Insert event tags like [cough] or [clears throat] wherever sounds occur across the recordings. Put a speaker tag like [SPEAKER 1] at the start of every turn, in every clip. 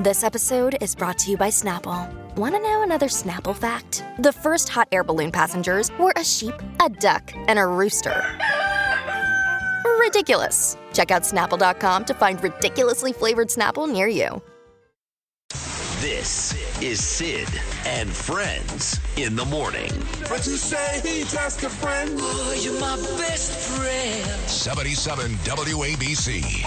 [SPEAKER 1] This episode is brought to you by Snapple. Want to know another Snapple fact? The first hot air balloon passengers were a sheep, a duck, and a rooster. Ridiculous. Check out snapple.com to find ridiculously flavored Snapple near you.
[SPEAKER 2] This is Sid and Friends in the morning.
[SPEAKER 3] But you say he's just a friend.
[SPEAKER 4] Oh, you're my best friend.
[SPEAKER 5] 77 WABC.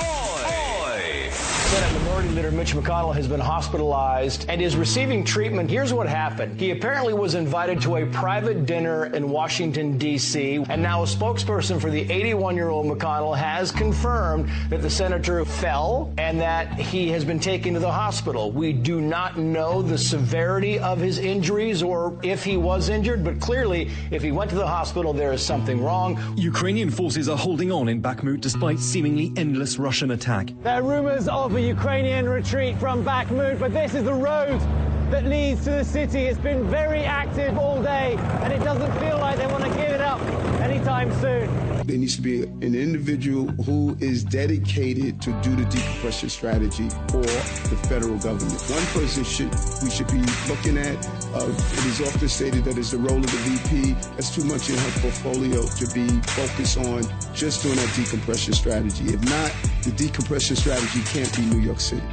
[SPEAKER 6] Senate Minority Leader Mitch McConnell has been hospitalized and is receiving treatment. Here's what happened. He apparently was invited to a private dinner in Washington, D.C., and now a spokesperson for the 81 year old McConnell has confirmed that the senator fell and that he has been taken to the hospital. We do not know the severity of his injuries or if he was injured, but clearly, if he went to the hospital, there is something wrong.
[SPEAKER 7] Ukrainian forces are holding on in Bakhmut despite seemingly endless Russian attack.
[SPEAKER 8] There are rumors of a Ukrainian retreat from Bakhmut, but this is the road that leads to the city. It's been very active all day, and it doesn't feel like they want to give it up anytime soon.
[SPEAKER 3] There needs to be an individual who is dedicated to do the decompression strategy for the federal government. One person should we should be looking at. Uh, it is often stated that it's the role of the VP. That's too much in her portfolio to be focused on just doing that decompression strategy. If not, the decompression strategy can't be New York City.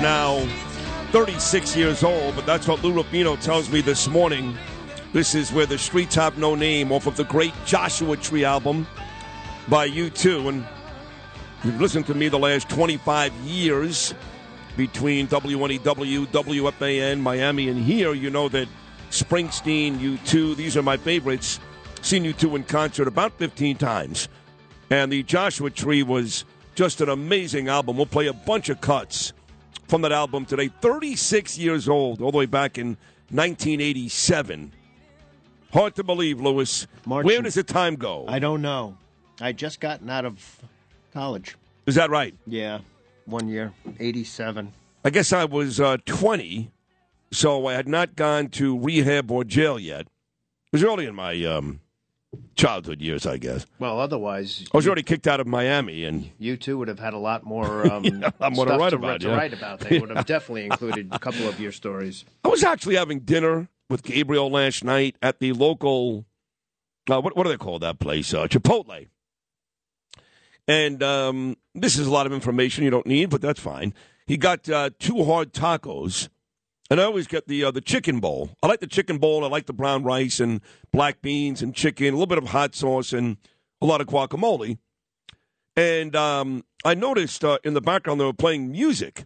[SPEAKER 9] Now 36 years old, but that's what Lou Rufino tells me this morning. This is where the streets have no name off of the great Joshua Tree album by U2. And you've listened to me the last 25 years between WNEW, WFAN, Miami, and here. You know that Springsteen, U2, these are my favorites. Seen U2 in concert about 15 times. And the Joshua Tree was just an amazing album. We'll play a bunch of cuts from that album today. 36 years old, all the way back in 1987. Hard to believe, Lewis.
[SPEAKER 10] March
[SPEAKER 9] Where does the time go?
[SPEAKER 10] I don't know. I just gotten out of college.
[SPEAKER 9] Is that right?
[SPEAKER 10] Yeah, one year, eighty-seven.
[SPEAKER 9] I guess I was uh, 20, so I had not gone to rehab or jail yet. It was early in my um, childhood years, I guess.
[SPEAKER 10] Well, otherwise,
[SPEAKER 9] I was already kicked out of Miami, and
[SPEAKER 10] you two would have had a lot more [laughs] um,
[SPEAKER 9] Yeah, lot more to
[SPEAKER 10] stuff
[SPEAKER 9] write
[SPEAKER 10] to,
[SPEAKER 9] about,
[SPEAKER 10] to
[SPEAKER 9] yeah.
[SPEAKER 10] write about. They would have [laughs] definitely included a couple of your stories.
[SPEAKER 9] I was actually having dinner with Gabriel last night at the local, uh, what, what do they call that place? Uh, Chipotle. And um, this is a lot of information you don't need, but that's fine. He got uh, two hard tacos, and I always get the uh, the chicken bowl. I like the chicken bowl. I like the brown rice and black beans and chicken, a little bit of hot sauce, and a lot of guacamole. And um, I noticed uh, in the background they were playing music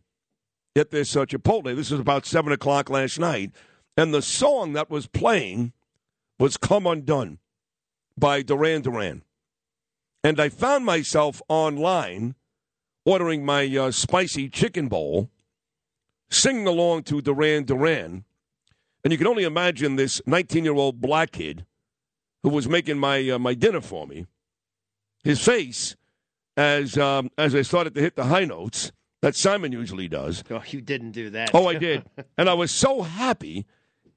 [SPEAKER 9] at this uh, Chipotle. This was about seven o'clock last night, and the song that was playing was "Come Undone" by Duran Duran. And I found myself online ordering my uh, spicy chicken bowl, singing along to Duran Duran. And you can only imagine this 19 year old black kid who was making my, uh, my dinner for me, his face as, um, as I started to hit the high notes that Simon usually does.
[SPEAKER 10] Oh, you didn't do that.
[SPEAKER 9] Oh, I did. and I was so happy.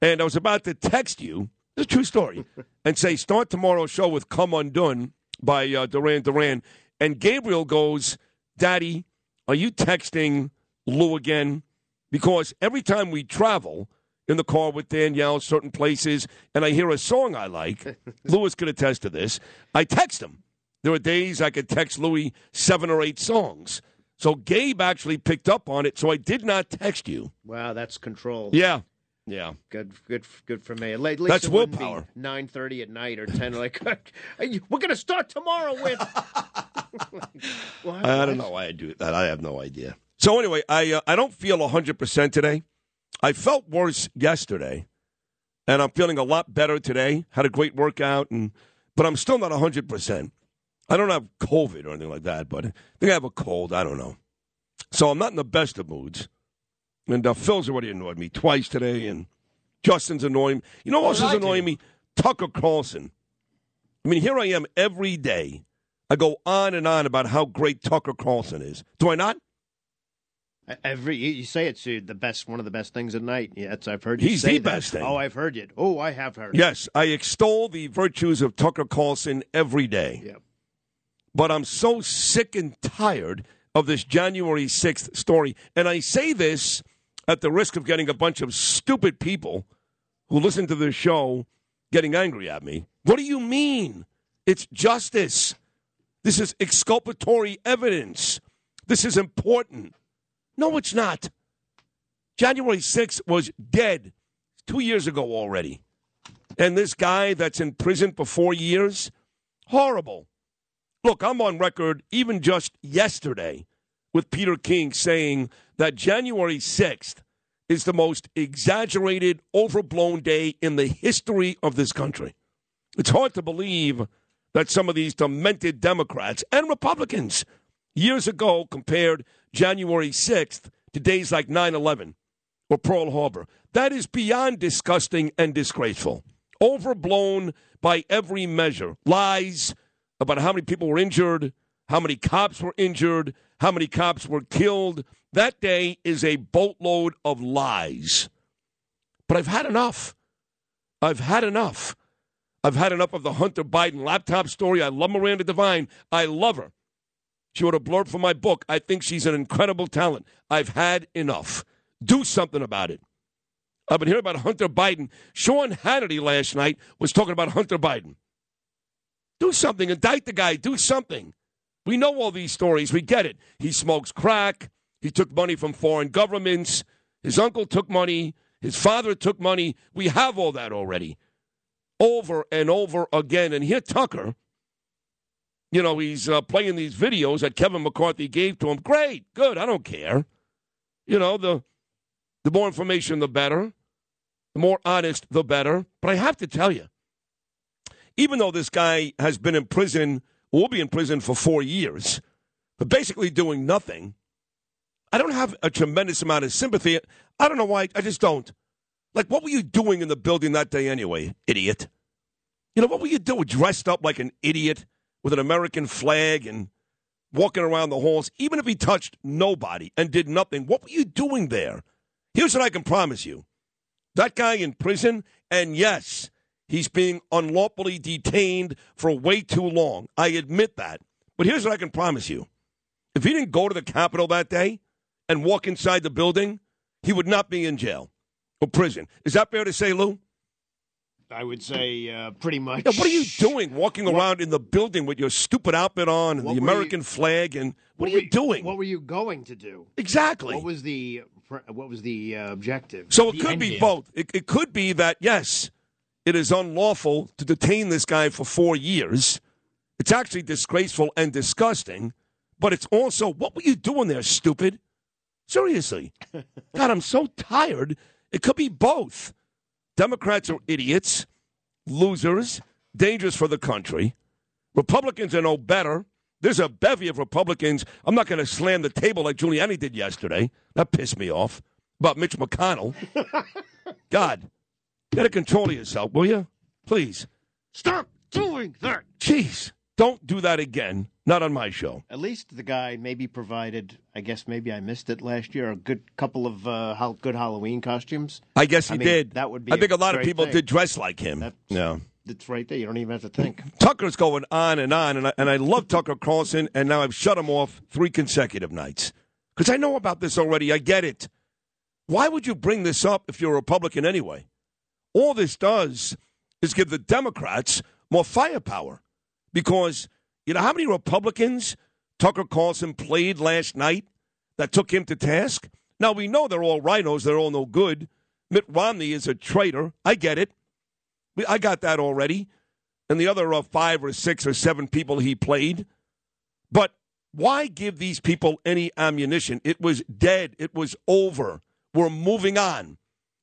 [SPEAKER 9] And I was about to text you, it's a true story, and say, start tomorrow's show with Come Undone by uh, Duran Duran. And Gabriel goes, Daddy, are you texting Lou again? Because every time we travel in the car with Danielle, certain places, and I hear a song I like, [laughs] Louis could attest to this, I text him. There are days I could text Louis seven or eight songs. So Gabe actually picked up on it, so I did not text you.
[SPEAKER 10] Wow, that's control.
[SPEAKER 9] Yeah. Yeah.
[SPEAKER 10] Good, good, good for me. At least
[SPEAKER 9] That's willpower.
[SPEAKER 10] Nine thirty at night or ten. Like [laughs] we're going to start tomorrow with. [laughs]
[SPEAKER 9] I don't know why I do that. I have no idea. So anyway, I uh, I don't feel 100% today. I felt worse yesterday, and I'm feeling a lot better today. Had a great workout, and but I'm still not 100%. I don't have COVID or anything like that, but I think I have a cold. I don't know. So I'm not in the best of moods. And uh, Phil's already annoyed me twice today, and Justin's annoying me. You know what else is annoying me? Tucker Carlson. I mean, here I am every day. I go on and on about how great Tucker Carlson is. Do I not?
[SPEAKER 10] Every you, say it's the best, one of the best things at night. Yes, I've heard you
[SPEAKER 9] He's
[SPEAKER 10] say
[SPEAKER 9] the
[SPEAKER 10] that.
[SPEAKER 9] best thing.
[SPEAKER 10] Oh, I've heard it. Oh, I have heard. it.
[SPEAKER 9] Yes, I extol the virtues of Tucker Carlson every day.
[SPEAKER 10] Yep.
[SPEAKER 9] But I'm so sick and tired of this January 6th story. And I say this at the risk of getting a bunch of stupid people who listen to this show getting angry at me. What do you mean? It's justice. This is exculpatory evidence. This is important. No, it's not. January 6th was dead two years ago already. And this guy that's in prison for four years, horrible. Look, I'm on record even just yesterday with Peter King saying that January 6th is the most exaggerated, overblown day in the history of this country. It's hard to believe that some of these demented Democrats and Republicans years ago compared January 6th to days like 9 11 or Pearl Harbor. That is beyond disgusting and disgraceful. Overblown by every measure. Lies about how many people were injured, how many cops were injured, how many cops were killed. That day is a boatload of lies. But I've had enough. I've had enough. I've had enough of the Hunter Biden laptop story. I love Miranda Devine. I love her. She wrote a blurb for my book. I think she's an incredible talent. I've had enough. Do something about it. I've been hearing about Hunter Biden. Sean Hannity last night was talking about Hunter Biden. Do something. Indict the guy. Do something. We know all these stories. We get it. He smokes crack. He took money from foreign governments. His uncle took money. His father took money. We have all that already. Over and over again. And here, Tucker, you know, he's uh, playing these videos that Kevin McCarthy gave to him. Great. Good. I don't care. You know, the, the more information, the better. The more honest, the better. But I have to tell you, even though this guy has been in prison, will be in prison for four years, but basically doing nothing, I don't have a tremendous amount of sympathy. I don't know why. I just don't. Like, what were you doing in the building that day anyway, idiot? You know, what were you doing? Dressed up like an idiot with an American flag and walking around the halls, even if he touched nobody and did nothing. What were you doing there? Here's what I can promise you that guy in prison, and yes, he's being unlawfully detained for way too long. I admit that. But here's what I can promise you if he didn't go to the Capitol that day and walk inside the building, he would not be in jail or prison. Is that fair to say, Lou?
[SPEAKER 10] I would say uh, pretty much.
[SPEAKER 9] Yeah, what are you doing walking around in the building with your stupid outfit on and the
[SPEAKER 10] were you-
[SPEAKER 9] American flag and what, are
[SPEAKER 10] were
[SPEAKER 9] you doing?
[SPEAKER 10] What were you going to do?
[SPEAKER 9] Exactly.
[SPEAKER 10] What was the what was the uh, objective?
[SPEAKER 9] So it
[SPEAKER 10] The
[SPEAKER 9] could be
[SPEAKER 10] game?
[SPEAKER 9] both. It, it could be that, yes, it is unlawful to detain this guy for four years. It's actually disgraceful and disgusting, but it's also, what were you doing there, stupid? Seriously. [laughs] God, I'm so tired. It could be both. Democrats are idiots, losers, dangerous for the country. Republicans are no better. There's a bevy of Republicans. I'm not going to slam the table like Giuliani did yesterday. That pissed me off about Mitch McConnell. [laughs] God, get a control of yourself, will you? Please.
[SPEAKER 10] Stop doing that.
[SPEAKER 9] Jeez, don't do that again. Not on my show.
[SPEAKER 10] At least the guy maybe provided. I guess maybe I missed it last year. A good couple of uh, good Halloween costumes.
[SPEAKER 9] I guess he
[SPEAKER 10] I mean,
[SPEAKER 9] did.
[SPEAKER 10] That would be.
[SPEAKER 9] I think a lot of people
[SPEAKER 10] thing.
[SPEAKER 9] did dress like him.
[SPEAKER 10] That's,
[SPEAKER 9] yeah.
[SPEAKER 10] It's right there. You don't even have to think.
[SPEAKER 9] Tucker's going on and on, and I, and I love Tucker Carlson, and now I've shut him off three consecutive nights because I know about this already. I get it. Why would you bring this up if you're a Republican anyway? All this does is give the Democrats more firepower because you know how many Republicans Tucker Carlson played last night that took him to task? Now we know they're all RINOs, they're all no good. Mitt Romney is a traitor. I get it. I got that already. And the other uh, five or six or seven people he played. But why give these people any ammunition? It was dead. It was over. We're moving on.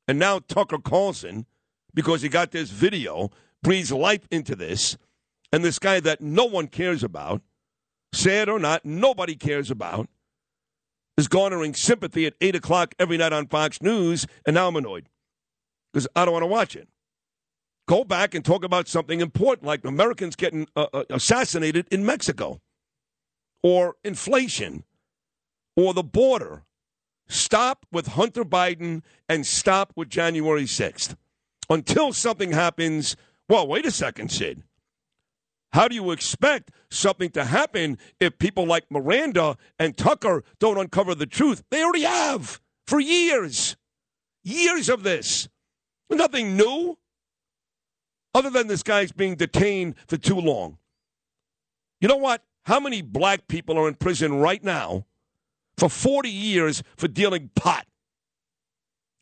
[SPEAKER 9] And now Tucker Carlson, because he got this video, breathes life into this. And this guy that no one cares about, sad or not, nobody cares about, is garnering sympathy at 8 o'clock every night on Fox News. And now I'm annoyed because I don't want to watch it. Go back and talk about something important like Americans getting uh, uh, assassinated in Mexico or inflation or the border. Stop with Hunter Biden and stop with January 6th. Until something happens, well, wait a second, Sid. How do you expect something to happen if people like Miranda and Tucker don't uncover the truth? They already have for years. Years of this. Nothing new other than this guy's being detained for too long. You know what? How many black people are in prison right now for 40 years for dealing pot?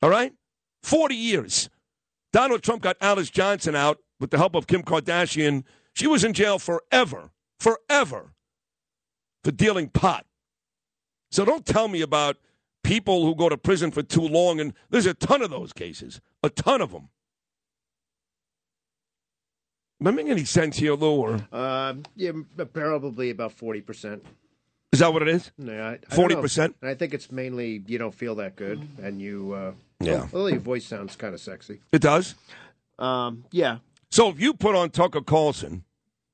[SPEAKER 9] All right? 40 years. Donald Trump got Alice Johnson out with the help of Kim Kardashian. She was in jail forever, forever for dealing pot. So don't tell me about people who go to prison for too long, and there's a ton of those cases, a ton of them. Am I making any sense here, Lou? Or
[SPEAKER 10] Uh, yeah, probably about forty percent.
[SPEAKER 9] is that what it is?
[SPEAKER 10] Yeah,
[SPEAKER 9] Forty percent.
[SPEAKER 10] And I think it's mainly you don't feel that good, and you. Uh,
[SPEAKER 9] Yeah.
[SPEAKER 10] Well, your voice sounds kind of sexy.
[SPEAKER 9] It does.
[SPEAKER 10] Um, yeah.
[SPEAKER 9] So if you put on Tucker Carlson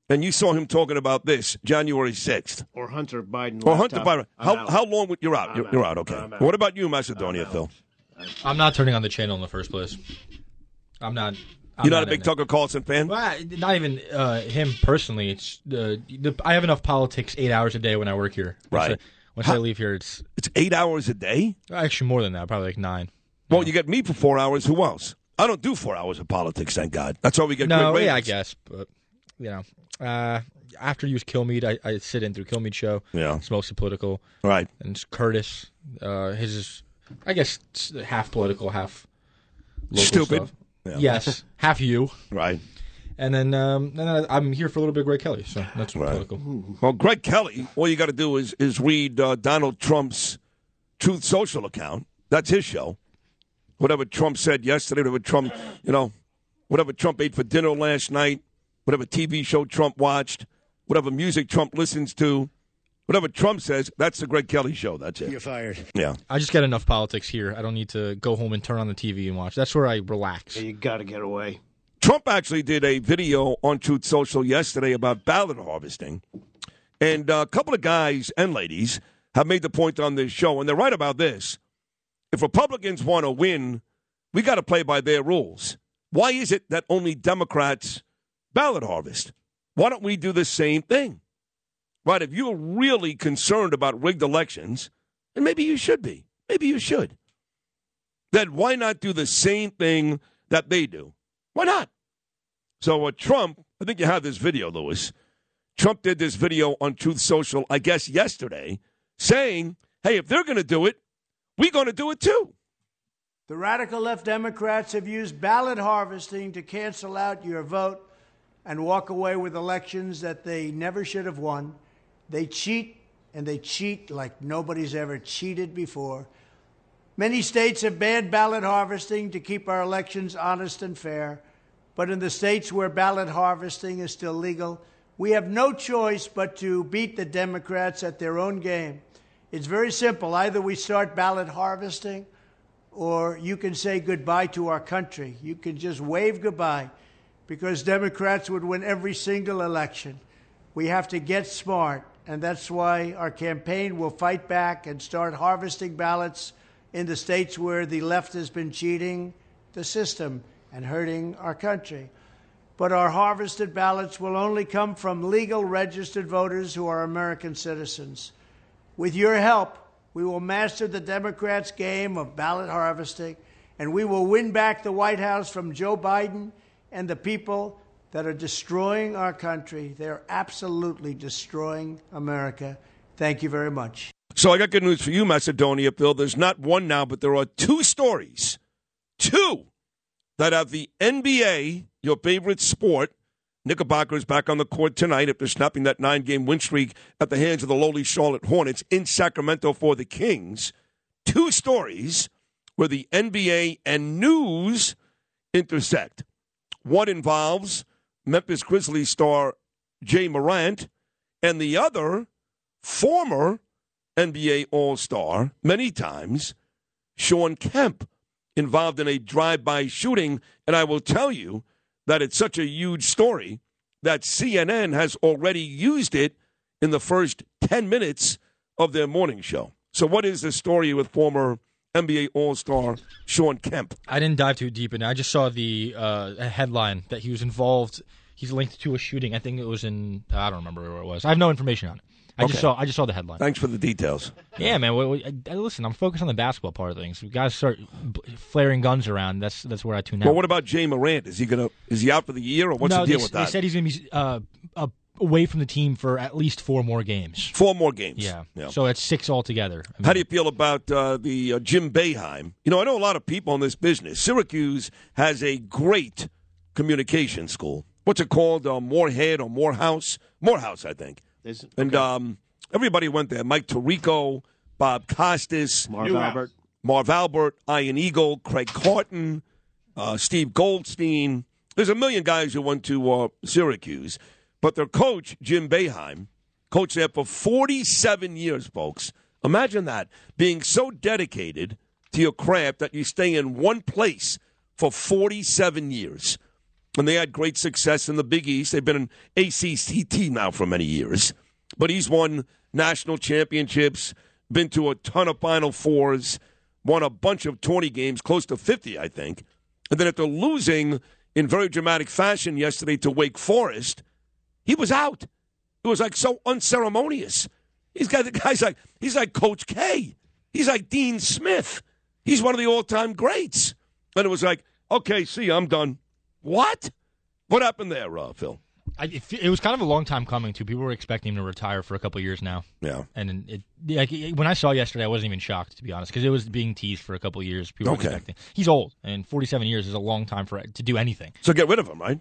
[SPEAKER 9] and you saw him talking about this January sixth,
[SPEAKER 10] Or Hunter Biden.
[SPEAKER 9] or Hunter. Biden, how
[SPEAKER 10] out.
[SPEAKER 9] how long would you're out? You're,
[SPEAKER 10] out.
[SPEAKER 9] you're out. Okay.
[SPEAKER 10] Out.
[SPEAKER 9] What about you, Macedonia, Phil?
[SPEAKER 11] I'm not turning on the channel in the first place. I'm not. I'm
[SPEAKER 9] You're not, a big. Tucker Carlson fan.
[SPEAKER 11] Well, not even uh, him personally. It's the, the I have enough politics eight hours a day when I work here. Once
[SPEAKER 9] Right.
[SPEAKER 11] I, once I leave here, it's
[SPEAKER 9] It's eight hours a day.
[SPEAKER 11] actually more than that. Probably like nine.
[SPEAKER 9] Well, you get me for four hours. Who else? I don't do four hours of politics. Thank God. That's why we get
[SPEAKER 11] no,
[SPEAKER 9] great
[SPEAKER 11] yeah, I guess, but you know, uh, after you use Kilmeade, I, I sit in through Kilmeade show.
[SPEAKER 9] Yeah.
[SPEAKER 11] it's mostly political.
[SPEAKER 9] Right.
[SPEAKER 11] And it's Curtis, uh, his is, I guess, half political, half local
[SPEAKER 9] Stupid.
[SPEAKER 11] stuff.
[SPEAKER 9] Yeah.
[SPEAKER 11] Yes, [laughs] half you.
[SPEAKER 9] Right.
[SPEAKER 11] And then, um, then I- I'm here for a little bit of Greg Kelly, so that's political.
[SPEAKER 9] Well, Greg Kelly, all you got to do is is read uh, Donald Trump's Truth Social account. That's his show. Whatever Trump said yesterday, whatever Trump, you know, whatever Trump ate for dinner last night, whatever TV show Trump watched, whatever music Trump listens to, whatever Trump says, that's the Greg Kelly show. That's it.
[SPEAKER 12] You're fired.
[SPEAKER 9] Yeah.
[SPEAKER 11] I just get enough politics here. I don't need to go home and turn on the TV and watch. That's where I relax.
[SPEAKER 10] You got to get away.
[SPEAKER 9] Trump actually did a video on Truth Social yesterday about ballot harvesting. And uh, a couple of guys and ladies have made the point on this show, and they're right about this. If Republicans want to win, we got to play by their rules. Why is it that only Democrats ballot harvest? Why don't we do the same thing? Right? If you're really concerned about rigged elections, and maybe you should be, maybe you should, then why not do the same thing that they do? Why not? So uh, Trump, I think you have this video, Lewis. Trump did this video on Truth Social, I guess yesterday, saying, "Hey, if they're going to do it, we're going to do it too."
[SPEAKER 13] The radical left Democrats have used ballot harvesting to cancel out your vote and walk away with elections that they never should have won. They cheat, and they cheat like nobody's ever cheated before. Many states have banned ballot harvesting to keep our elections honest and fair. But in the states where ballot harvesting is still legal, We have no choice but to beat the Democrats at their own game. It's very simple. Either we start ballot harvesting, or you can say goodbye to our country. You can just wave goodbye because Democrats would win every single election. We have to get smart, and that's why our campaign will fight back and start harvesting ballots in the states where the left has been cheating the system and hurting our country. But our harvested ballots will only come from legal registered voters who are American citizens. With your help, we will master the Democrats' game of ballot harvesting, and we will win back the White House from Joe Biden and the people that are destroying our country. They're absolutely destroying America. Thank you very much.
[SPEAKER 9] So I got good news for you, Macedonia, Bill. There's not one now, but there are two stories, two, that have the NBA, your favorite sport, Knickerbockers back on the court tonight after snapping that nine game win streak at the hands of the lowly Charlotte Hornets in Sacramento for the Kings. Two stories where the NBA and news intersect. One involves Memphis Grizzlies star Ja Morant, and the other, former NBA All Star, many times, Shawn Kemp, involved in a drive by shooting. And I will tell you, that it's such a huge story that CNN has already used it in the first 10 minutes of their morning show. So, what is the story with former NBA All Star Shawn Kemp?
[SPEAKER 11] I didn't dive too deep in it. I just saw the uh, headline that he was involved. He's linked to a shooting. I think it was in. I don't remember where it was. I have no information on it. I
[SPEAKER 9] Okay.
[SPEAKER 11] just saw. I just saw the headline.
[SPEAKER 9] Thanks for the details.
[SPEAKER 11] Yeah, man. We, we, I, listen, I'm focused on the basketball part of things. We guys start flaring guns around. That's that's where I tune out.
[SPEAKER 9] Well, what about Ja Morant? Is he gonna? Is he out for the year, or what's
[SPEAKER 11] no,
[SPEAKER 9] the deal
[SPEAKER 11] they,
[SPEAKER 9] with that?
[SPEAKER 11] they said he's going to be uh, uh, away from the team for at least four more games.
[SPEAKER 9] Four more games.
[SPEAKER 11] Yeah.
[SPEAKER 9] Yeah.
[SPEAKER 11] So that's six altogether. I mean,
[SPEAKER 9] How do you feel about uh, the uh, Jim Boeheim? You know, I know a lot of people in this business. Syracuse has a great communication school. What's it called? Uh, Morehead or Morehouse? Morehouse, I think.
[SPEAKER 10] Is-
[SPEAKER 9] And um, everybody went there. Mike Tirico, Bob Costas,
[SPEAKER 10] Marv Albert.
[SPEAKER 9] Marv Albert, Ian Eagle, Craig Carton, uh, Steve Goldstein. There's a million guys who went to uh, Syracuse, but their coach Jim Boeheim coached there for 47 years, folks. Imagine that being so dedicated to your craft that you stay in one place for 47 years. And they had great success in the Big East. They've been an ACC team now for many years. But he's won national championships, been to a ton of Final Fours, won a bunch of 20 games, close to 50, I think. And then after losing in very dramatic fashion yesterday to Wake Forest, he was out. It was like so unceremonious. He's got the guy's like he's like Coach K. He's like Dean Smith. He's one of the all-time greats. And it was like, okay, see, I'm done. What? What happened there, uh, Phil?
[SPEAKER 11] I, it, it was kind of a long time coming too. People were expecting him to retire for a couple of years now.
[SPEAKER 9] Yeah.
[SPEAKER 11] And it, like it- when I saw yesterday, I wasn't even shocked to be honest because it was being teased for a couple of years. People
[SPEAKER 9] Okay.
[SPEAKER 11] were expecting. He's old, and 47 years is a long time for to do anything.
[SPEAKER 9] So get rid of him, right?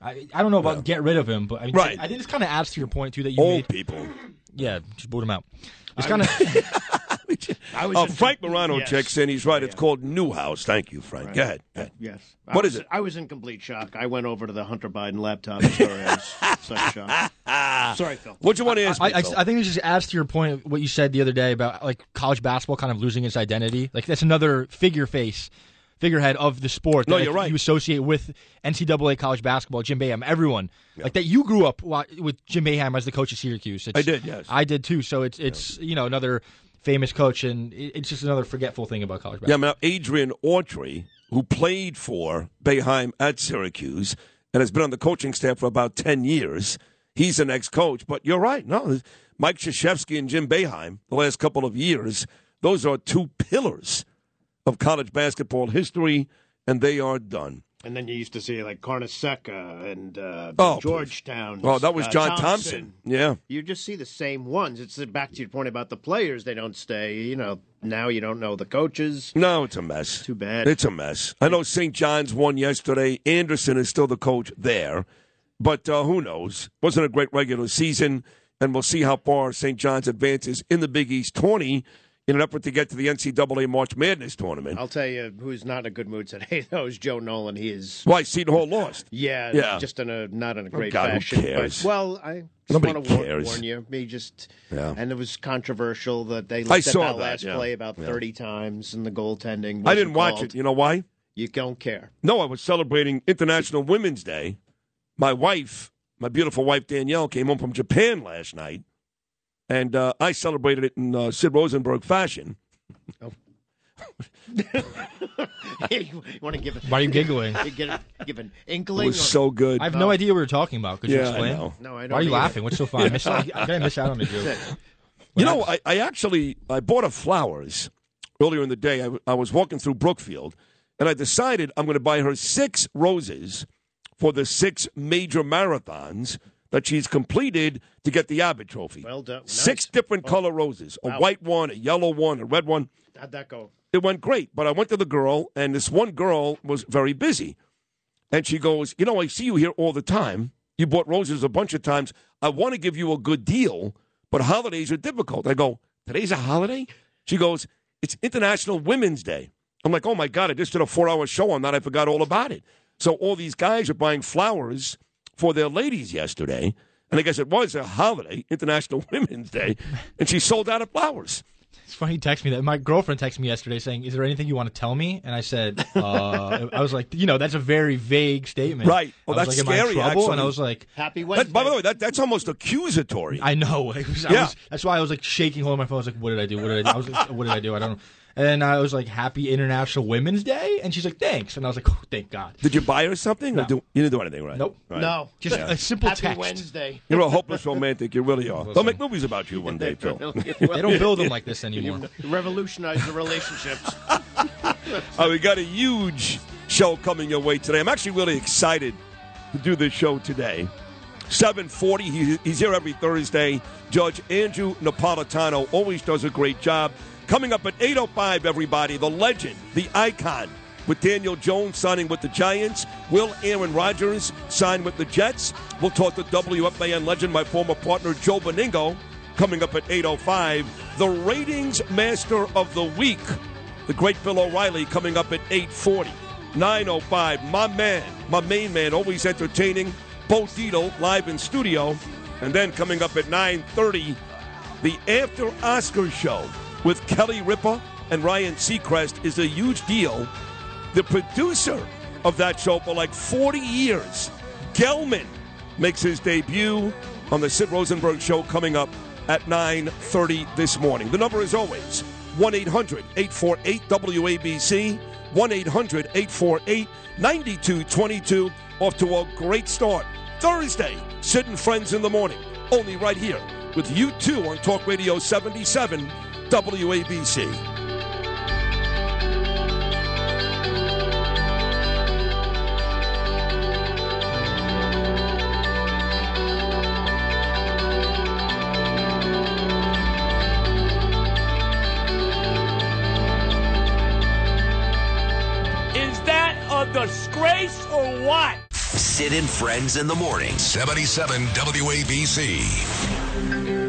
[SPEAKER 11] I, I don't know about get rid of him, but I mean,
[SPEAKER 9] Right.
[SPEAKER 11] I, think this kind of adds to your point too that you
[SPEAKER 9] Old
[SPEAKER 11] made.
[SPEAKER 9] people.
[SPEAKER 11] Yeah, just boot him out. It's kind of. [laughs] [laughs]
[SPEAKER 10] I
[SPEAKER 9] Uh, Frank Morano
[SPEAKER 10] yes.
[SPEAKER 9] checks in. He's right. It's called Newhouse. Thank you, Frank. Go ahead. Go ahead.
[SPEAKER 10] Yes.
[SPEAKER 9] What
[SPEAKER 10] I
[SPEAKER 9] is
[SPEAKER 10] was-
[SPEAKER 9] it?
[SPEAKER 10] I was in complete shock. I went over to the Hunter Biden laptop story. I was [laughs] such shock. Sorry, Phil.
[SPEAKER 9] What do you want to ask
[SPEAKER 11] I,
[SPEAKER 9] me,
[SPEAKER 11] I,
[SPEAKER 9] Phil?
[SPEAKER 11] I think this just adds to your point what you said the other day about like college basketball kind of losing its identity. Like that's another figure face, figurehead of the sport. That
[SPEAKER 9] No, you're right.
[SPEAKER 11] You associate with NCAA college basketball, Jim Boeheim, everyone like that. You grew up with Jim Boeheim as the coach of Syracuse. It's,
[SPEAKER 9] I did, yes.
[SPEAKER 11] I did too. So it's it's you know another famous coach, and it's just another forgetful thing about college basketball.
[SPEAKER 9] Yeah, now Adrian Autry, who played for Boeheim at Syracuse and has been on the coaching staff for about 10 years, he's the next coach. But you're right. No, Mike Krzyzewski and Jim Boeheim, the last couple of years, those are two pillars of college basketball history, and they are done.
[SPEAKER 10] And then you used to see like Carnesecca and uh,
[SPEAKER 9] Oh.
[SPEAKER 10] Georgetown.
[SPEAKER 9] Oh, that was
[SPEAKER 10] uh,
[SPEAKER 9] John Thompson. Yeah.
[SPEAKER 10] You just see the same ones. It's back to your point about the players. They don't stay. You know, now you don't know the coaches.
[SPEAKER 9] No, it's a mess.
[SPEAKER 10] Too bad.
[SPEAKER 9] It's a mess. I know St. John's won yesterday. Anderson is still the coach there, but uh, who knows? Wasn't a great regular season, and we'll see how far St. John's advances in the Big East 20 in an effort to get to the NCAA March Madness tournament.
[SPEAKER 10] I'll tell you who's not in a good mood today. [laughs] Though is Joe Nolan. He is.
[SPEAKER 9] Why Seton Hall lost? [laughs]
[SPEAKER 10] Yeah,
[SPEAKER 9] Yeah.
[SPEAKER 10] just in a not in a oh, great
[SPEAKER 9] God, who
[SPEAKER 10] fashion.
[SPEAKER 9] cares?
[SPEAKER 10] But, well, I just
[SPEAKER 9] Nobody
[SPEAKER 10] want to warn,
[SPEAKER 9] cares.
[SPEAKER 10] warn you. Me just.
[SPEAKER 9] Yeah.
[SPEAKER 10] And it was controversial that they
[SPEAKER 9] I
[SPEAKER 10] looked at
[SPEAKER 9] saw
[SPEAKER 10] that
[SPEAKER 9] that,
[SPEAKER 10] last
[SPEAKER 9] yeah.
[SPEAKER 10] play about
[SPEAKER 9] Yeah.
[SPEAKER 10] thirty times and the goaltending.
[SPEAKER 9] I didn't watch it. You know why?
[SPEAKER 10] You don't care.
[SPEAKER 9] No, I was celebrating International Women's Day. My wife, my beautiful wife Danielle, came home from Japan last night, and uh, I celebrated it in uh, Sid Rosenberg fashion. [laughs]
[SPEAKER 10] you want to give it?
[SPEAKER 11] Why are you giggling? [laughs]
[SPEAKER 10] You get, give an
[SPEAKER 9] It
[SPEAKER 10] inkling.
[SPEAKER 9] was
[SPEAKER 10] or-
[SPEAKER 9] so good.
[SPEAKER 11] I have no idea what we were talking about. Could you
[SPEAKER 9] Yeah, I
[SPEAKER 11] explain?
[SPEAKER 9] know.
[SPEAKER 10] No, I don't
[SPEAKER 11] Why are you
[SPEAKER 10] either.
[SPEAKER 11] laughing? What's so funny? [laughs] I missed, I, did I miss out on a joke?
[SPEAKER 9] You know, I, I actually I bought her flowers earlier in the day. I was walking through Brookfield, and I decided I'm going to buy her six roses for the six major marathons that she's completed to get the Abbott Trophy.
[SPEAKER 10] Well done.
[SPEAKER 9] Six
[SPEAKER 10] Nice.
[SPEAKER 9] different oh. color roses: a
[SPEAKER 10] Wow.
[SPEAKER 9] white one, a yellow one, a red one.
[SPEAKER 10] How'd that go?
[SPEAKER 9] It went great, but I went to the girl, and this one girl was very busy. And she goes, You know, I see you here all the time. You bought roses a bunch of times. I want to give you a good deal, but holidays are difficult. I go, Today's a holiday? She goes, It's International Women's Day. I'm like, Oh my God, I just did a four hour show on that. I forgot all about it. So all these guys are buying flowers for their ladies yesterday. And I guess it was a holiday, International [laughs] Women's Day, and she sold out of flowers.
[SPEAKER 11] It's funny you text me that. My girlfriend texted me yesterday saying, "Is there anything you want to tell me?" And I said, uh, [laughs] "I was like, you know, that's a very vague statement."
[SPEAKER 9] Right. Well,
[SPEAKER 11] I was
[SPEAKER 9] that's
[SPEAKER 11] like, Am I in
[SPEAKER 9] scary,
[SPEAKER 11] trouble? And I was like,
[SPEAKER 10] Happy
[SPEAKER 9] That,
[SPEAKER 10] Wednesday.
[SPEAKER 9] by the way, that, that's almost accusatory.
[SPEAKER 11] I know. [laughs] It was, I
[SPEAKER 9] Yeah.
[SPEAKER 11] was, that's why I was like shaking holding my phone. I was like, "What did I do? What did I do?" I was like, "What did I do? I don't know." And then I was like, "Happy International Women's Day," and she's like, "Thanks." And I was like, "Oh, thank God."
[SPEAKER 9] Did you buy her something? Or do, you didn't do anything, right?
[SPEAKER 11] Nope.
[SPEAKER 9] Right.
[SPEAKER 10] no,
[SPEAKER 11] Just a simple
[SPEAKER 10] Happy
[SPEAKER 11] text.
[SPEAKER 10] Wednesday. [laughs]
[SPEAKER 9] You're a hopeless romantic. You really are. They'll make movies about you one day, Phil. [laughs] [laughs]
[SPEAKER 11] They don't build them like this anymore.
[SPEAKER 10] Revolutionize the relationships.
[SPEAKER 9] Uh, we got a huge show coming your way today. I'm actually really excited to do this show today. 740, he's here every Thursday. Judge Andrew Napolitano always does a great job. Coming up at 8.05, everybody, the legend, the icon, with Daniel Jones signing with the Giants. Will Aaron Rodgers sign with the Jets? We'll talk to WFAN legend, my former partner, Joe Benigno, coming up at 8.05. The ratings master of the week, the great Bill O'Reilly, coming up at 8.40. 9.05, my man, my main man, always entertaining, Bo Dietl, live in studio. And then coming up at 9.30, the After Oscars show with Kelly Ripa and Ryan Seacrest is a huge deal. The producer of that show for like 40 years, Gelman, makes his debut on the Sid Rosenberg show coming up at 9.30 this morning. The number is always 1-800-848-WABC, 1-800-848-9222. Off to a great start. Thursday, Sid and Friends in the morning, only right here with you two on Talk Radio 77 WABC.
[SPEAKER 12] Is that a disgrace or what?
[SPEAKER 2] Sid and Friends in the morning.
[SPEAKER 5] 77 WABC.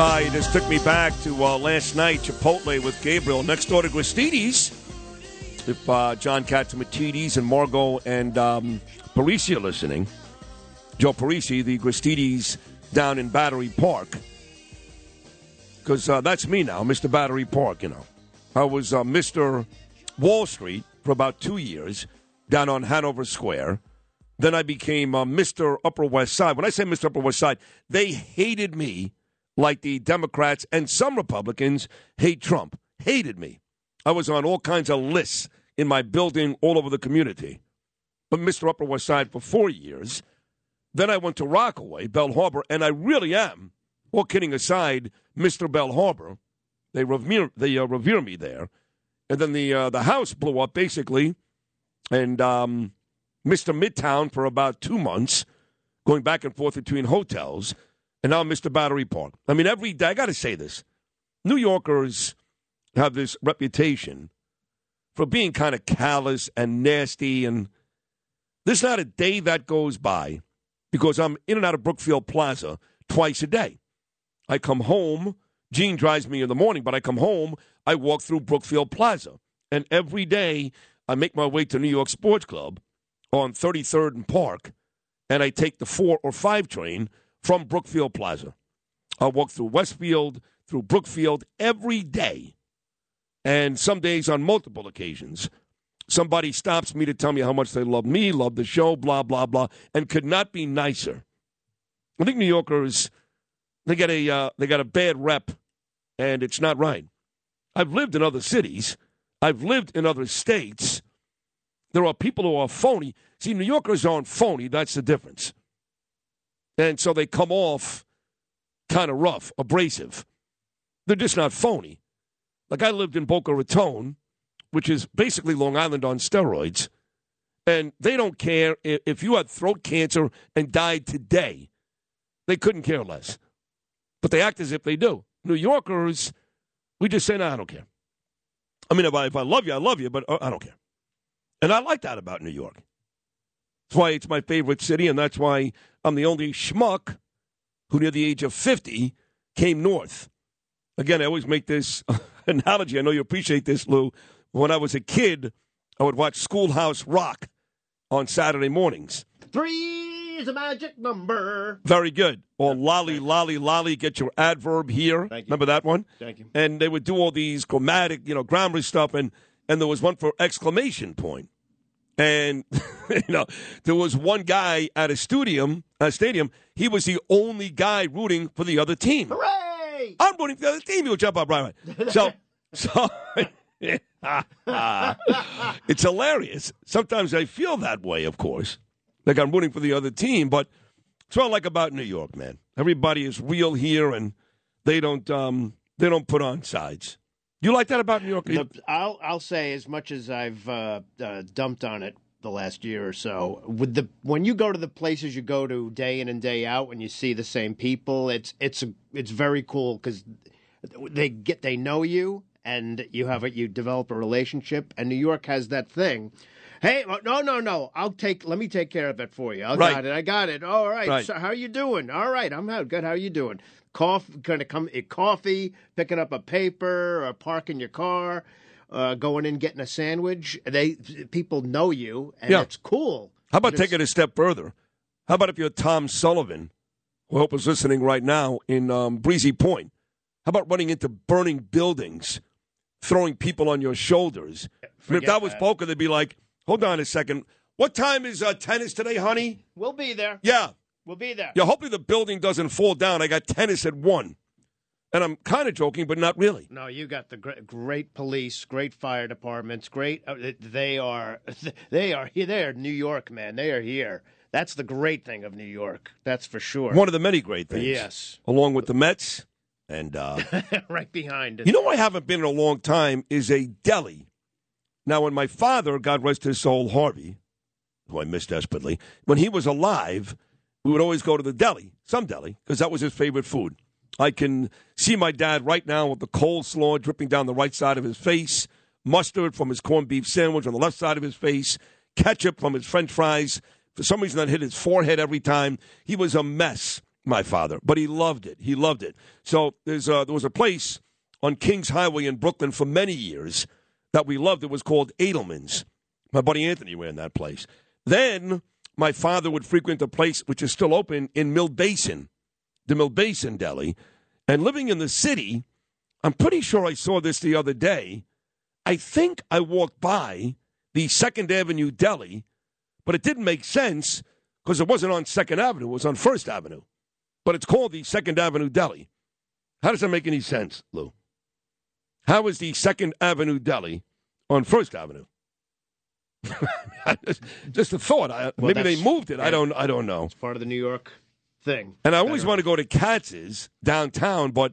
[SPEAKER 9] Uh, you just took me back to uh, last night, Chipotle with Gabriel, next door to Gristedes. If uh, John Catsimatidis and Margo and um, Parisi are listening, Joe Parisi, the Gristedes down in Battery Park, because uh, that's me now, Mr. Battery Park, you know. I was uh, Mr. Wall Street for about two years down on Hanover Square. Then I became uh, Mr. Upper West Side. When I say Mr. Upper West Side, they hated me like the Democrats and some Republicans hate Trump. Hated me. I was on all kinds of lists in my building all over the community. But Mr. Upper West Side for four years. Then I went to Rockaway, Belle Harbor, and I really am, all kidding aside, Mr. Belle Harbor. They revere, they, uh, revere me there. And then the, uh, the house blew up, basically, and um, Mr. Midtown for about two months, going back and forth between hotels, and now Mr. Battery Park. I mean, every day, I got to say this New Yorkers have this reputation for being kind of callous and nasty, and there's not a day that goes by because I'm in and out of Brookfield Plaza twice a day. I come home, Gene drives me in the morning, but I come home, I walk through Brookfield Plaza. And every day I make my way to New York Sports Club on 33rd and Park, and I take the 4 or 5 train from Brookfield Plaza. I walk through Westfield, through Brookfield every day. And some days on multiple occasions, somebody stops me to tell me how much they love me, love the show, blah, blah, blah, and could not be nicer. I think New Yorkers, they get a, uh, they got a bad rep, and it's not right. I've lived in other cities. I've lived in other states. There are people who are phony. See, New Yorkers aren't phony. That's the difference. And so they come off kind of rough, abrasive. They're just not phony. Like I lived in Boca Raton, which is basically Long Island on steroids, and they don't care if you had throat cancer and died today. They couldn't care less. But they act as if they do. New Yorkers, we just say, no, I don't care. I mean, if I, if I love you, I love you, but uh, I don't care. And I like that about New York. That's why it's my favorite city, and that's why I'm the only schmuck who, near the age of 50, came north. Again, I always make this [laughs] analogy. I know you appreciate this, Lou. When I was a kid, I would watch Schoolhouse Rock on Saturday mornings.
[SPEAKER 10] Three is a magic number.
[SPEAKER 9] Very good. Or lolly, lolly, lolly, get your adverb here.
[SPEAKER 10] Thank you.
[SPEAKER 9] Remember that one?
[SPEAKER 10] Thank you.
[SPEAKER 9] And they would do all these grammatic, you know, grammar stuff, and, and there was one for exclamation point. And, [laughs] you know, there was one guy at a stadium, a stadium, he was the only guy rooting for the other team.
[SPEAKER 10] Hooray!
[SPEAKER 9] I'm rooting for the other team. He'll jump up right away. So, [laughs] so [laughs] it's hilarious. Sometimes I feel that way, of course, like I'm rooting for the other team. But it's what I like about New York, man. Everybody is real here, and they don't um, they don't put on sides. You like that about New York?
[SPEAKER 10] The, I'll I'll say as much as I've uh, uh, dumped on it the last year or so. With the when you go to the places you go to day in and day out, and you see the same people, it's it's a, it's very cool because they get they know you and you have a, you develop a relationship. And New York has that thing. Hey, oh, no, no, no! I'll take. Let me take care of it for you. I
[SPEAKER 9] Right.
[SPEAKER 10] got it. I got it. All right.
[SPEAKER 9] Right.
[SPEAKER 10] So how are you doing? All right. I'm out. Good. How are you doing? Coffee. Going to come. eh, Coffee. Picking up a paper or parking your car. Uh, going in getting a sandwich. They people know you, and
[SPEAKER 9] Yeah.
[SPEAKER 10] it's cool.
[SPEAKER 9] How about taking it a step further? How about if you're Tom Sullivan, who I hope is listening right now in um, Breezy Point? How about running into burning buildings, throwing people on your shoulders? If that was
[SPEAKER 10] that.
[SPEAKER 9] poker, they'd be like, hold on a second. What time is uh, tennis today, honey?
[SPEAKER 10] We'll be there.
[SPEAKER 9] Yeah.
[SPEAKER 10] We'll be there.
[SPEAKER 9] Yeah, hopefully the building doesn't fall down. I got tennis at 1. And I'm kind of joking, but not really.
[SPEAKER 10] No, you got the great, great police, great fire departments, great. Uh, they are, [laughs] they are here. They are New York, man. They are here. That's the great thing of New York. That's for sure.
[SPEAKER 9] One of the many great things.
[SPEAKER 10] Yes.
[SPEAKER 9] Along with the Mets. And uh, [laughs]
[SPEAKER 10] right behind it.
[SPEAKER 9] You know I haven't been in a long time is a deli. Now, when my father, God rest his soul, Harvey, who I miss desperately, when he was alive, we would always go to the deli, some deli, because that was his favorite food. I can see my dad right now with the coleslaw dripping down the right side of his face, mustard from his corned beef sandwich on the left side of his face, ketchup from his french fries. For some reason, that hit his forehead every time. He was a mess. my father, but he loved it. He loved it. So there's a, there was a place on Kings Highway in Brooklyn for many years that we loved. It was called Adelman's. My buddy Anthony ran that place. Then my father would frequent a place which is still open in Mill Basin, the Mill Basin Deli. And living in the city, I'm pretty sure I saw this the other day. I think I walked by the Second Avenue Deli, but it didn't make sense because it wasn't on Second Avenue, it was on First Avenue. But it's called the Second Avenue Deli. How does that make any sense, Lou? How is the Second Avenue Deli on First Avenue? [laughs] Just a thought. I,
[SPEAKER 10] Well,
[SPEAKER 9] maybe they moved it. I don't. I don't know.
[SPEAKER 10] It's part of the New York thing.
[SPEAKER 9] And I always want to go to Katz's downtown, but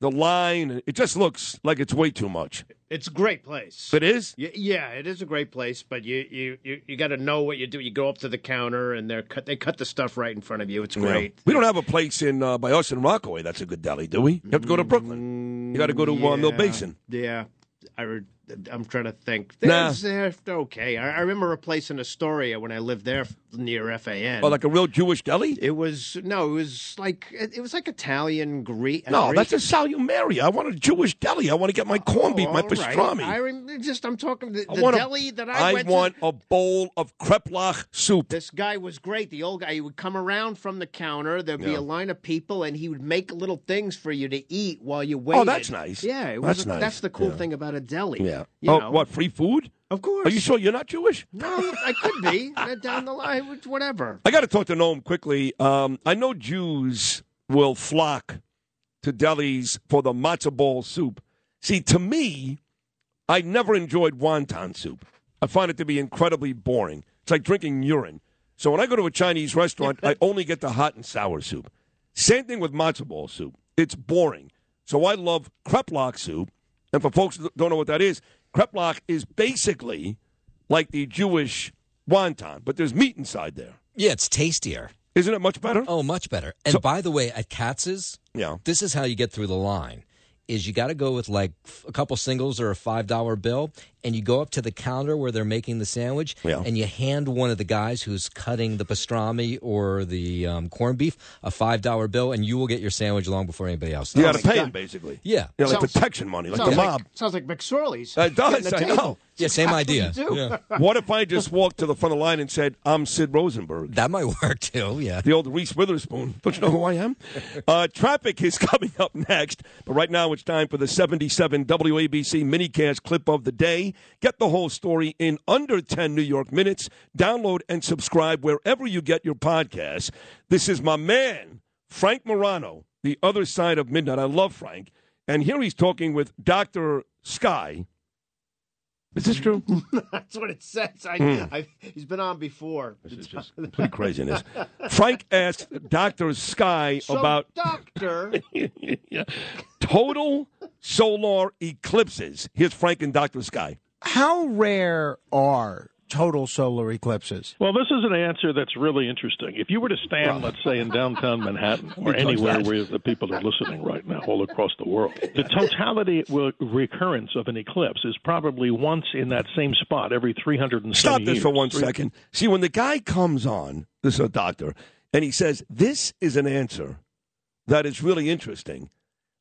[SPEAKER 9] the line it just looks like it's way too much.
[SPEAKER 10] It's a great place.
[SPEAKER 9] It is.
[SPEAKER 10] Y- Yeah, it is a great place, but you you you, you got to know what you do. You go up to the counter and they're cut. They cut the stuff right in front of you. It's great.
[SPEAKER 9] Yeah. We don't have a place in uh, by us in Rockaway that's a good deli, do we? You have to go to Brooklyn. You got to go to uh, Mill Basin.
[SPEAKER 10] Yeah, I re- I'm trying to think.
[SPEAKER 9] Nah.
[SPEAKER 10] They're they're okay. I, I remember a place in Astoria when I lived there near FAN.
[SPEAKER 9] Oh, like a real Jewish deli?
[SPEAKER 10] It was no, it was like it, was like Italian Greek.
[SPEAKER 9] No, that's a Salumeria. I want a Jewish deli. I want to get my corned beef, my
[SPEAKER 10] oh, right.
[SPEAKER 9] pastrami.
[SPEAKER 10] I rem- just I'm talking the, the
[SPEAKER 9] want a-
[SPEAKER 10] deli that I,
[SPEAKER 9] I
[SPEAKER 10] went
[SPEAKER 9] want
[SPEAKER 10] to.
[SPEAKER 9] a bowl of kreplach soup.
[SPEAKER 10] This guy was great. The old guy. He would come around from the counter. There'd be
[SPEAKER 9] Yeah.
[SPEAKER 10] a line of people, and he would make little things for you to eat while you waited.
[SPEAKER 9] Oh, that's nice.
[SPEAKER 10] Yeah, it
[SPEAKER 9] That's
[SPEAKER 10] was.
[SPEAKER 9] nice.
[SPEAKER 10] That's the cool
[SPEAKER 9] Yeah.
[SPEAKER 10] thing about a deli.
[SPEAKER 9] Yeah.
[SPEAKER 10] You
[SPEAKER 9] oh,
[SPEAKER 10] know.
[SPEAKER 9] what free food?
[SPEAKER 10] Of course.
[SPEAKER 9] Are you sure you're not Jewish?
[SPEAKER 10] No, I could be down the line. Whatever.
[SPEAKER 9] I got to talk to Noam quickly. Um, I know Jews will flock to delis for the matzo ball soup. See, to me, I never enjoyed wonton soup. I find it to be incredibly boring. It's like drinking urine. So when I go to a Chinese restaurant, I [laughs] only get the hot and sour soup. Same thing with matzo ball soup. It's boring. So I love kreplach soup. And for folks that don't know what that is, kreplach is basically like the Jewish wonton, but there's meat inside there.
[SPEAKER 14] Yeah, it's tastier.
[SPEAKER 9] Isn't it much better?
[SPEAKER 14] Oh, much better. And by the way, at Katz's,
[SPEAKER 9] yeah.
[SPEAKER 14] this is how you get through the line. Is you got to go with like a couple singles or a five dollar bill, and you go up to the counter where they're making the sandwich,
[SPEAKER 9] Yeah.
[SPEAKER 14] and you hand one of the guys who's cutting the pastrami or the um, corned beef a five dollar bill, and you will get your sandwich long before anybody else.
[SPEAKER 9] You got to pay him, basically.
[SPEAKER 14] Yeah.
[SPEAKER 9] Yeah, like
[SPEAKER 10] Sounds-
[SPEAKER 9] protection money, like
[SPEAKER 10] sounds
[SPEAKER 9] the mob.
[SPEAKER 10] sounds like McSorley's.
[SPEAKER 9] It does, I
[SPEAKER 10] table.
[SPEAKER 9] know.
[SPEAKER 14] Yeah, same idea.
[SPEAKER 10] what.
[SPEAKER 14] Yeah. [laughs]
[SPEAKER 9] What if I just walked to the front of the line and said, I'm Sid Rosenberg?
[SPEAKER 14] That might [laughs] work too, yeah.
[SPEAKER 9] The old Reese Witherspoon. Don't you know who I am? [laughs] Uh, traffic is coming up next, but right now it's time for the 77 WABC minicast clip of the day. Get the whole story in under 10 New York minutes. Download and subscribe wherever you get your podcasts. This is my man, Frank Morano, the other side of midnight. I love Frank. And here he's talking with Dr. Sky. Is this true? [laughs]
[SPEAKER 10] That's what it says. I,
[SPEAKER 9] Mm.
[SPEAKER 10] I, he's been on before. This is
[SPEAKER 9] just complete craziness. Frank asked Dr. Sky
[SPEAKER 10] So,
[SPEAKER 9] about
[SPEAKER 10] doctor. [laughs]
[SPEAKER 9] Total solar eclipses. Here's Frank and Dr. Sky.
[SPEAKER 15] How rare are total solar eclipses?
[SPEAKER 16] Well, this is an answer that's really interesting. If you were to stand, let's say, in downtown Manhattan [laughs] or anywhere where the people are listening right now, all across the world, the totality recurrence of an eclipse is probably once in that same spot every 370
[SPEAKER 9] Stop this
[SPEAKER 16] years.
[SPEAKER 9] for one second. See, when the guy comes on, this is a doctor, and he says, This is an answer that is really interesting,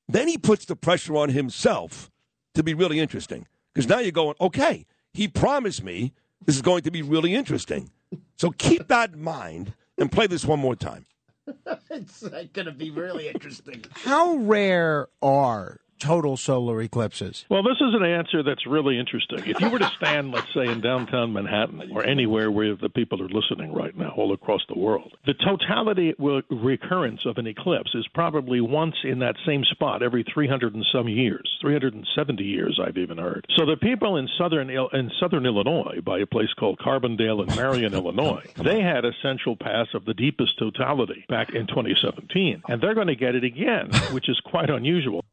[SPEAKER 9] then he puts the pressure on himself to be really interesting. Because now you're going, Okay, he promised me this is going to be really interesting. So keep that in mind and play this one more time. [laughs]
[SPEAKER 10] it's uh, going to be really interesting.
[SPEAKER 15] How rare are total solar eclipses?
[SPEAKER 16] Well, this is an answer that's really interesting. If you were to stand, let's say, in downtown Manhattan or anywhere where the people are listening right now, all across the world, the totality recurrence of an eclipse is probably once in that same spot every 300 and some years, 370 years, I've even heard. So the people in southern in southern Illinois, by a place called Carbondale in Marion, Illinois, [laughs] they had a central pass of the deepest totality back in 2017, and they're going to get it again, which is quite unusual.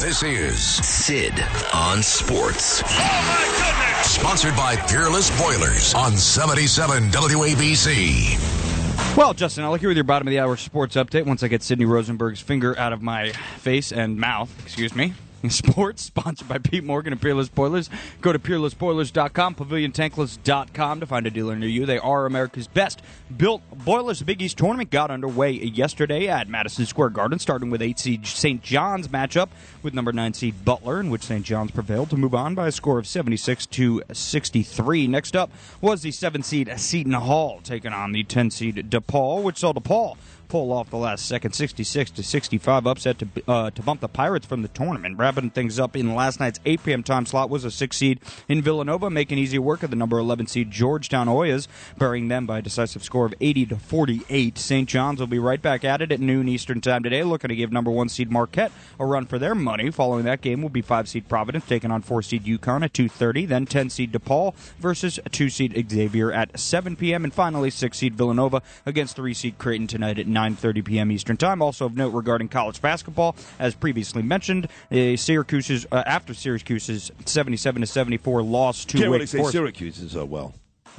[SPEAKER 5] This is
[SPEAKER 2] Sid on Sports.
[SPEAKER 5] Oh, sponsored by Peerless Boilers on 77 WABC.
[SPEAKER 17] Well, Justin, I'll look here with your bottom of the hour sports update once I get Sidney Rosenberg's finger out of my face and mouth. Excuse me. [laughs]
[SPEAKER 18] Sports, sponsored by Pete Morgan and Peerless Boilers. Go to peerlessboilers.com, paviliontankless.com to find a dealer near you. They are America's best built boilers. The Big East tournament got underway yesterday at Madison Square Garden, starting with 8 seed St. John's matchup with number 9 seed Butler, in which St. John's prevailed to move on by a score of 76 to 63. Next up was the 7 seed Seton Hall taking on the 10 seed DePaul, which saw DePaul pull off the last second 66 to 65 upset to uh, to bump the Pirates from the tournament. Wrapping things up in last night's 8 p.m. time slot was a six seed in Villanova, making easy work of the number 11 seed Georgetown Hoyas, burying them by a decisive score of 80 to 48. St. John's will be right back at it at noon Eastern time today, looking to give number one seed Marquette a run for their money. Following that game will be five seed Providence taking on four seed UConn at 2:30, then 10 seed DePaul versus two seed Xavier at 7 p.m. and finally six seed Villanova against three seed Creighton tonight at 9:30 p.m. Eastern Time. Also of note regarding college basketball, as previously mentioned, uh, Syracuse's uh, after Syracuse's 77 to 74 loss to
[SPEAKER 9] Can't
[SPEAKER 18] Wake
[SPEAKER 9] really say
[SPEAKER 18] Forest.
[SPEAKER 9] Syracuse is uh, well.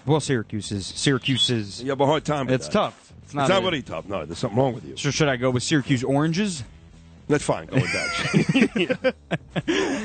[SPEAKER 18] Well, Syracuse's Syracuse's.
[SPEAKER 9] You have a hard time. With
[SPEAKER 18] It's
[SPEAKER 9] that.
[SPEAKER 18] tough. It's not, a-
[SPEAKER 9] really tough. No, there's something wrong with you.
[SPEAKER 18] So should I go with Syracuse Oranges?
[SPEAKER 9] That's fine. Go with. [laughs]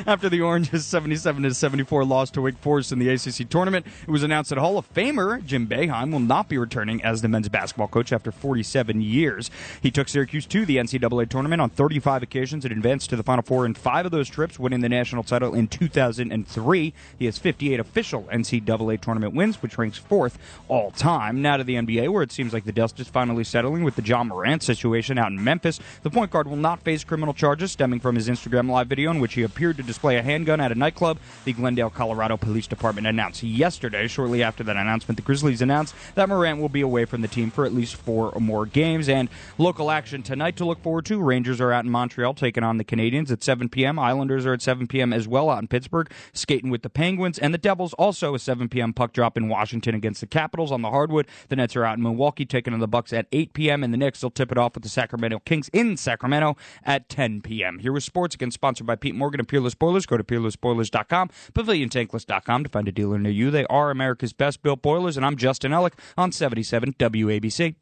[SPEAKER 18] After the Oranges' 77 to 74 loss to Wake Forest in the ACC tournament, it was announced that Hall of Famer Jim Boeheim will not be returning as the men's basketball coach after 47 years. He took Syracuse to the NCAA tournament on 35 occasions and advanced to the Final Four in five of those trips, winning the national title in 2003. He has 58 official NCAA tournament wins, which ranks fourth all time. Now to the NBA, where it seems like the dust is finally settling with the Ja Morant situation out in Memphis. The point guard will not face criminal charges stemming from his Instagram live video in which he appeared to display a handgun at a nightclub. The Glendale, Colorado Police Department announced yesterday. Shortly after that announcement, the Grizzlies announced that Morant will be away from the team for at least four or more games. And local action tonight to look forward to. Rangers are out in Montreal taking on the Canadiens at 7 p.m. Islanders are at 7 p.m. as well out in Pittsburgh, skating with the Penguins. And the Devils also a 7 p.m. puck drop in Washington against the Capitals on the hardwood. The Nets are out in Milwaukee taking on the Bucks at 8 p.m. And the Knicks will tip it off with the Sacramento Kings in Sacramento at 10 p.m. Here with sports, again sponsored by Pete Morgan and Peerless Boilers. Go to peerlessboilers.com, paviliontankless.com to find a dealer near you. They are America's best built boilers, and I'm Justin Ellick on 77 WABC.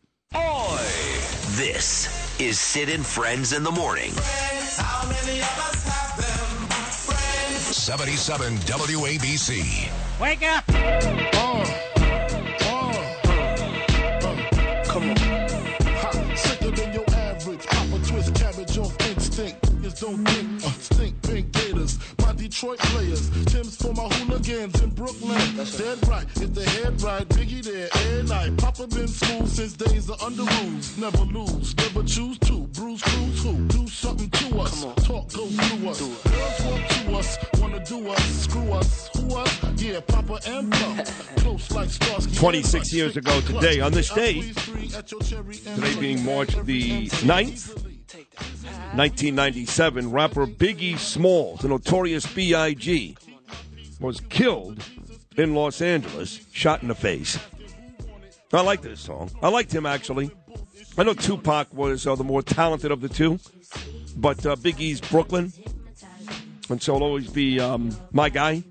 [SPEAKER 2] This is Sid and Friends in the Morning.
[SPEAKER 5] 77 WABC.
[SPEAKER 15] Wake up!
[SPEAKER 19] Come Niggas don't think. Uh, stink pink gators. My Detroit players. Tim's for my hooligans in Brooklyn. Dead right. If the head right, Biggie there. Air night. Papa been school since days of under rules. Never lose. Never choose to. Bruce Cruz who? Do something to us. Talk goes through us. Girls want to us. Wanna do us. Screw us. Who us? Yeah, Papa and Pump. [laughs] Close like Starsky.
[SPEAKER 9] 26 years ago today, on this day, today being March the 9th, 1997, rapper Biggie Smalls, the notorious B.I.G., was killed in Los Angeles, shot in the face. I like this song. I liked him, actually. I know Tupac was uh, the more talented of the two, but uh, Biggie's Brooklyn, and so it'll always be um, my guy.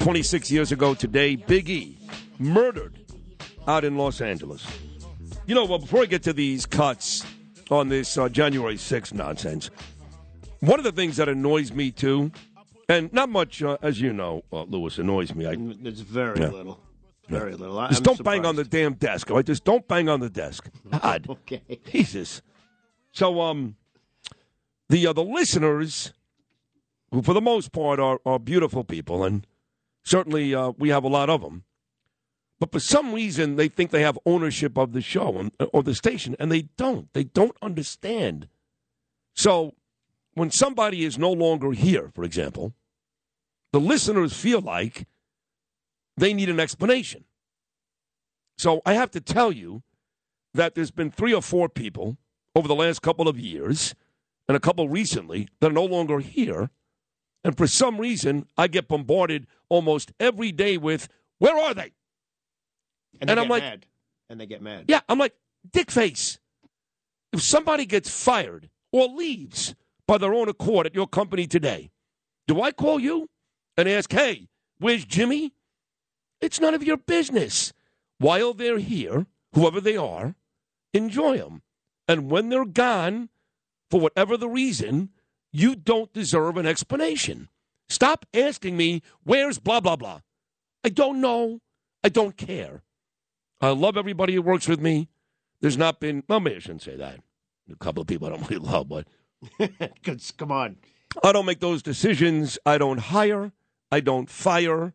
[SPEAKER 9] 26 years ago today, Biggie murdered out in Los Angeles. You know, well, before I get to these cuts on this uh, January 6th nonsense, one of the things that annoys me too, and not much, uh, as you know, uh, Lewis, annoys me. I,
[SPEAKER 10] It's very
[SPEAKER 9] Yeah.
[SPEAKER 10] little. Very little. I-
[SPEAKER 9] just
[SPEAKER 10] I'm
[SPEAKER 9] don't bang on the damn desk, all right? Just don't bang on the desk. God. [laughs]
[SPEAKER 10] Okay.
[SPEAKER 9] Jesus. So, um, the uh, the listeners, who for the most part are, are beautiful people, and certainly uh, we have a lot of them, but for some reason they think they have ownership of the show uh, or the station, and they don't. They don't understand. So, when somebody is no longer here, for example, the listeners feel like they need an explanation. So I have to tell you that there's been three or four people over the last couple of years and a couple recently that are no longer here. And for some reason, I get bombarded almost every day with, where are they?
[SPEAKER 10] And,
[SPEAKER 9] And I'm like-
[SPEAKER 10] mad. And they get mad.
[SPEAKER 9] Yeah, I'm like, dick face. If somebody gets fired or leaves by their own accord at your company today, do I call you and ask, hey, where's Jimmy? It's none of your business. While they're here, whoever they are, enjoy them. And when they're gone, for whatever the reason, You don't deserve an explanation. Stop asking me, where's blah, blah, blah. I don't know. I don't care. I love everybody who works with me. There's not been, well, maybe I shouldn't say that. A couple of people I don't [laughs] really love, but [laughs]
[SPEAKER 10] Come on.
[SPEAKER 9] I don't make those decisions. I don't hire. I don't fire.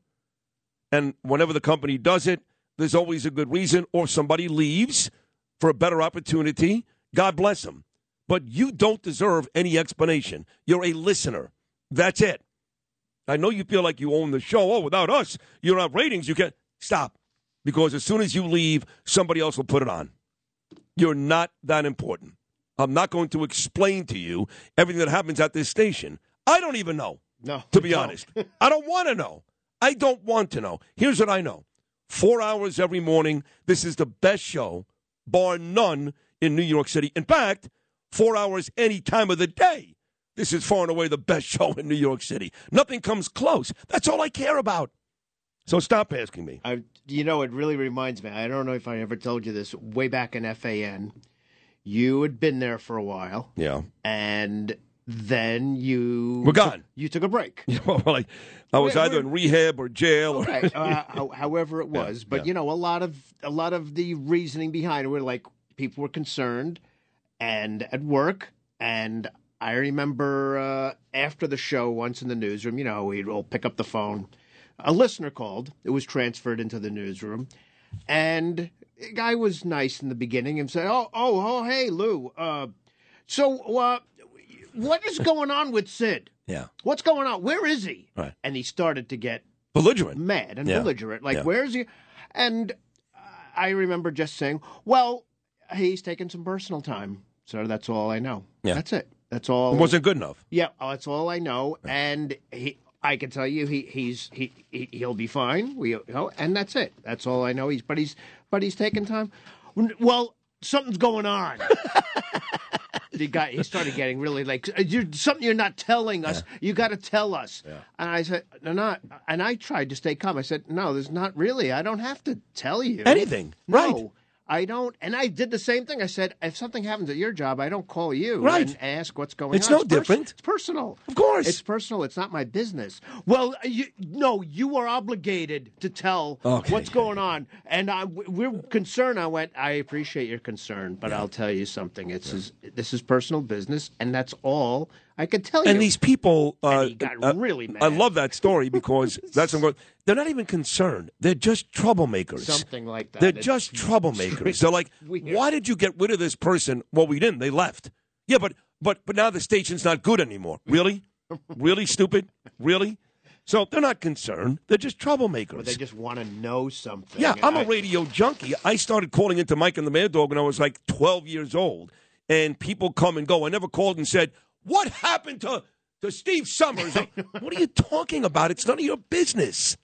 [SPEAKER 9] And whenever the company does it, there's always a good reason, or somebody leaves for a better opportunity. God bless them. But you don't deserve any explanation. You're a listener. That's it. I know you feel like you own the show. Oh, without us, you don't have ratings. You can't. Stop. Because as soon as you leave, somebody else will put it on. You're not that important. I'm not going to explain to you everything that happens at this station. I don't even know.
[SPEAKER 10] No.
[SPEAKER 9] To be honest, I don't want to know. I don't want to know. Here's what I know four hours every morning. This is the best show, bar none, in New York City. In fact, four hours any time of the day. This is far and away the best [laughs] show in New York City. Nothing comes close. That's all I care about. So stop asking me.
[SPEAKER 10] I, you know, it really reminds me. I don't know if I ever told you this. Way back in FAN, you had been there for a while,
[SPEAKER 9] Yeah.
[SPEAKER 10] and then you
[SPEAKER 9] We're gone.
[SPEAKER 10] you took a break. [laughs]
[SPEAKER 9] well, I, I was
[SPEAKER 10] We're-
[SPEAKER 9] either in rehab or jail. Or, [laughs]
[SPEAKER 10] uh, however it was, but
[SPEAKER 9] yeah.
[SPEAKER 10] you know, a lot of a lot of the reasoning behind it were like people were concerned, and at work, and I remember uh, after the show once in the newsroom, you know, we'd all pick up the phone. A listener called. It was transferred into the newsroom, and the guy was nice in the beginning and said, "Oh, oh, oh, hey, Lou. Uh, so, uh, what is going on with Sid?
[SPEAKER 9] Yeah.
[SPEAKER 10] What's going on? Where is he?"
[SPEAKER 9] Right.
[SPEAKER 10] And he started to get
[SPEAKER 9] belligerent,
[SPEAKER 10] mad, and
[SPEAKER 9] Yeah.
[SPEAKER 10] belligerent. Like,
[SPEAKER 9] Yeah.
[SPEAKER 10] where is he? And I remember just saying, "Well, he's taking some personal time." So that's all I know.
[SPEAKER 9] Yeah.
[SPEAKER 10] That's it. That's all.
[SPEAKER 9] It wasn't good enough.
[SPEAKER 10] Yeah, that's all I know. And he, I can tell you, he he he, he he'll be fine. We, you know, and that's it. That's all I know. He's but he's but he's taking time. Well, something's going on. [laughs] the guy he started getting really like uh, you something you're not telling us. You got to tell us. And I said, no, not. And I tried to stay calm. I said, no, there's not really. I don't have to tell you
[SPEAKER 9] Anything.
[SPEAKER 10] No,
[SPEAKER 9] Right.
[SPEAKER 10] I don't. And I did the same thing. I said, if something happens at your job, I don't call you
[SPEAKER 9] Right.
[SPEAKER 10] and ask what's going
[SPEAKER 9] It's
[SPEAKER 10] on.
[SPEAKER 9] no
[SPEAKER 10] pers-
[SPEAKER 9] different.
[SPEAKER 10] it's personal.
[SPEAKER 9] Of course.
[SPEAKER 10] It's personal. It's not my business. Well, you, no, you are obligated to tell
[SPEAKER 9] Okay.
[SPEAKER 10] what's going on. And I, we're concerned. I went, I appreciate your concern, but I'll tell you something. It's is, this is personal business, and that's all I can tell you.
[SPEAKER 9] And these people, uh,
[SPEAKER 10] he got
[SPEAKER 9] uh,
[SPEAKER 10] really mad.
[SPEAKER 9] I love that story because that's what I'm going. They're not even concerned. They're just troublemakers.
[SPEAKER 10] Something like that.
[SPEAKER 9] They're
[SPEAKER 10] It's
[SPEAKER 9] just [laughs] troublemakers. They're like,
[SPEAKER 10] weird.
[SPEAKER 9] why did you get rid of this person? Well, we didn't. They left. Yeah, but but but now the station's not good anymore. Really, [laughs] really stupid. Really. So they're not concerned. They're just troublemakers.
[SPEAKER 10] But they just want to know something.
[SPEAKER 9] Yeah, I'm a radio junkie. I started calling into Mike and the Mad Dog when I was like 12 years old, and people come and go. I never called and said, "What happened to to Steve Summers?" [laughs] what are you talking about? It's none of your business.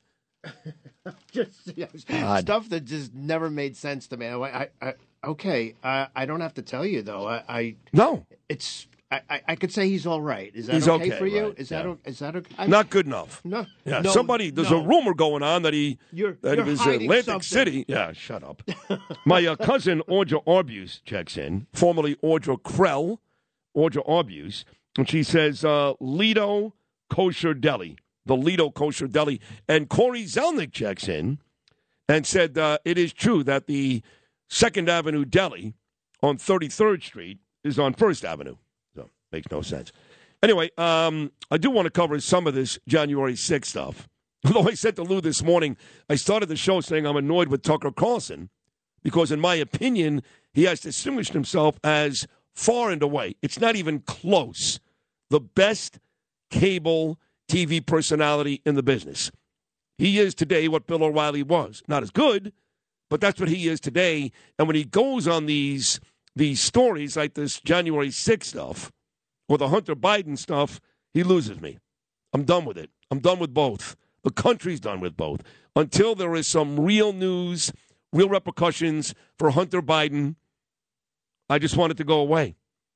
[SPEAKER 10] Just you know, stuff that just never made sense to me. I, I, I okay, I, I don't have to tell you though. I, I
[SPEAKER 9] No,
[SPEAKER 10] it's I, I, could say he's all right. Is that
[SPEAKER 9] He's
[SPEAKER 10] okay,
[SPEAKER 9] okay,
[SPEAKER 10] for you?
[SPEAKER 9] right,
[SPEAKER 10] Is that
[SPEAKER 9] yeah.
[SPEAKER 10] o- is that okay? I-
[SPEAKER 9] not good enough.
[SPEAKER 10] No,
[SPEAKER 9] Yeah,
[SPEAKER 10] no,
[SPEAKER 9] somebody. There's
[SPEAKER 10] no.
[SPEAKER 9] a rumor going on that he
[SPEAKER 10] You're-
[SPEAKER 9] that
[SPEAKER 10] you're
[SPEAKER 9] he was Atlantic
[SPEAKER 10] something.
[SPEAKER 9] City. Yeah, shut up. [laughs] My uh, cousin Audra Arbuse checks in, formerly Audra Krell, Audra Arbuse, and she says uh, Lido Kosher Deli, the Lido Kosher Deli, and Corey Zelnick checks in and said uh, it is true that the Second Avenue Deli on 33rd Street is on First Avenue. So makes no sense. Anyway, um, I do want to cover some of this January 6th stuff. [laughs] Although I said to Lou this morning, I started the show saying I'm annoyed with Tucker Carlson because, in my opinion, he has distinguished himself as far and away, it's not even close, the best cable TV personality in the business. He is today what Bill O'Reilly was. Not as good, but that's what he is today. And when he goes on these these stories like this January 6th stuff or the Hunter Biden stuff, he loses me. I'm done with it. I'm done with both. The country's done with both. Until there is some real news, real repercussions for Hunter Biden, I just want it to go away.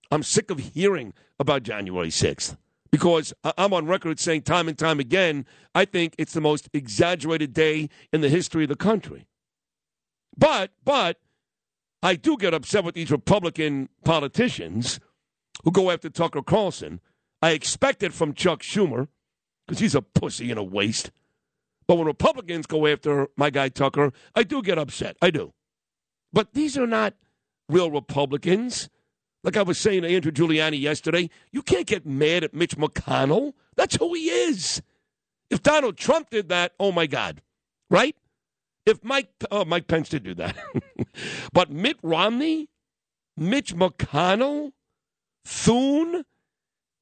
[SPEAKER 9] I'm sick of hearing about January 6th because I'm on record saying time and time again, I think it's the most exaggerated day in the history of the country. But, but, I do get upset with these Republican politicians who go after Tucker Carlson. I expect it from Chuck Schumer because he's a pussy and a waste. But when Republicans go after my guy Tucker, I do get upset. I do. But these are not real Republicans. Like I was saying to Andrew Giuliani yesterday, you can't get mad at Mitch McConnell. That's who he is. If Donald Trump did that, oh my God, right? If Mike, oh, Mike Pence did do that, [laughs] but Mitt Romney, Mitch McConnell, Thune,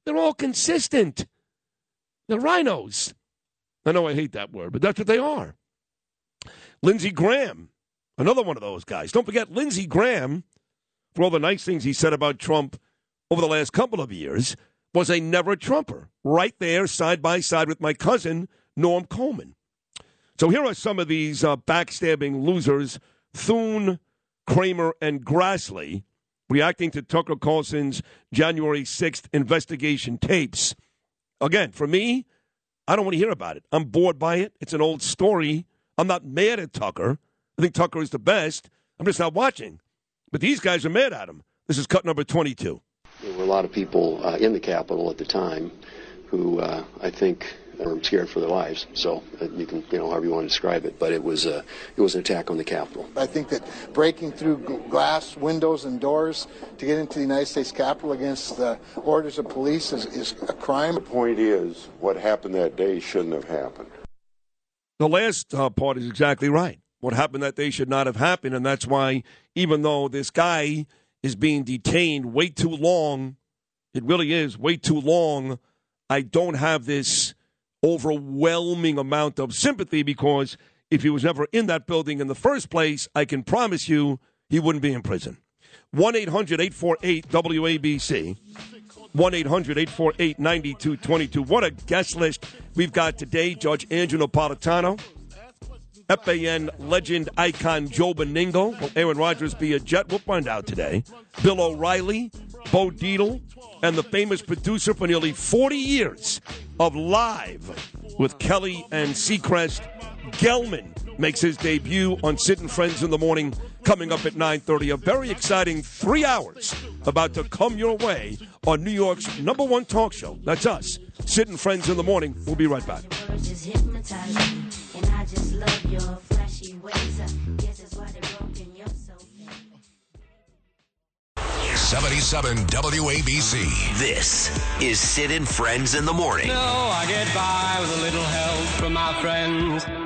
[SPEAKER 9] they're all consistent. They're RINOs. I know I hate that word, but that's what they are. Lindsey Graham, another one of those guys. Don't forget Lindsey Graham, for all the nice things he said about Trump over the last couple of years, was a never Trumper, right there side by side with my cousin, Norm Coleman. So here are some of these uh, backstabbing losers Thune, Cramer, and Grassley reacting to Tucker Carlson's January 6th investigation tapes. Again, for me, I don't want to hear about it. I'm bored by it. It's an old story. I'm not mad at Tucker. I think Tucker is the best. I'm just not watching. But these guys are mad at him. This is cut number 22.
[SPEAKER 20] There were a lot of people uh, in the Capitol at the time who uh, I think were scared for their lives. So uh, you can, you know, however you want to describe it, but it was uh, it was an attack on the Capitol.
[SPEAKER 21] I think that breaking through glass windows and doors to get into the United States Capitol against the orders of police is, is a crime.
[SPEAKER 22] The point is, what happened that day shouldn't have happened.
[SPEAKER 9] The last uh, part is exactly right. What happened that day should not have happened, and that's why, even though this guy is being detained way too long, it really is way too long. I don't have this overwhelming amount of sympathy because if he was never in that building in the first place, I can promise you he wouldn't be in prison. 1 800 848 WABC. 1 800 848 9222. What a guest list we've got today. Judge Andrew Napolitano, FAN legend icon Joe Benigno. Will Aaron Rodgers be a Jet? We'll find out today. Bill O'Reilly, Bo Dietl, and the famous producer for nearly 40 years of Live with Kelly and Seacrest. Gelman makes his debut on Sid and Friends in the Morning coming up at 9.30. A very exciting three hours about to come your way on New York's number one talk show. That's us, Sid and Friends in the Morning. We'll be right back.
[SPEAKER 5] 77 WABC.
[SPEAKER 2] This is Sid and Friends in the Morning.
[SPEAKER 4] No, I get by with a little help from my friends.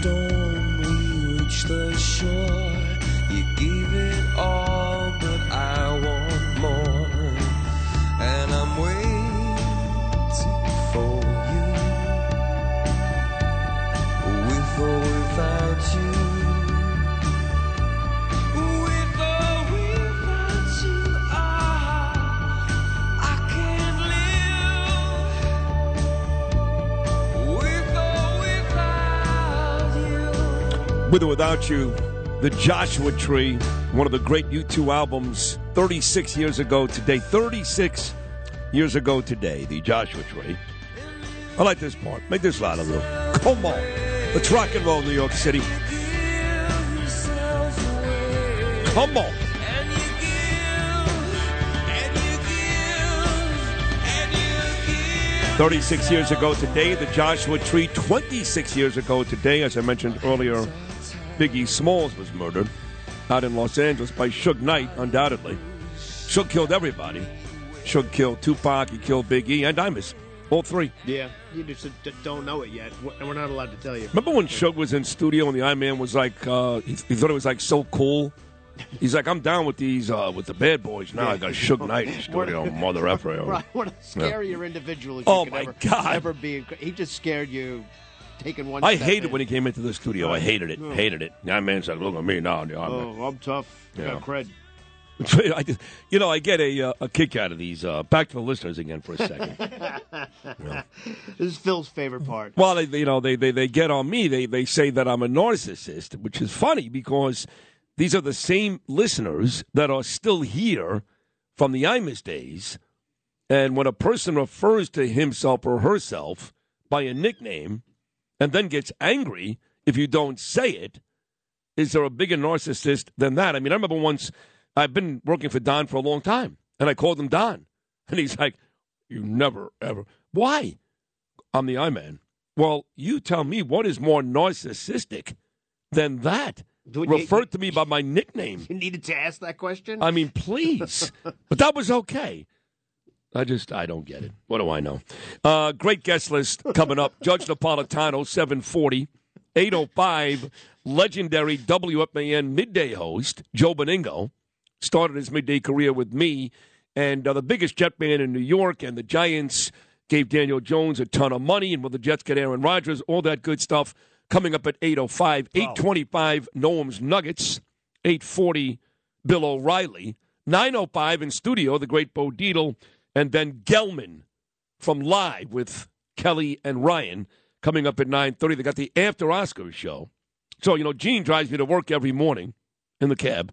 [SPEAKER 23] Storm, we reach the shore. With or without you,
[SPEAKER 9] the Joshua Tree, one of the great U2 albums, 36 years ago today. 36 years ago today, the Joshua Tree. I like this part. Make this loud a little. Come on. Let's rock and roll, New York City. Come on. Thirty-six years ago today, the Joshua Tree. Twenty-six years ago today, as I mentioned earlier, Biggie Smalls was murdered. out in Los Angeles by Suge Knight, undoubtedly. Suge killed everybody. Suge killed Tupac, he killed Biggie, and Imus. All three.
[SPEAKER 10] Yeah, you just don't know it yet, and we're not allowed to tell you.
[SPEAKER 9] Remember when Suge was in studio and the Iron Man was like, uh, he, he thought it was like so cool? He's like, I'm down with these, uh, with the bad boys. Now I got Suge Knight in [laughs] studio, mother effer. [laughs]
[SPEAKER 10] Right, what a scarier individual as
[SPEAKER 9] Oh,
[SPEAKER 10] could
[SPEAKER 9] my
[SPEAKER 10] ever,
[SPEAKER 9] God.
[SPEAKER 10] ever be. He just scared you taking one
[SPEAKER 9] I hated
[SPEAKER 10] in.
[SPEAKER 9] when he came into the studio. I hated it.
[SPEAKER 10] Oh.
[SPEAKER 9] Hated it. Iron Man's like, look at me now. Man."
[SPEAKER 10] Oh, I'm tough. I
[SPEAKER 9] Yeah.
[SPEAKER 10] got cred. [laughs]
[SPEAKER 9] You know, I get a, uh, a kick out of these. Uh, back to the listeners again for a second. [laughs]
[SPEAKER 10] This is Phil's favorite part.
[SPEAKER 9] Well, they, you know, they, they, they get on me. They, they say that I'm a narcissist, which is funny because these are the same listeners that are still here from the Imus days. And when a person refers to himself or herself by a nickname and then gets angry if you don't say it, is there a bigger narcissist than that? I mean, I remember once I've been working for Don for a long time, and I called him Don. [laughs] And he's like, You never, ever. Why? I'm the I man. Well, you tell me what is more narcissistic than that?
[SPEAKER 10] Do you-
[SPEAKER 9] Refer to me by my nickname. [laughs]
[SPEAKER 10] You needed to ask that question.
[SPEAKER 9] I mean, please. [laughs] but that was okay. I just, I don't get it. What do I know? Uh, great guest list coming up. [laughs] Judge Napolitano, 740. 805, legendary WFAN midday host, Joe Benigno, started his midday career with me. And uh, the biggest Jet fan in New York and the Giants gave Daniel Jones a ton of money. And will the Jets get Aaron Rodgers? All that good stuff coming up at 805. 825, Noam's Nuggets. 840, Bill O'Reilly. 905 in studio, the great Bo Dietl. And then Gelman from Live with Kelly and Ryan coming up at 9.30. They got the After Oscars show. So, you know, Gene drives me to work every morning in the cab.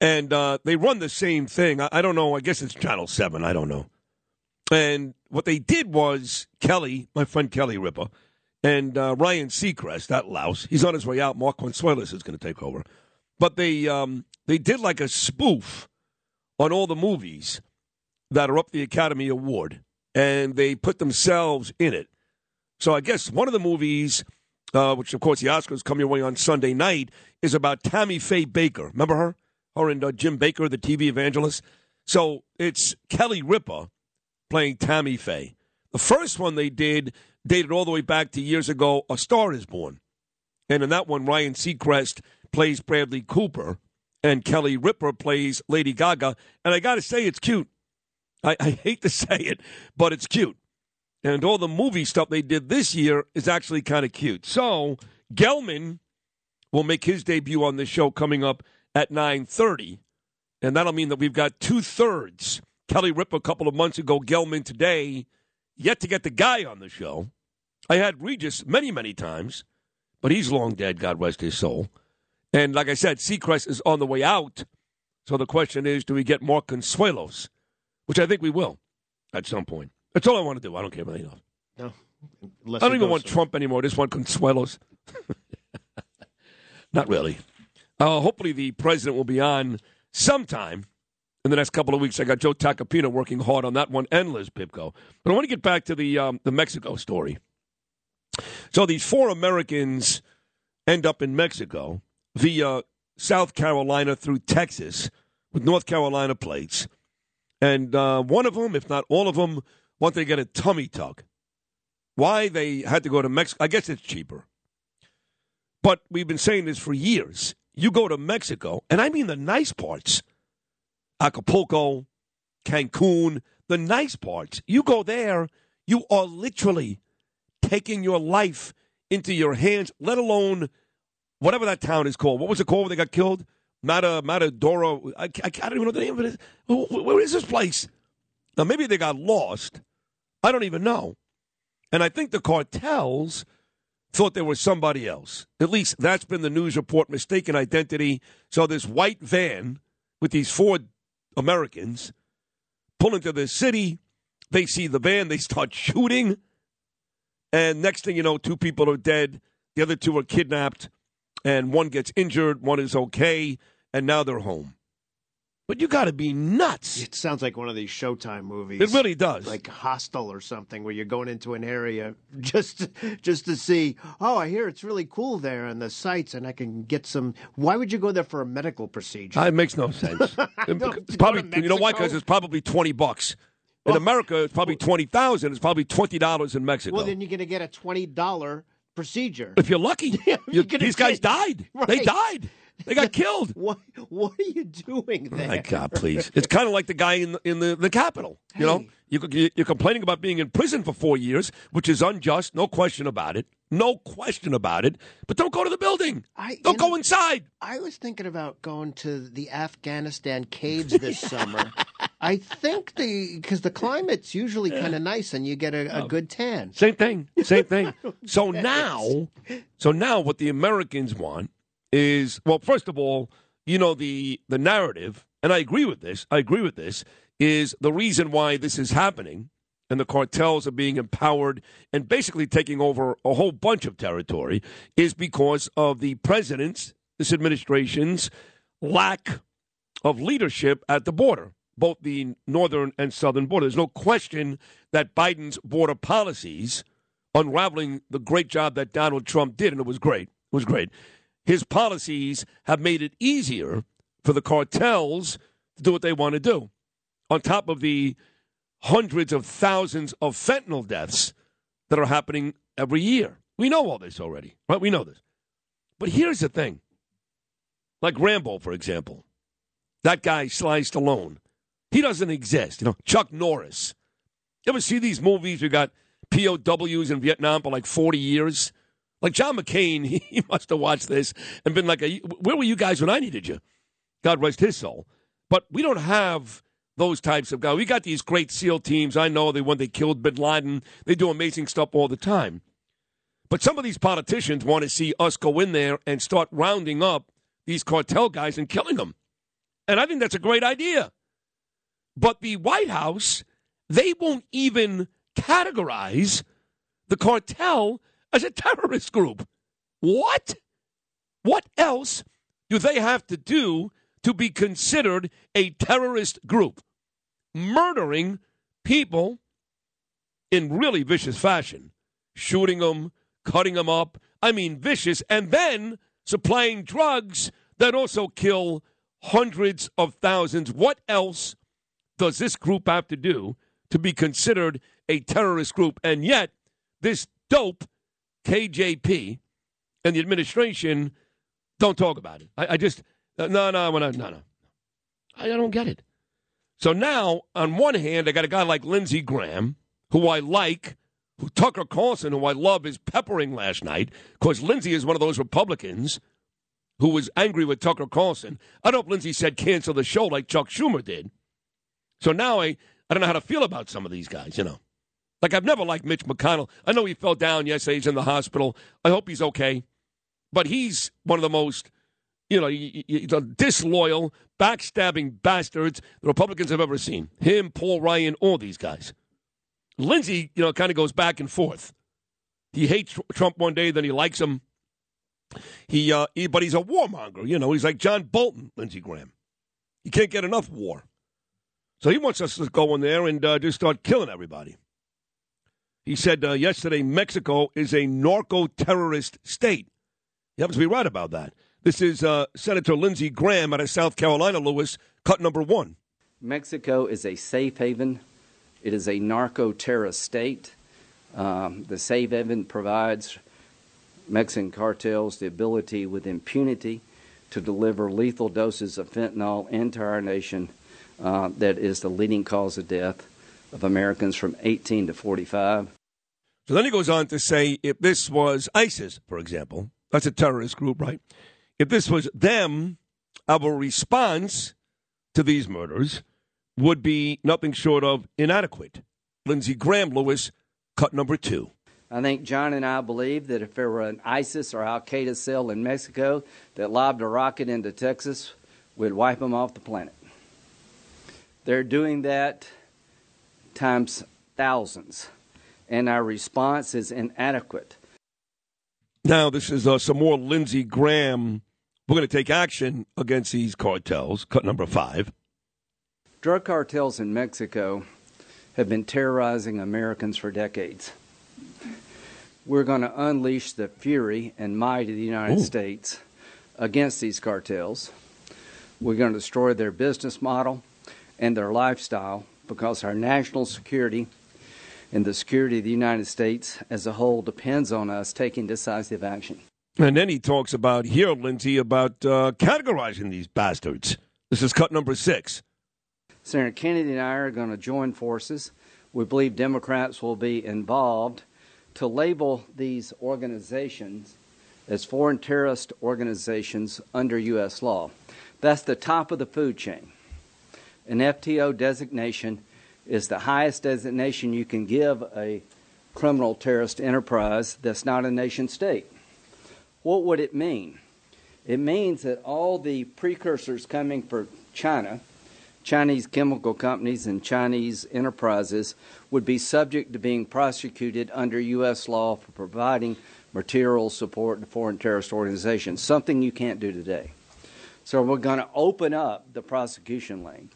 [SPEAKER 9] And uh, they run the same thing. I, I don't know. I guess it's Channel 7. I don't know. And what they did was Kelly, my friend Kelly Ripa, and uh, Ryan Seacrest, that louse, he's on his way out. Mark Consuelos is going to take over. But they um, they did like a spoof on all the movies that are up the Academy Award, and they put themselves in it. So I guess one of the movies, uh, which of course the Oscars come your way on Sunday night, is about Tammy Faye Bakker. Remember her? Her and uh, Jim Bakker, the TV evangelist. So it's Kelly Ripa playing Tammy Faye. The first one they did dated all the way back to years ago. A Star Is Born, and in that one, Ryan Seacrest plays Bradley Cooper, and Kelly Ripa plays Lady Gaga. And I got to say, it's cute. I, I hate to say it, but it's cute. And all the movie stuff they did this year is actually kind of cute. So Gelman will make his debut on this show coming up at 9.30. And that'll mean that we've got two-thirds. Kelly Ripa a couple of months ago, Gelman today, yet to get the guy on the show. I had Regis many, many times, but he's long dead, God rest his soul. And like I said, Seacrest is on the way out. So the question is, do we get more Consuelos? Which I think we will at some point. That's all I want to do. I don't care about anything else.
[SPEAKER 10] No.
[SPEAKER 9] I don't even want Trump anymore. I just want Consuelos. [laughs] Not really. Uh, hopefully, the president will be on sometime in the next couple of weeks. I got Joe Tacopina working hard on that one and Liz Pipko. But I want to get back to the um, the Mexico story. So these four Americans end up in Mexico via South Carolina through Texas with North Carolina plates. And uh, one of them, if not all of them, want to get a tummy tuck. Why they had to go to Mexico? I guess it's cheaper. But we've been saying this for years. You go to Mexico, and I mean the nice parts Acapulco, Cancun, the nice parts. You go there, you are literally taking your life into your hands, let alone whatever that town is called. What was it called when they got killed? Mata, Matadoro. I, I, I don't even know the name of it. Wh- wh- Where is this place? Now, maybe they got lost. I don't even know. And I think the cartels thought there was somebody else. At least that's been the news report mistaken identity. So, this white van with these four Americans pull into the city. They see the van, they start shooting. And next thing you know, two people are dead. The other two are kidnapped. And one gets injured, one is okay. And now they're home. But you got to be nuts.
[SPEAKER 10] It sounds like one of these Showtime movies.
[SPEAKER 9] It really does.
[SPEAKER 10] Like Hostel or something, where you're going into an area [laughs] just just to see. Oh, I hear it's really cool there and the sights, and I can get some. Why would you go there for a medical procedure?
[SPEAKER 9] Uh, It makes no sense. [laughs]
[SPEAKER 10] Go
[SPEAKER 9] probably, you know why? Because it's probably twenty bucks. In America, it's probably twenty thousand. It's probably twenty dollars in Mexico.
[SPEAKER 10] Well, then you're going to get a twenty dollar procedure.
[SPEAKER 9] if you're lucky, [laughs] You- these guys died. They died. They got [laughs] killed.
[SPEAKER 10] What What are you doing oh there?
[SPEAKER 9] My God, please! [laughs] It's kind of like the guy in the, in the, the Capitol. You know, you, you're complaining about being in prison for four years, which is unjust, no question about it, no question about it. But don't go to the building.
[SPEAKER 10] I,
[SPEAKER 9] don't go
[SPEAKER 10] know,
[SPEAKER 9] inside.
[SPEAKER 10] I was thinking about going to the Afghanistan caves this summer. I think the because the climate's usually kind of nice and you get a, a oh. good tan.
[SPEAKER 9] Same thing. Same thing. [laughs] So now, so now, what the Americans want is well, first of all, you know the the narrative, and I agree with this. I agree with this. Is the reason why this is happening, and the cartels are being empowered and basically taking over a whole bunch of territory, is because of the president's, this administration's lack of leadership at the border, both the northern and southern border. There's no question that Biden's border policies, unraveling the great job that Donald Trump did, and it was great, it was great. His policies have made it easier for the cartels to do what they want to do. On top of the hundreds of thousands of fentanyl deaths that are happening every year. We know all this already, right? We know this. But here's the thing like Rambo, for example. That guy sliced alone. He doesn't exist. You know, Chuck Norris. You ever see these movies? We got POWs in Vietnam for like 40 years. Like John McCain, [laughs] he must have watched this and been like, "Where were you guys when I needed you?" God rest his soul. But we don't have those types of guys. We got these great SEAL teams. I know they when they killed Bin Laden, they do amazing stuff all the time. But some of these politicians want to see us go in there and start rounding up these cartel guys and killing them. And I think that's a great idea. But the White House, they won't even categorize the cartel as a terrorist group. What? What else do they have to do to be considered a terrorist group? Murdering people in really vicious fashion, shooting them, cutting them up. I mean, vicious, and then supplying drugs that also kill hundreds of thousands. What else does this group have to do to be considered a terrorist group? And yet, this dope KJP and the administration don't talk about it. I, I just, uh, no, no, no, no, no. I, I don't get it. So now, on one hand, I got a guy like Lindsey Graham, who I like, who Tucker Carlson, who I love, is peppering last night, because Lindsey is one of those Republicans who was angry with Tucker Carlson. I don't know if Lindsey said cancel the show like Chuck Schumer did. So now I, I don't know how to feel about some of these guys, you know. Like, I've never liked Mitch McConnell. I know he fell down yesterday. He's in the hospital. I hope he's okay. But he's one of the most, you know, y- disloyal, backstabbing bastards the Republicans have ever seen. Him, Paul Ryan, all these guys. Lindsey, you know, kind of goes back and forth. He hates Trump one day, then he likes him. He, uh, he, but he's a warmonger. You know, he's like John Bolton, Lindsey Graham. He can't get enough war. So he wants us to go in there and uh, just start killing everybody. He said uh, yesterday Mexico is a narco terrorist state. He happens to be right about that. This is uh, Senator Lindsey Graham out of South Carolina, Lewis, cut number one.
[SPEAKER 24] Mexico is a safe haven. It is a narco terrorist state. Um, the safe haven provides Mexican cartels the ability with impunity to deliver lethal doses of fentanyl into our nation uh, that is the leading cause of death of Americans from 18 to 45.
[SPEAKER 9] So then he goes on to say if this was ISIS, for example, that's a terrorist group, right? If this was them, our response to these murders would be nothing short of inadequate. Lindsey Graham Lewis, cut number two.
[SPEAKER 24] I think John and I believe that if there were an ISIS or Al Qaeda cell in Mexico that lobbed a rocket into Texas, we'd wipe them off the planet. They're doing that times thousands, and our response is inadequate.
[SPEAKER 9] Now, this is uh, some more Lindsey Graham. We're going to take action against these cartels, cut number five.
[SPEAKER 24] Drug cartels in Mexico have been terrorizing Americans for decades. We're going to unleash the fury and might of the United
[SPEAKER 9] Ooh.
[SPEAKER 24] States against these cartels. We're going to destroy their business model and their lifestyle because our national security and the security of the United States as a whole depends on us taking decisive action.
[SPEAKER 9] And then he talks about here, Lindsey, about uh, categorizing these bastards. This is cut number six.
[SPEAKER 24] Senator Kennedy and I are going to join forces. We believe Democrats will be involved to label these organizations as foreign terrorist organizations under U.S. law. That's the top of the food chain. An FTO designation is the highest designation you can give a criminal terrorist enterprise that's not a nation state. What would it mean? It means that all the precursors coming from China, Chinese chemical companies and Chinese enterprises, would be subject to being prosecuted under U.S. law for providing material support to foreign terrorist organizations, something you can't do today. So we're going to open up the prosecution lane.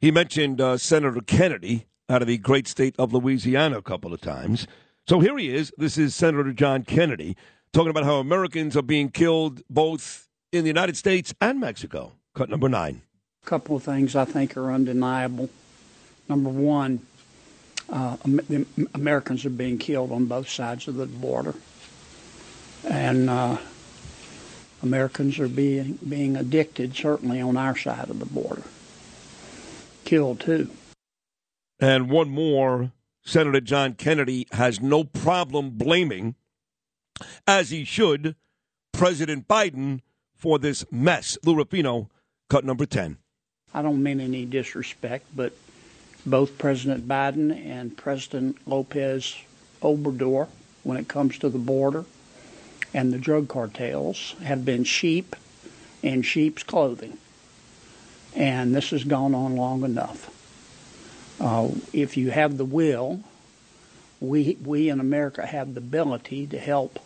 [SPEAKER 9] He mentioned uh, Senator Kennedy out of the great state of Louisiana a couple of times. So here he is. This is Senator John Kennedy talking about how Americans are being killed both in the United States and Mexico. Cut number nine.
[SPEAKER 25] A couple of things I think are undeniable. Number one, uh, Americans are being killed on both sides of the border, and uh, Americans are being being addicted certainly on our side of the border. Killed too.
[SPEAKER 9] And one more Senator John Kennedy has no problem blaming, as he should, President Biden for this mess. Lou Rapino, cut number 10.
[SPEAKER 25] I don't mean any disrespect, but both President Biden and President Lopez Obrador, when it comes to the border and the drug cartels, have been sheep in sheep's clothing. And this has gone on long enough. Uh, if you have the will, we, we in America have the ability to help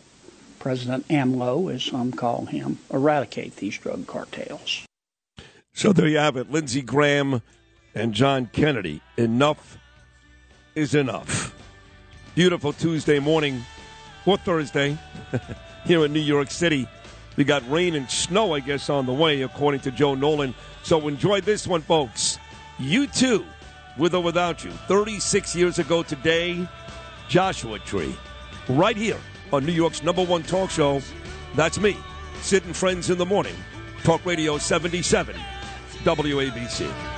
[SPEAKER 25] President AMLO, as some call him, eradicate these drug cartels.
[SPEAKER 9] So there you have it. Lindsey Graham and John Kennedy. Enough is enough. Beautiful Tuesday morning or Thursday [laughs] here in New York City. We got rain and snow, I guess, on the way, according to Joe Nolan. So enjoy this one, folks. You too, with or without you. 36 years ago today, Joshua Tree. Right here on New York's number one talk show. That's me, Sid and Friends in the Morning. Talk Radio 77, WABC.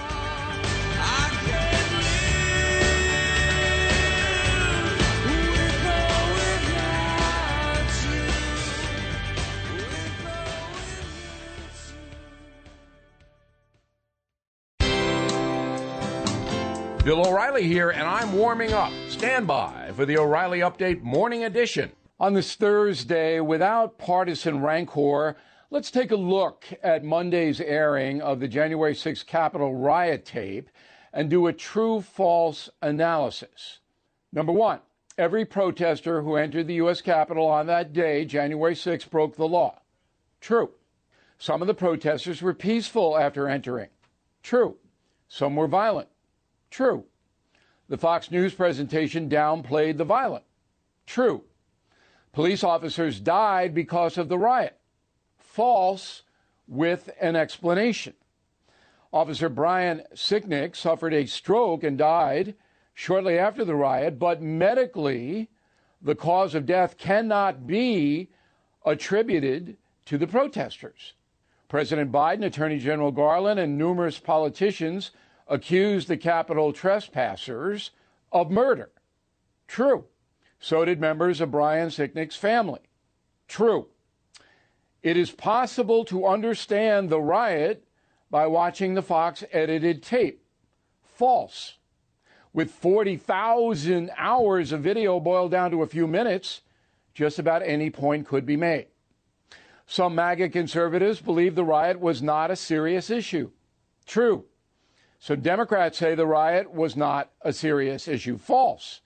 [SPEAKER 26] Bill O'Reilly here, and I'm warming up. Stand by for the O'Reilly Update Morning Edition. On this Thursday, without partisan rancor, let's take a look at Monday's airing of the January 6 Capitol riot tape and do a true false analysis. Number one, every protester who entered the U.S. Capitol on that day, January 6, broke the law. True. Some of the protesters were peaceful after entering. True. Some were violent. True. The Fox News presentation downplayed the violent. True. Police officers died because of the riot. False with an explanation. Officer Brian Sicknick suffered a stroke and died shortly after the riot, but medically, the cause of death cannot be attributed to the protesters. President Biden, Attorney General Garland, and numerous politicians accused the Capitol trespassers of murder. True. So did members of Brian Sicknick's family. True. It is possible to understand the riot by watching the Fox edited tape. False. With 40,000 hours of video boiled down to a few minutes, just about any point could be made. Some MAGA conservatives believe the riot was not a serious issue. True. So Democrats say the riot was not a serious issue. False.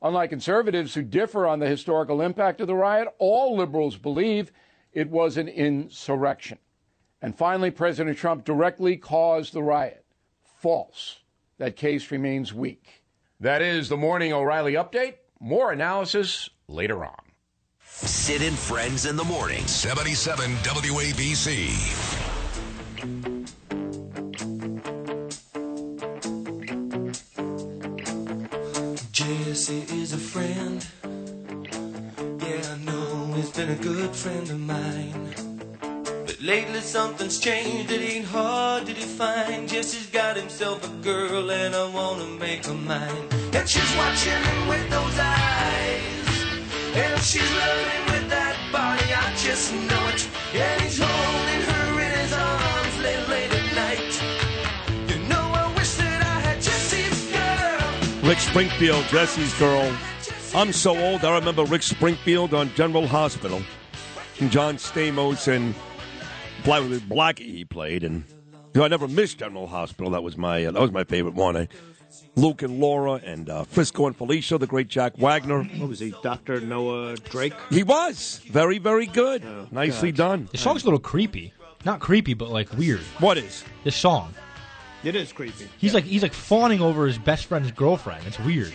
[SPEAKER 26] Unlike conservatives who differ on the historical impact of the riot, all liberals believe it was an insurrection. And finally, President Trump directly caused the riot. false. That case remains weak. That is the Morning O'Reilly Update. More analysis later on.
[SPEAKER 2] Sid and Friends in the morning.
[SPEAKER 5] 77 WABC.
[SPEAKER 4] Been a good friend of mine. But lately something's changed, it ain't hard to define. Jesse's got himself a girl, and I wanna make her mine. And she's watching him with those eyes. And she's loving with that body, I just know it. And he's holding her in his arms late, late at night. You know, I wish that I had Jesse's girl.
[SPEAKER 9] Rick Springfield, Jesse's girl. I'm so old. I remember Rick Springfield on General Hospital. And John Stamos and Black, Blackie he played, and you know, I never missed General Hospital. That was my uh, that was my favorite one. I, Luke and Laura and uh, Frisco and Felicia, the great Jack Wagner.
[SPEAKER 10] What was he, Doctor Noah Drake?
[SPEAKER 9] He was very very good. Nicely done.
[SPEAKER 11] The song's a little creepy. Not creepy, but like weird.
[SPEAKER 9] What is
[SPEAKER 11] this song?
[SPEAKER 10] It is creepy.
[SPEAKER 11] He's like he's like fawning over his best friend's girlfriend. It's weird.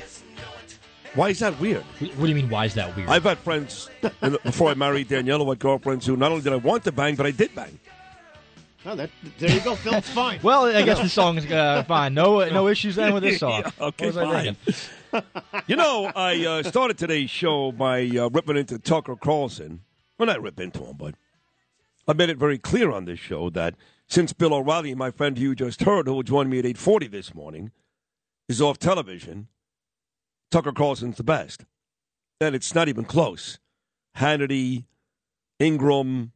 [SPEAKER 9] Why is that weird?
[SPEAKER 11] What do you mean? Why is that weird?
[SPEAKER 9] I've had friends in the- before I married Danielle who had girlfriends who not only did I want to bang, but I did bang.
[SPEAKER 10] Oh, that, there you go, Phil. It's fine. [laughs]
[SPEAKER 11] Well, I guess the song's uh, fine. No, no issues then with this [laughs] song.
[SPEAKER 9] Yeah, okay,
[SPEAKER 11] What was
[SPEAKER 9] fine.
[SPEAKER 11] thinking? [laughs]
[SPEAKER 9] You know, I uh, started today's show by uh, ripping into Tucker Carlson. Well, not rip into him, but I made it very clear on this show that since Bill O'Reilly, my friend who you just heard, who joined me at 8.40 this morning, is off television, Tucker Carlson's the best. And it's not even close. Hannity, Ingraham,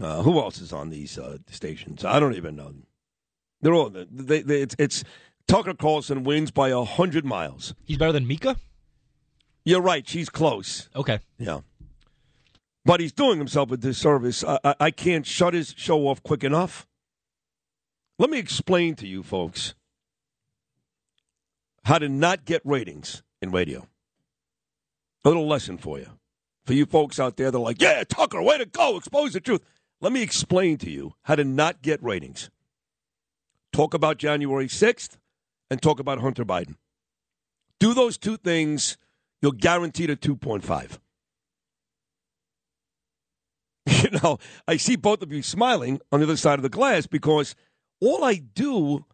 [SPEAKER 9] uh, who else is on these uh, stations? I don't even know. They're all, they, they, it's, it's Tucker Carlson wins by a 100 miles.
[SPEAKER 11] He's better than Mika.
[SPEAKER 9] You're right. She's close.
[SPEAKER 11] Okay.
[SPEAKER 9] Yeah. But he's doing himself a disservice. I, I, I can't shut his show off quick enough. Let me explain to you folks how to not get ratings in radio. A little lesson for you. For you folks out there that are like, yeah, Tucker, way to go, expose the truth. Let me explain to you how to not get ratings. Talk about January 6th and talk about Hunter Biden. Do those two things, you're guaranteed a 2.5. [laughs] You know, I see both of you smiling on the other side of the glass because all I do,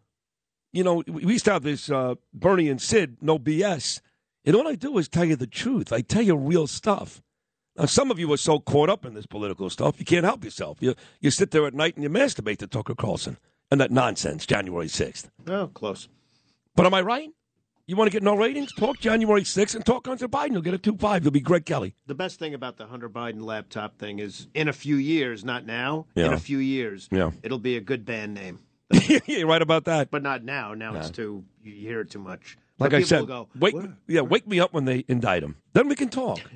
[SPEAKER 9] you know, we used to have this uh, Bernie and Sid, no BS. And all I do is tell you the truth. I tell you real stuff. Now, some of you are so caught up in this political stuff, you can't help yourself. You, you sit there at night and you masturbate to Tucker Carlson and that nonsense, January 6th.
[SPEAKER 10] Oh, close.
[SPEAKER 9] But am I right? You want to get no ratings? Talk January 6th and talk Hunter Biden. You'll get a 2 5. You'll be Greg Kelly.
[SPEAKER 10] The best thing about the Hunter Biden laptop thing is in a few years, not now,
[SPEAKER 9] yeah.
[SPEAKER 10] in a few years,
[SPEAKER 9] Yeah.
[SPEAKER 10] it'll be a good band name. [laughs]
[SPEAKER 9] You're right about that.
[SPEAKER 10] But not now. Now it's too, you hear it too much.
[SPEAKER 9] Like I said,
[SPEAKER 10] go,
[SPEAKER 9] wake,
[SPEAKER 10] "What?"
[SPEAKER 9] yeah, wake me up when they indict him. Then we can talk. [laughs]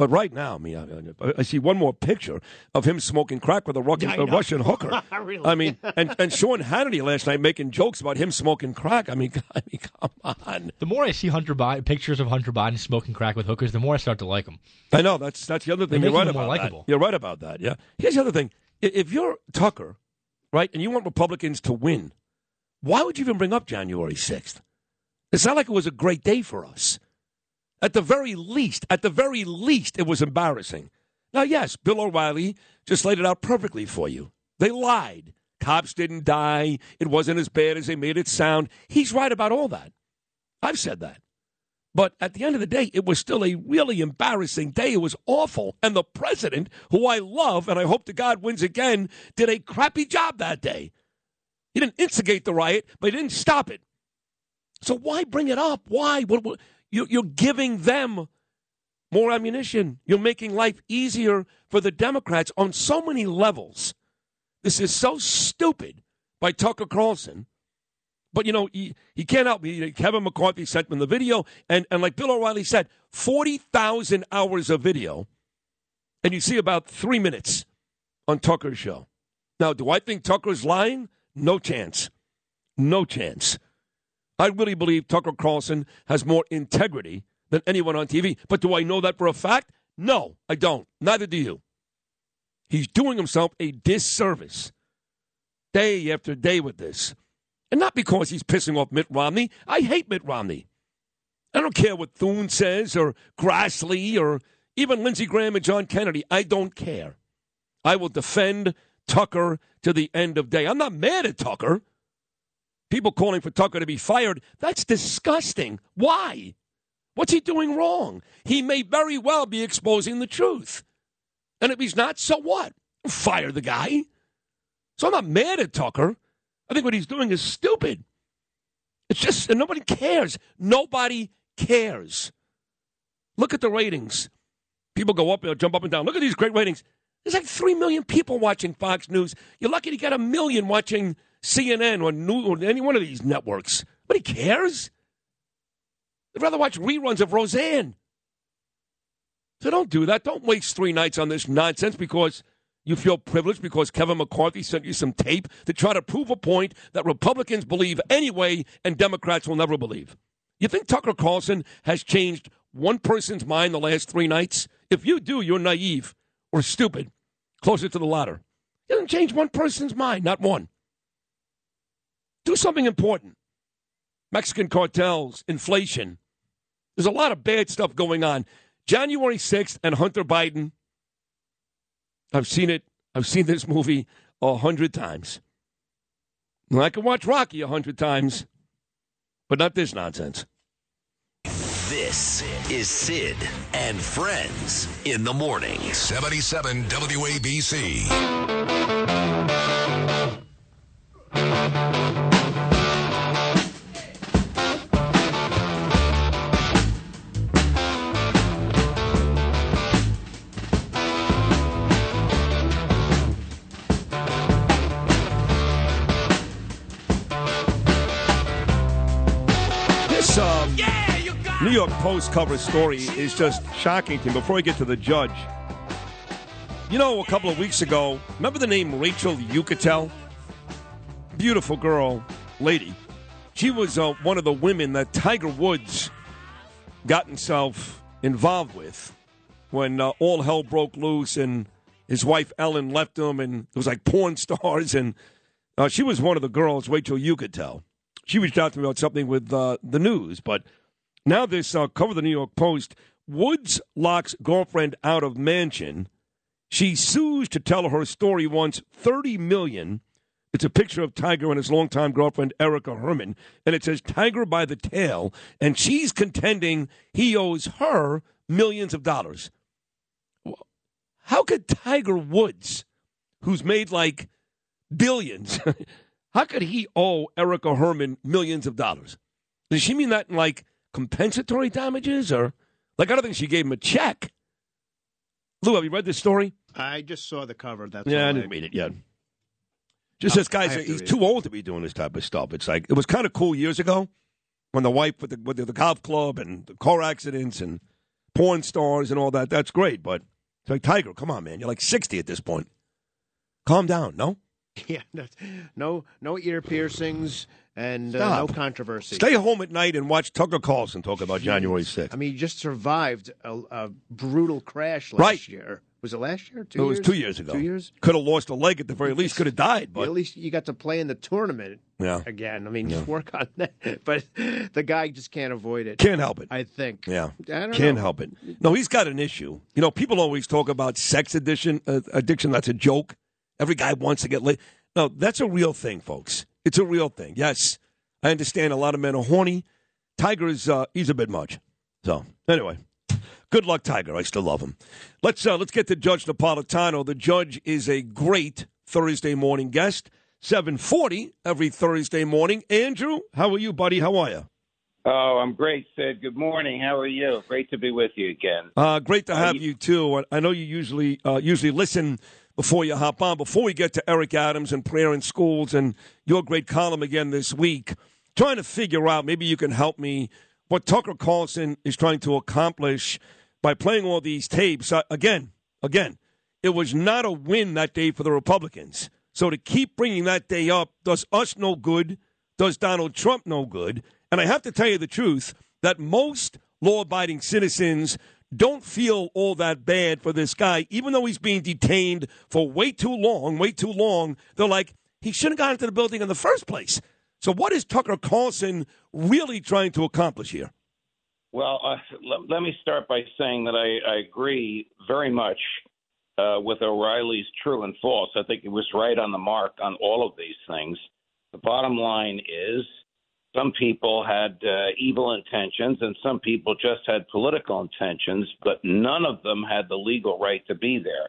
[SPEAKER 9] But right now, I mean, I, I see one more picture of him smoking crack with a, Russian, a. Russian hooker. [laughs]
[SPEAKER 10] Really?
[SPEAKER 9] I mean, and, and Sean Hannity last night making jokes about him smoking crack. I mean, [laughs] I mean, come on.
[SPEAKER 11] The more I see Hunter Biden pictures of Hunter Biden smoking crack with hookers, the more I start to like him.
[SPEAKER 9] I know that's that's the other thing. You're right about that. You're right about that. Yeah. Here's the other thing: if you're Tucker, right, and you want Republicans to win, why would you even bring up January sixth? It's not like it was a great day for us. At the very least, at the very least, it was embarrassing. Now, yes, Bill O'Reilly just laid it out perfectly for you. They lied. Cops didn't die. It wasn't as bad as they made it sound. He's right about all that. I've said that. But at the end of the day, it was still a really embarrassing day. It was awful. And the president, who I love and I hope to God wins again, did a crappy job that day. He didn't instigate the riot, but he didn't stop it. So why bring it up? Why? What, what, you, you're giving them more ammunition. You're making life easier for the Democrats on so many levels. This is so stupid by Tucker Carlson. But, you know, he, he can't help me. Kevin McCarthy sent him the video. And, and like Bill O'Reilly said, 40,000 hours of video. And you see about three minutes on Tucker's show. Now, do I think Tucker's lying? No chance. No chance. I really believe Tucker Carlson has more integrity than anyone on TV. But do I know that for a fact? No, I don't. Neither do you. He's doing himself a disservice day after day with this. And not because he's pissing off Mitt Romney. I hate Mitt Romney. I don't care what Thune says or Grassley or even Lindsey Graham and John Kennedy. I don't care. I will defend Tucker to the end of day. I'm not mad at Tucker. People calling for Tucker to be fired, that's disgusting. Why? What's he doing wrong? He may very well be exposing the truth. And if he's not, so what? Fire the guy. So I'm not mad at Tucker. I think what he's doing is stupid. It's just, and nobody cares. Nobody cares. Look at the ratings. People go up, jump up and down. Look at these great ratings. There's like 3 million people watching Fox News. You're lucky to get a million watching CNN or, New, or any one of these networks. But he cares. They'd rather watch reruns of Roseanne. So don't do that. Don't waste three nights on this nonsense because you feel privileged because Kevin McCarthy sent you some tape to try to prove a point that Republicans believe anyway and Democrats will never believe. You think Tucker Carlson has changed one person's mind the last three nights? If you do, you're naive or stupid, closer to the latter. He doesn't change one person's mind, not one. Do something important. Mexican cartels, inflation. There's a lot of bad stuff going on. January 6th and Hunter Biden. I've seen it. I've seen this movie a hundred times. I can watch Rocky a hundred times, but not this nonsense.
[SPEAKER 2] This is Sid and Friends in the morning.
[SPEAKER 5] 77 WABC.
[SPEAKER 9] New York Post cover story is just shocking to me. Before I get to the judge, you know, a couple of weeks ago, remember the name Rachel Uchitel? Beautiful girl, lady. She was uh, one of the women that Tiger Woods got himself involved with when uh, all hell broke loose and his wife Elin left him, and it was like porn [laughs] stars. And uh, she was one of the girls, Rachel Uchitel. She reached out to me about something with uh, the news, but now this uh, cover the New York Post. Woods locks girlfriend out of mansion. She sues to tell her story. Wants thirty million. It's a picture of Tiger and his longtime girlfriend Erica Herman, and it says Tiger by the tail, and she's contending he owes her millions of dollars. How could Tiger Woods, who's made like billions, [laughs] how could he owe Erica Herman millions of dollars? Does she mean that in like compensatory damages or like I don't think she gave him a check. Lou, have you read this story?
[SPEAKER 10] I just saw the cover. That's
[SPEAKER 9] yeah, I didn't read it yet. Just
[SPEAKER 10] Oh,
[SPEAKER 9] this guy's
[SPEAKER 10] to
[SPEAKER 9] he's too old to be doing this type of stuff. It's like it was kind of cool years ago when the wife with the with the, the golf club and the car accidents and porn stars and all that. That's great, but it's like Tiger, come on, man, you're like sixty at this point. Calm down, no? [laughs]
[SPEAKER 10] Yeah, no, no, ear piercings and uh, no controversy.
[SPEAKER 9] Stay home at night and watch Tucker Carlson talk about January 6th.
[SPEAKER 10] I mean, you just survived a, a brutal crash last
[SPEAKER 9] Right.
[SPEAKER 10] year. Was it last year?
[SPEAKER 9] it
[SPEAKER 10] Two
[SPEAKER 9] was
[SPEAKER 10] years?
[SPEAKER 9] two years ago.
[SPEAKER 10] Two years.
[SPEAKER 9] Could have lost a leg at the very least. Could have died, but
[SPEAKER 10] At least you got to play in the tournament
[SPEAKER 9] Yeah.
[SPEAKER 10] again. I mean,
[SPEAKER 9] Yeah.
[SPEAKER 10] just work on [laughs] that. But the guy just can't avoid it.
[SPEAKER 9] Can't help it.
[SPEAKER 10] I think.
[SPEAKER 9] Yeah,
[SPEAKER 10] I
[SPEAKER 9] can't
[SPEAKER 10] know.
[SPEAKER 9] help it. No, he's got an issue. You know, people always talk about sex addiction. Uh, addiction. That's a joke. Every guy wants to get laid. No, that's a real thing, folks. It's a real thing. Yes, I understand. A lot of men are horny. Tiger is uh, he's a bit much. So anyway, good luck, Tiger. I still love him. Let's uh, let's get to Judge Napolitano. The judge is a great Thursday morning guest. Seven forty every Thursday morning. Andrew, how are you, buddy? How are you?
[SPEAKER 27] Oh, I'm great, Sid. Good morning. How are you? Great to be with you again.
[SPEAKER 9] Uh, great to have you too. I know you usually uh, usually listen before you hop on. Before we get to Eric Adams and prayer in schools and your great column again this week, trying to figure out maybe you can help me what Tucker Carlson is trying to accomplish by playing all these tapes. Uh, again, again, it was not a win that day for the Republicans. So to keep bringing that day up does us no good, does Donald Trump no good. And I have to tell you the truth that most law abiding citizens don't feel all that bad for this guy, even though he's being detained for way too long, way too long. They're like, he shouldn't have gone into the building in the first place. So, what is Tucker Carlson really trying to accomplish here?
[SPEAKER 27] Well, uh, let, let me start by saying that I, I agree very much uh, with O'Reilly's true and false. I think he was right on the mark on all of these things. The bottom line is some people had uh, evil intentions and some people just had political intentions, but none of them had the legal right to be there.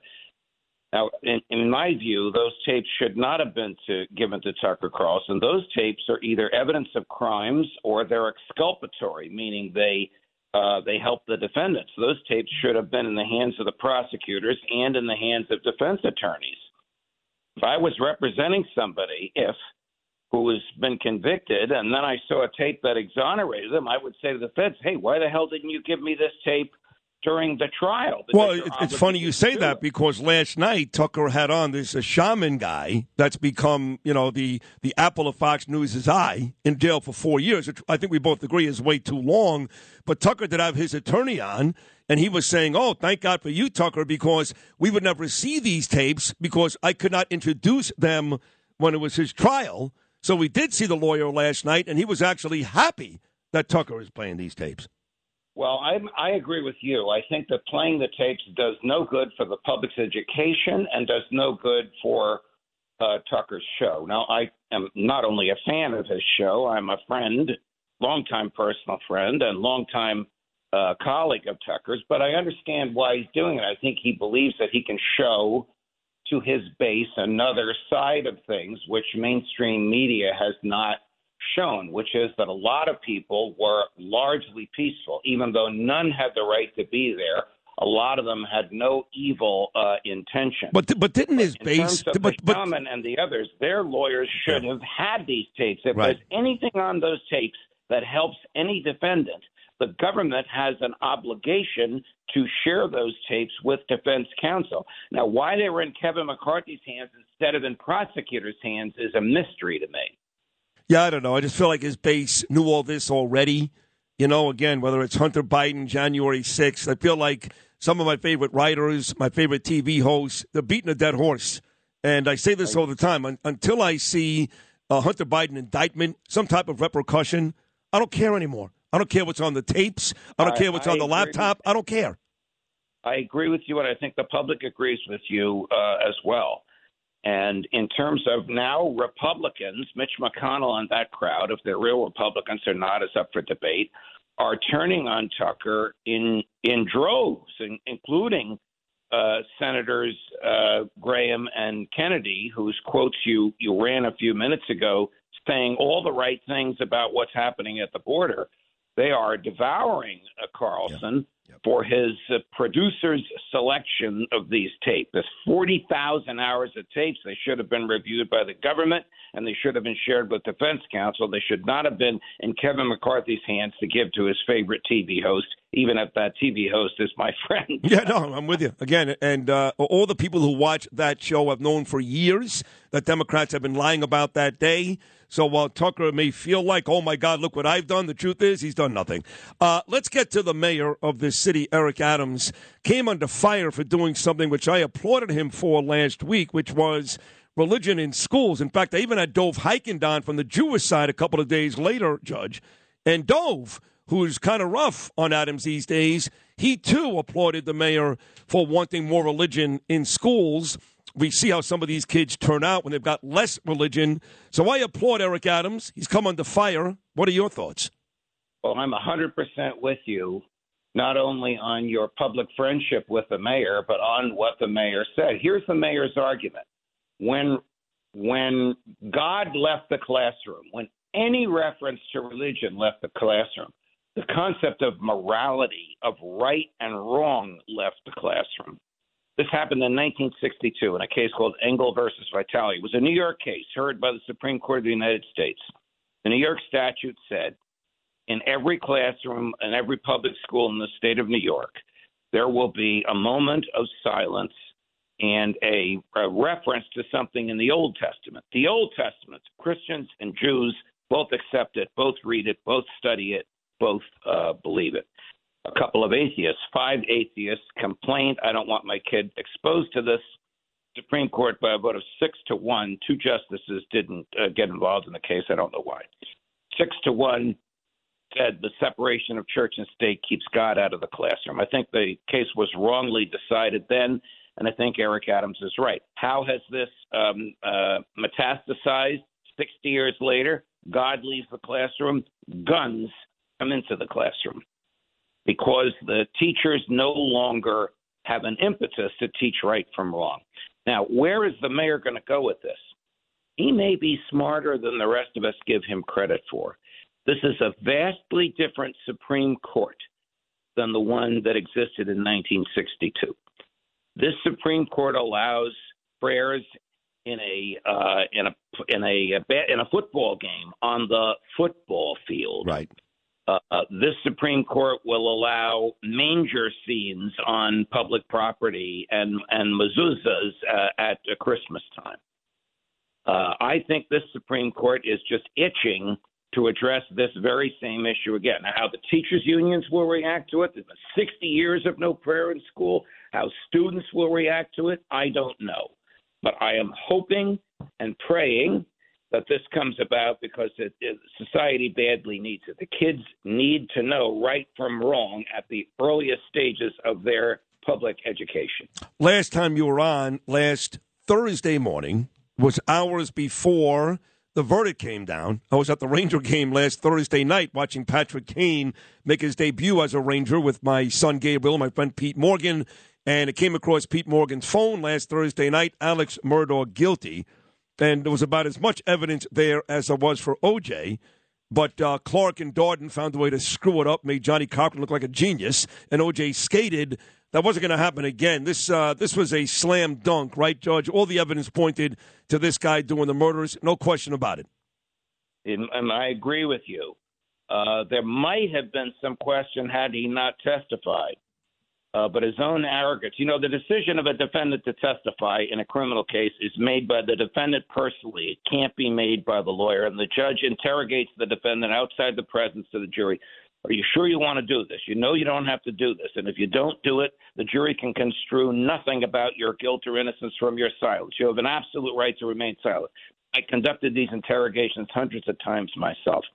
[SPEAKER 27] Now, in, in my view, those tapes should not have been to, given to Tucker Carlson. Those tapes are either evidence of crimes or they're exculpatory, meaning they uh, they help the defendants. Those tapes should have been in the hands of the prosecutors and in the hands of defense attorneys. If I was representing somebody, if who has been convicted, and then I saw a tape that exonerated him, I would say to the feds, "Hey, why the hell didn't you give me this tape during the trial?"
[SPEAKER 9] Well, it- it's funny you say that because last night Tucker had on this a shaman guy that's become, you know, the the apple of Fox News' eye in jail for four years, which I think we both agree is way too long. But Tucker did have his attorney on, and he was saying, "Oh, thank God for you, Tucker, because we would never see these tapes because I could not introduce them when it was his trial." So we did see the lawyer last night, and he was actually happy that Tucker is playing these tapes.
[SPEAKER 27] Well, I, I agree with you. I think that playing the tapes does no good for the public's education and does no good for uh, Tucker's show. Now, I am not only a fan of his show, I'm a friend, longtime personal friend, and longtime uh, colleague of Tucker's, but I understand why he's doing it. I think he believes that he can show to his base another side of things, which mainstream media has not shown, which is that a lot of people were largely peaceful, even though none had the right to be there. A lot of them had no evil uh, intention.
[SPEAKER 9] But but didn't his base? But, but
[SPEAKER 27] shaman and the others, their lawyers should have had these tapes. If
[SPEAKER 9] Right.
[SPEAKER 27] there's anything on those tapes that helps any defendant, the government has an obligation to share those tapes with defense counsel. Now, why they were in Kevin McCarthy's hands instead of in prosecutors' hands is a mystery to me.
[SPEAKER 9] Yeah, I don't know. I just feel like his base knew all this already. You know, again, whether it's Hunter Biden, January 6th, I feel like some of my favorite writers, my favorite TV hosts, they're beating a dead horse. And I say this all the time un- until I see a Hunter Biden indictment, some type of repercussion, I don't care anymore. I don't care what's on the tapes. I don't
[SPEAKER 27] I-
[SPEAKER 9] care what's
[SPEAKER 27] I
[SPEAKER 9] on the laptop. I don't care.
[SPEAKER 27] I agree with you, and I think the public agrees with you uh, as well. And in terms of now Republicans, Mitch McConnell and that crowd, if they're real Republicans or not, is up for debate, are turning on Tucker in in droves, in, including uh, Senators uh, Graham and Kennedy, whose quotes you you ran a few minutes ago, saying all the right things about what's happening at the border. They are devouring uh, Carlson for his uh, producer's selection of these tapes. There's 40,000 hours of tapes. They should have been reviewed by the government and they should have been shared with defense counsel. They should not have been in Kevin McCarthy's hands to give to his favorite TV host, even if that TV host is my [laughs] friend.
[SPEAKER 9] Yeah, no, I'm with you again. And uh, all the people who watch that show have known for years that Democrats have been lying about that day. So while Tucker may feel like, oh my God, look what I've done, the truth is he's done nothing. Uh, let's get to the mayor of this city, Eric Adams, came under fire for doing something which I applauded him for last week, which was religion in schools. In fact, I even had Dov Hikind on from the Jewish side a couple of days later, Judge. And Dov, who's kind of rough on Adams these days, he too applauded the mayor for wanting more religion in schools. We see how some of these kids turn out when they've got less religion. So I applaud Eric Adams. He's come under fire. What are your thoughts?
[SPEAKER 27] Well, I'm 100% with you, not only on your public friendship with the mayor, but on what the mayor said. Here's the mayor's argument. When when God left the classroom, when any reference to religion left the classroom, the concept of morality, of right and wrong left the classroom. This happened in 1962 in a case called Engel versus Vitale. It was a New York case heard by the Supreme Court of the United States. The New York statute said in every classroom in every public school in the state of New York, there will be a moment of silence and a, a reference to something in the Old Testament. The Old Testament, Christians and Jews both accept it, both read it, both study it, both uh, believe it. A couple of atheists, five atheists, complained, I don't want my kid exposed to this. Supreme Court by a vote of six to one. Two justices didn't uh, get involved in the case. I don't know why. Six to one said the separation of church and state keeps God out of the classroom. I think the case was wrongly decided then, and I think Eric Adams is right. How has this um, uh, metastasized 60 years later? God leaves the classroom, guns come into the classroom because the teachers no longer have an impetus to teach right from wrong. Now, where is the mayor going to go with this? He may be smarter than the rest of us give him credit for. This is a vastly different Supreme Court than the one that existed in 1962. This Supreme Court allows prayers in a uh, in a in a in a football game on the football field.
[SPEAKER 9] Right.
[SPEAKER 27] Uh, uh, this Supreme Court will allow manger scenes on public property and and mezuzahs uh, at uh, Christmas time. Uh, I think this Supreme Court is just itching to address this very same issue again. How the teachers' unions will react to it, the 60 years of no prayer in school, how students will react to it, I don't know. But I am hoping and praying that this comes about because it, it, society badly needs it. The kids need to know right from wrong at the earliest stages of their public education.
[SPEAKER 9] Last time you were on, last Thursday morning, was hours before the verdict came down. I was at the Ranger game last Thursday night watching Patrick Kane make his debut as a Ranger with my son Gabriel, my friend Pete Morgan, and it came across Pete Morgan's phone last Thursday night. Alex Murdaugh guilty, and there was about as much evidence there as there was for OJ. But uh, Clark and Darden found a way to screw it up, made Johnnie Cochran look like a genius, and OJ skated. That wasn't going to happen again. This uh, this was a slam dunk, right, Judge? All the evidence pointed to this guy doing the murders, no question about it.
[SPEAKER 27] And, and I agree with you. Uh, there might have been some question had he not testified, uh, but his own arrogance. You know, the decision of a defendant to testify in a criminal case is made by the defendant personally. It can't be made by the lawyer, and the judge interrogates the defendant outside the presence of the jury. Are you sure you want to do this? You know you don't have to do this. And if you don't do it, the jury can construe nothing about your guilt or innocence from your silence. You have an absolute right to remain silent. I conducted these interrogations hundreds of times myself.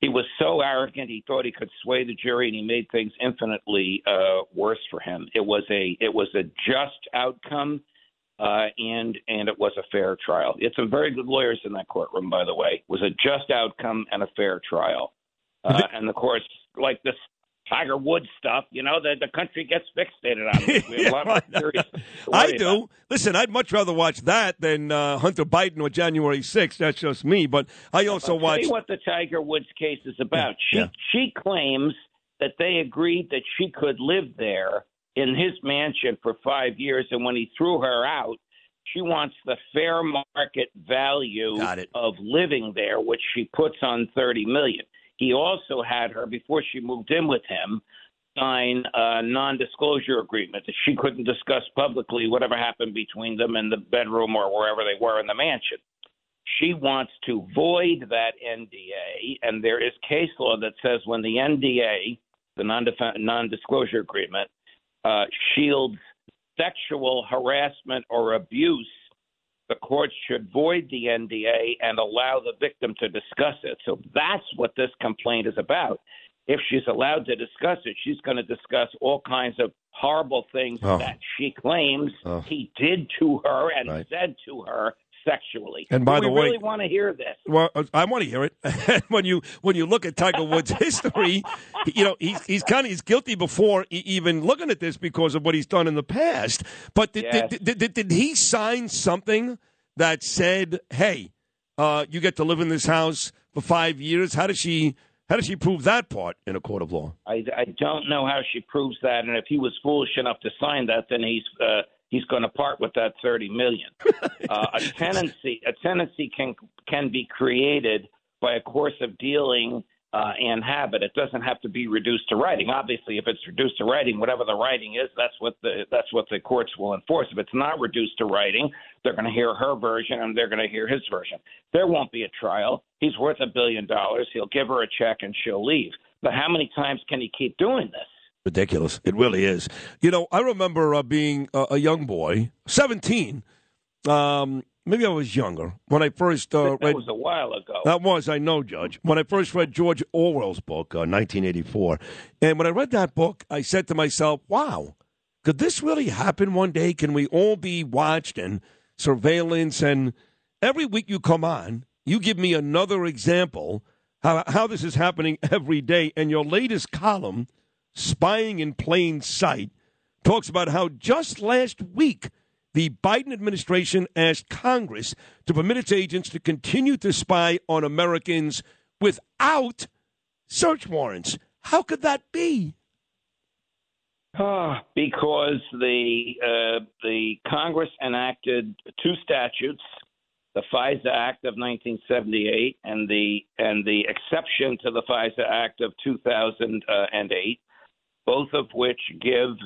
[SPEAKER 27] He was so arrogant he thought he could sway the jury, and he made things infinitely uh, worse for him. It was a it was a just outcome, uh, and and it was a fair trial. It's some very good lawyers in that courtroom, by the way. It was a just outcome and a fair trial. Uh, and of course, like this Tiger Woods stuff, you know, the, the country gets fixated on this. We [laughs] have a lot more serious
[SPEAKER 9] I do.
[SPEAKER 27] about.
[SPEAKER 9] Listen, I'd much rather watch that than uh, Hunter Biden or January 6th. That's just me. But I also
[SPEAKER 27] I'll
[SPEAKER 9] watch.
[SPEAKER 27] what the Tiger Woods case is about. She
[SPEAKER 9] yeah.
[SPEAKER 27] she claims that they agreed that she could live there in his mansion for five years, and when he threw her out, she wants the fair market value of living there, which she puts on thirty million. He also had her before she moved in with him sign a non-disclosure agreement that she couldn't discuss publicly whatever happened between them in the bedroom or wherever they were in the mansion. She wants to void that NDA, and there is case law that says when the NDA, the non-defen- non-disclosure agreement, uh, shields sexual harassment or abuse, the court should void the NDA and allow the victim to discuss it. So that's what this complaint is about. If she's allowed to discuss it, she's going to discuss all kinds of horrible things
[SPEAKER 9] Oh.
[SPEAKER 27] that she claims
[SPEAKER 9] Oh.
[SPEAKER 27] he did to her and
[SPEAKER 9] Right.
[SPEAKER 27] said to her sexually.
[SPEAKER 9] And by
[SPEAKER 27] Do
[SPEAKER 9] the
[SPEAKER 27] we
[SPEAKER 9] way-
[SPEAKER 27] really want to hear this.
[SPEAKER 9] Well, I want to hear it. [laughs] when you when you look at Tiger Woods' [laughs] history, you know he's he's kind of he's guilty before even looking at this because of what he's done in the past. But did
[SPEAKER 27] Yes.
[SPEAKER 9] did, did, did, did he sign something that said, "Hey, uh, you get to live in this house for five years"? How does she how does she prove that part in a court of law?
[SPEAKER 27] I, I don't know how she proves that, and if he was foolish enough to sign that, then he's uh, he's going to part with that thirty million. [laughs] uh, a tenancy a tenancy can can be created by a course of dealing uh, and habit. It doesn't have to be reduced to writing. Obviously, if it's reduced to writing, whatever the writing is, that's what the that's what the courts will enforce. If it's not reduced to writing, they're going to hear her version and they're going to hear his version. There won't be a trial. He's worth a billion dollars. He'll give her a check and she'll leave. But how many times can he keep doing this?
[SPEAKER 9] Ridiculous. It really is. You know, I remember uh, being a, a young boy, 17, Um, maybe I was younger when I first uh,
[SPEAKER 27] that
[SPEAKER 9] read.
[SPEAKER 27] was a while ago.
[SPEAKER 9] That was, I know, Judge. When I first read George Orwell's book, uh, 1984, and when I read that book, I said to myself, "Wow, could this really happen one day? Can we all be watched and surveillance?" And every week you come on, you give me another example how how this is happening [laughs] every day. And your latest column, "Spying in Plain Sight," talks about how just last week the Biden administration asked Congress to permit its agents to continue to spy on Americans without search warrants. How could that be?
[SPEAKER 27] Ah, because the uh, the Congress enacted two statutes, the FISA Act of 1978 and the and the exception to the FISA Act of 2008, both of which give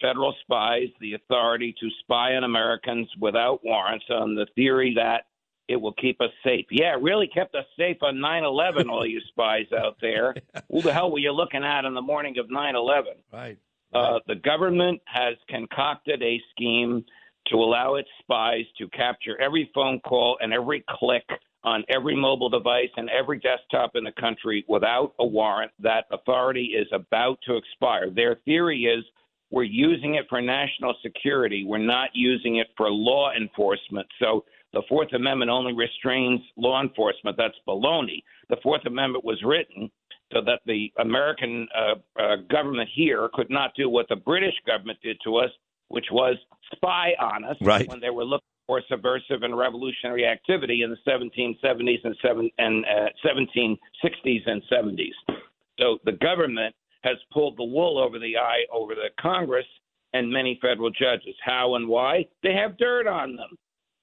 [SPEAKER 27] federal spies the authority to spy on Americans without warrants on the theory that it will keep us safe. Yeah, it really kept us safe on 9 11, all you spies out there. [laughs] Who the hell were you looking at on the morning of 9 11?
[SPEAKER 9] Right.
[SPEAKER 27] Uh, the government has concocted a scheme to allow its spies to capture every phone call and every click on every mobile device and every desktop in the country without a warrant. That authority is about to expire. Their theory is we're using it for national security. We're not using it for law enforcement. So the Fourth Amendment only restrains law enforcement. That's baloney. The Fourth Amendment was written so that the American uh, uh, government here could not do what the British government did to us, which was spy on us
[SPEAKER 9] Right.
[SPEAKER 27] when they were looking for subversive and revolutionary activity in the 1770s and, seven, and uh, 1760s and 70s. So the government has pulled the wool over the eye over the Congress and many federal judges. How and why? They have dirt on them.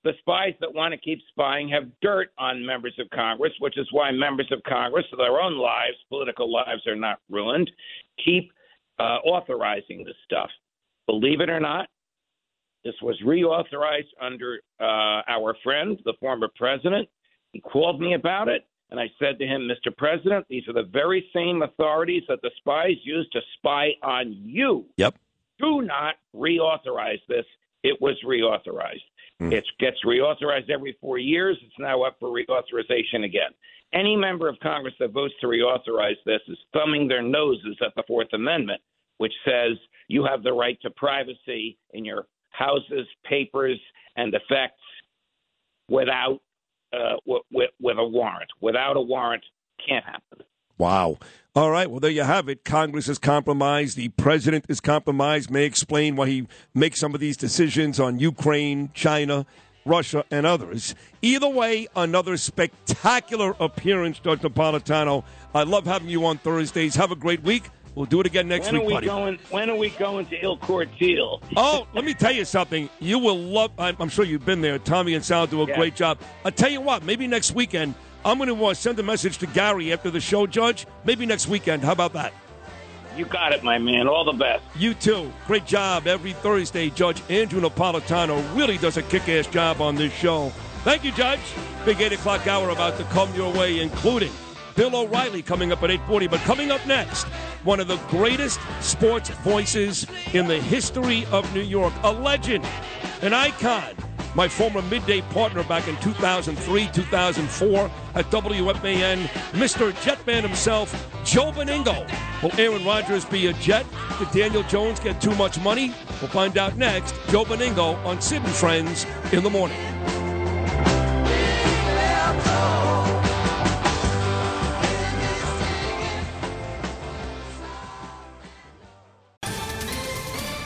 [SPEAKER 27] The spies that want to keep spying have dirt on members of Congress, which is why members of Congress, their own lives, political lives are not ruined, keep uh, authorizing this stuff. Believe it or not, this was reauthorized under uh, our friend, the former president. He called me about it, and I said to him, Mr. President, these are the very same authorities that the spies used to spy on you.
[SPEAKER 9] Yep.
[SPEAKER 27] Do not reauthorize this. It was reauthorized. It gets reauthorized every four years. It's now up for reauthorization again. Any member of Congress that votes to reauthorize this is thumbing their noses at the Fourth Amendment, which says you have the right to privacy in your houses, papers, and effects without uh, w- with, with a warrant. Without a warrant, can't happen.
[SPEAKER 9] Wow. All right. Well, there you have it. Congress is compromised. The president is compromised. May explain why he makes some of these decisions on Ukraine, China, Russia, and others. Either way, another spectacular appearance, Judge Napolitano. I love having you on Thursdays. Have a great week. We'll do it again next
[SPEAKER 27] when
[SPEAKER 9] week,
[SPEAKER 27] are we
[SPEAKER 9] buddy.
[SPEAKER 27] going? When are we going to Il Cortile?
[SPEAKER 9] Oh, let me tell you something. You will love. I'm, I'm sure you've been there. Tommy and Sal do a
[SPEAKER 27] Yeah.
[SPEAKER 9] great job. I tell you what. Maybe next weekend I'm going to uh, send a message to Gary after the show, Judge. Maybe next weekend. How about that?
[SPEAKER 27] You got it, my man. All the best.
[SPEAKER 9] You too. Great job every Thursday. Judge Andrew Napolitano really does a kick-ass job on this show. Thank you, Judge. Big eight o'clock hour about to come your way, including Bill O'Reilly coming up at 8:40. But coming up next, one of the greatest sports voices in the history of New York, a legend, an icon. My former midday partner back in 2003, 2004 at WFAN, Mr. Jetman himself, Joe Benigno. Will Aaron Rodgers be a Jet? Did Daniel Jones get too much money? We'll find out next. Joe Benigno on Sid and Friends in the morning.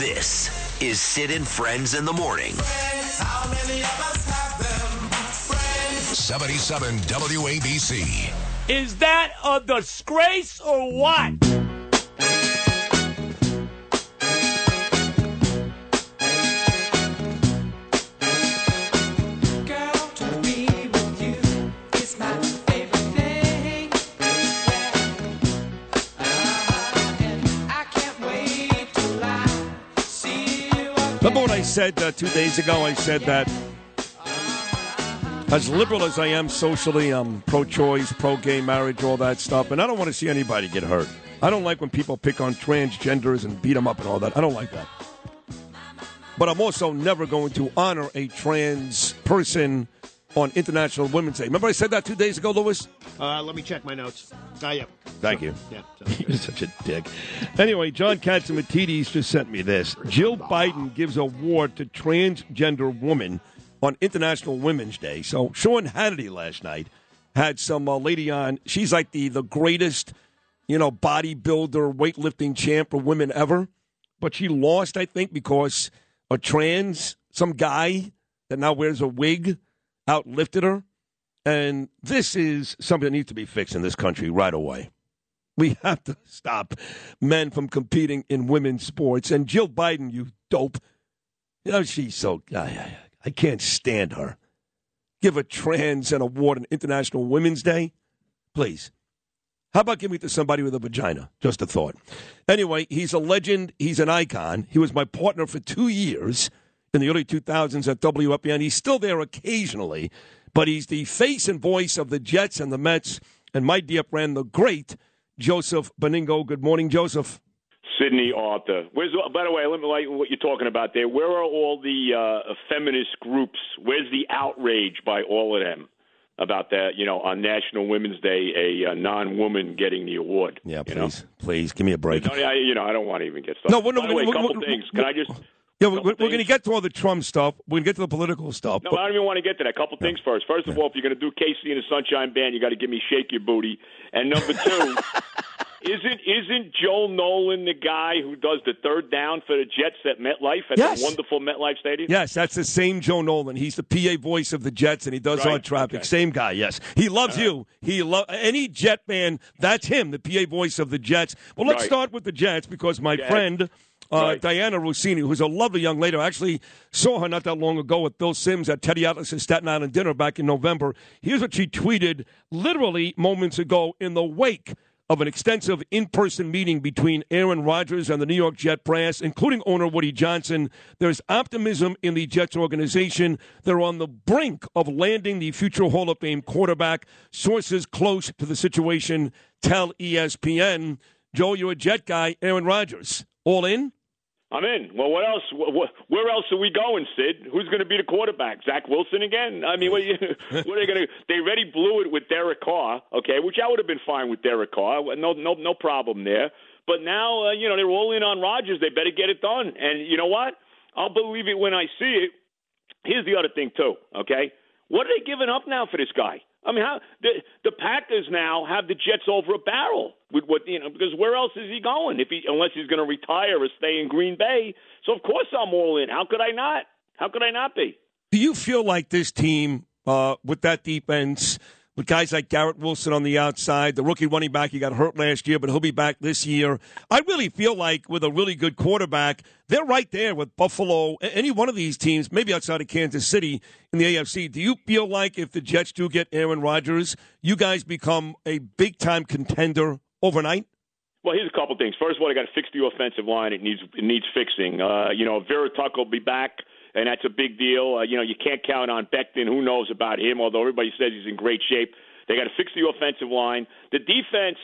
[SPEAKER 2] This is Sid and Friends in the Morning.
[SPEAKER 5] 77 WABC.
[SPEAKER 12] Is that a disgrace or what?
[SPEAKER 9] Said uh, two days ago? I said that as liberal as I am socially, I'm pro-choice, pro-gay marriage, all that stuff, and I don't want to see anybody get hurt. I don't like when people pick on transgenders and beat them up and all that. I don't like that. But I'm also never going to honor a trans person on International Women's Day. Remember I said that two days ago, Lewis?
[SPEAKER 10] Uh, let me check my notes. Ah, yeah.
[SPEAKER 9] Thank you.
[SPEAKER 10] Yeah. [laughs]
[SPEAKER 9] You're such a dick. Anyway, John Catsimatidis just sent me this. Jill Biden gives award to transgender woman on International Women's Day. So Sean Hannity last night had some uh, lady on. She's like the the greatest, you know, bodybuilder, weightlifting champ for women ever. But she lost, I think, because a trans, some guy that now wears a wig, outlifted her. And this is something that needs to be fixed in this country right away. We [laughs] have to stop men from competing in women's sports. And Jill Biden, you dope, you know, she's so. I, I, can't stand her. Give a trans an award on International Women's Day? Please. How about giving it to somebody with a vagina? Just a thought. Anyway, he's a legend. He's an icon. He was my partner for two years in the early 2000s at WFAN. He's still there occasionally, but he's the face and voice of the Jets and the Mets. And my dear friend, the great Joseph Benigno. Good morning, Joseph.
[SPEAKER 28] Sydney Arthur. Where's by the way, let me like what you're talking about there. Where are all the uh, feminist groups? Where's the outrage by all of them about that? You know, on National Women's Day, a, uh non-woman getting the award.
[SPEAKER 9] Yeah,
[SPEAKER 28] you
[SPEAKER 9] please,
[SPEAKER 28] know?
[SPEAKER 9] please give me a break.
[SPEAKER 28] No, I, you know, I don't want to even get started.
[SPEAKER 9] No, we're not-
[SPEAKER 28] by the way, a
[SPEAKER 9] we're-
[SPEAKER 28] couple things. Can I just?
[SPEAKER 9] Yeah, we're, we're going to get to all the Trump stuff. We're going to get to the political stuff.
[SPEAKER 28] No,
[SPEAKER 9] but-
[SPEAKER 28] I don't even want to get to that. A couple things first. First of all, if you're going to do KC and the Sunshine Band, you got to give me "Shake Your Booty." And number two, [laughs] isn't isn't Joel Nolan the guy who does the third down for the Jets at MetLife at
[SPEAKER 9] Yes.
[SPEAKER 28] the wonderful MetLife Stadium?
[SPEAKER 9] Yes, that's the same Joe Nolan. He's the PA voice of the Jets, and he does
[SPEAKER 28] Right,
[SPEAKER 9] our traffic. Same guy. Yes, he loves you. He lo- any Jet fan. That's him, the PA voice of the Jets. Well, let's
[SPEAKER 28] Right.
[SPEAKER 9] start with the Jets because my
[SPEAKER 28] Yeah.
[SPEAKER 9] friend. Uh,
[SPEAKER 28] Right.
[SPEAKER 9] Dianna Russini, who's a lovely young lady. I actually saw her not that long ago with Bill Sims at Teddy Atlas's Staten Island dinner back in November. Here's what she tweeted literally moments ago in the wake of an extensive in person meeting between Aaron Rodgers and the New York Jet brass, including owner Woody Johnson. There's optimism in the Jets organization. They're on the brink of landing the future Hall of Fame quarterback. Sources close to the situation tell ESPN. Joe, you're a Jet guy. Aaron Rodgers. All in?
[SPEAKER 28] I'm in. Well, what else? Wh- wh- Where else are we going, Sid? Who's going to be the quarterback? Zach Wilson again? I mean, what, are you, [laughs] what are they going to? They already blew it with Derek Carr, okay, which I would have been fine with Derek Carr. No, no, no problem there. But now, uh, you know, they're all in on Rodgers. They better get it done. And you know what? I'll believe it when I see it. Here's the other thing too. Okay, what are they giving up now for this guy? I mean, how the the Packers now have the Jets over a barrel with what you know because where else is he going if he unless he's going to retire or stay in Green Bay? So of course I'm all in. How could I not? How could I not be?
[SPEAKER 9] Do you feel like this team, uh, with that defense, with guys like Garrett Wilson on the outside, the rookie running back, he got hurt last year, but he'll be back this year. I really feel like with a really good quarterback, they're right there with Buffalo, any one of these teams, maybe outside of Kansas City in the AFC. Do you feel like if the Jets do get Aaron Rodgers, you guys become a big time contender overnight?
[SPEAKER 28] Well, here's a couple things. First of all, they got to fix the offensive line. It needs it needs fixing. Uh, you know, Vera Tuck will be back, and that's a big deal. Uh, you know, you can't count on Becton. Who knows about him? Although everybody says he's in great shape. They got to fix the offensive line. The defense.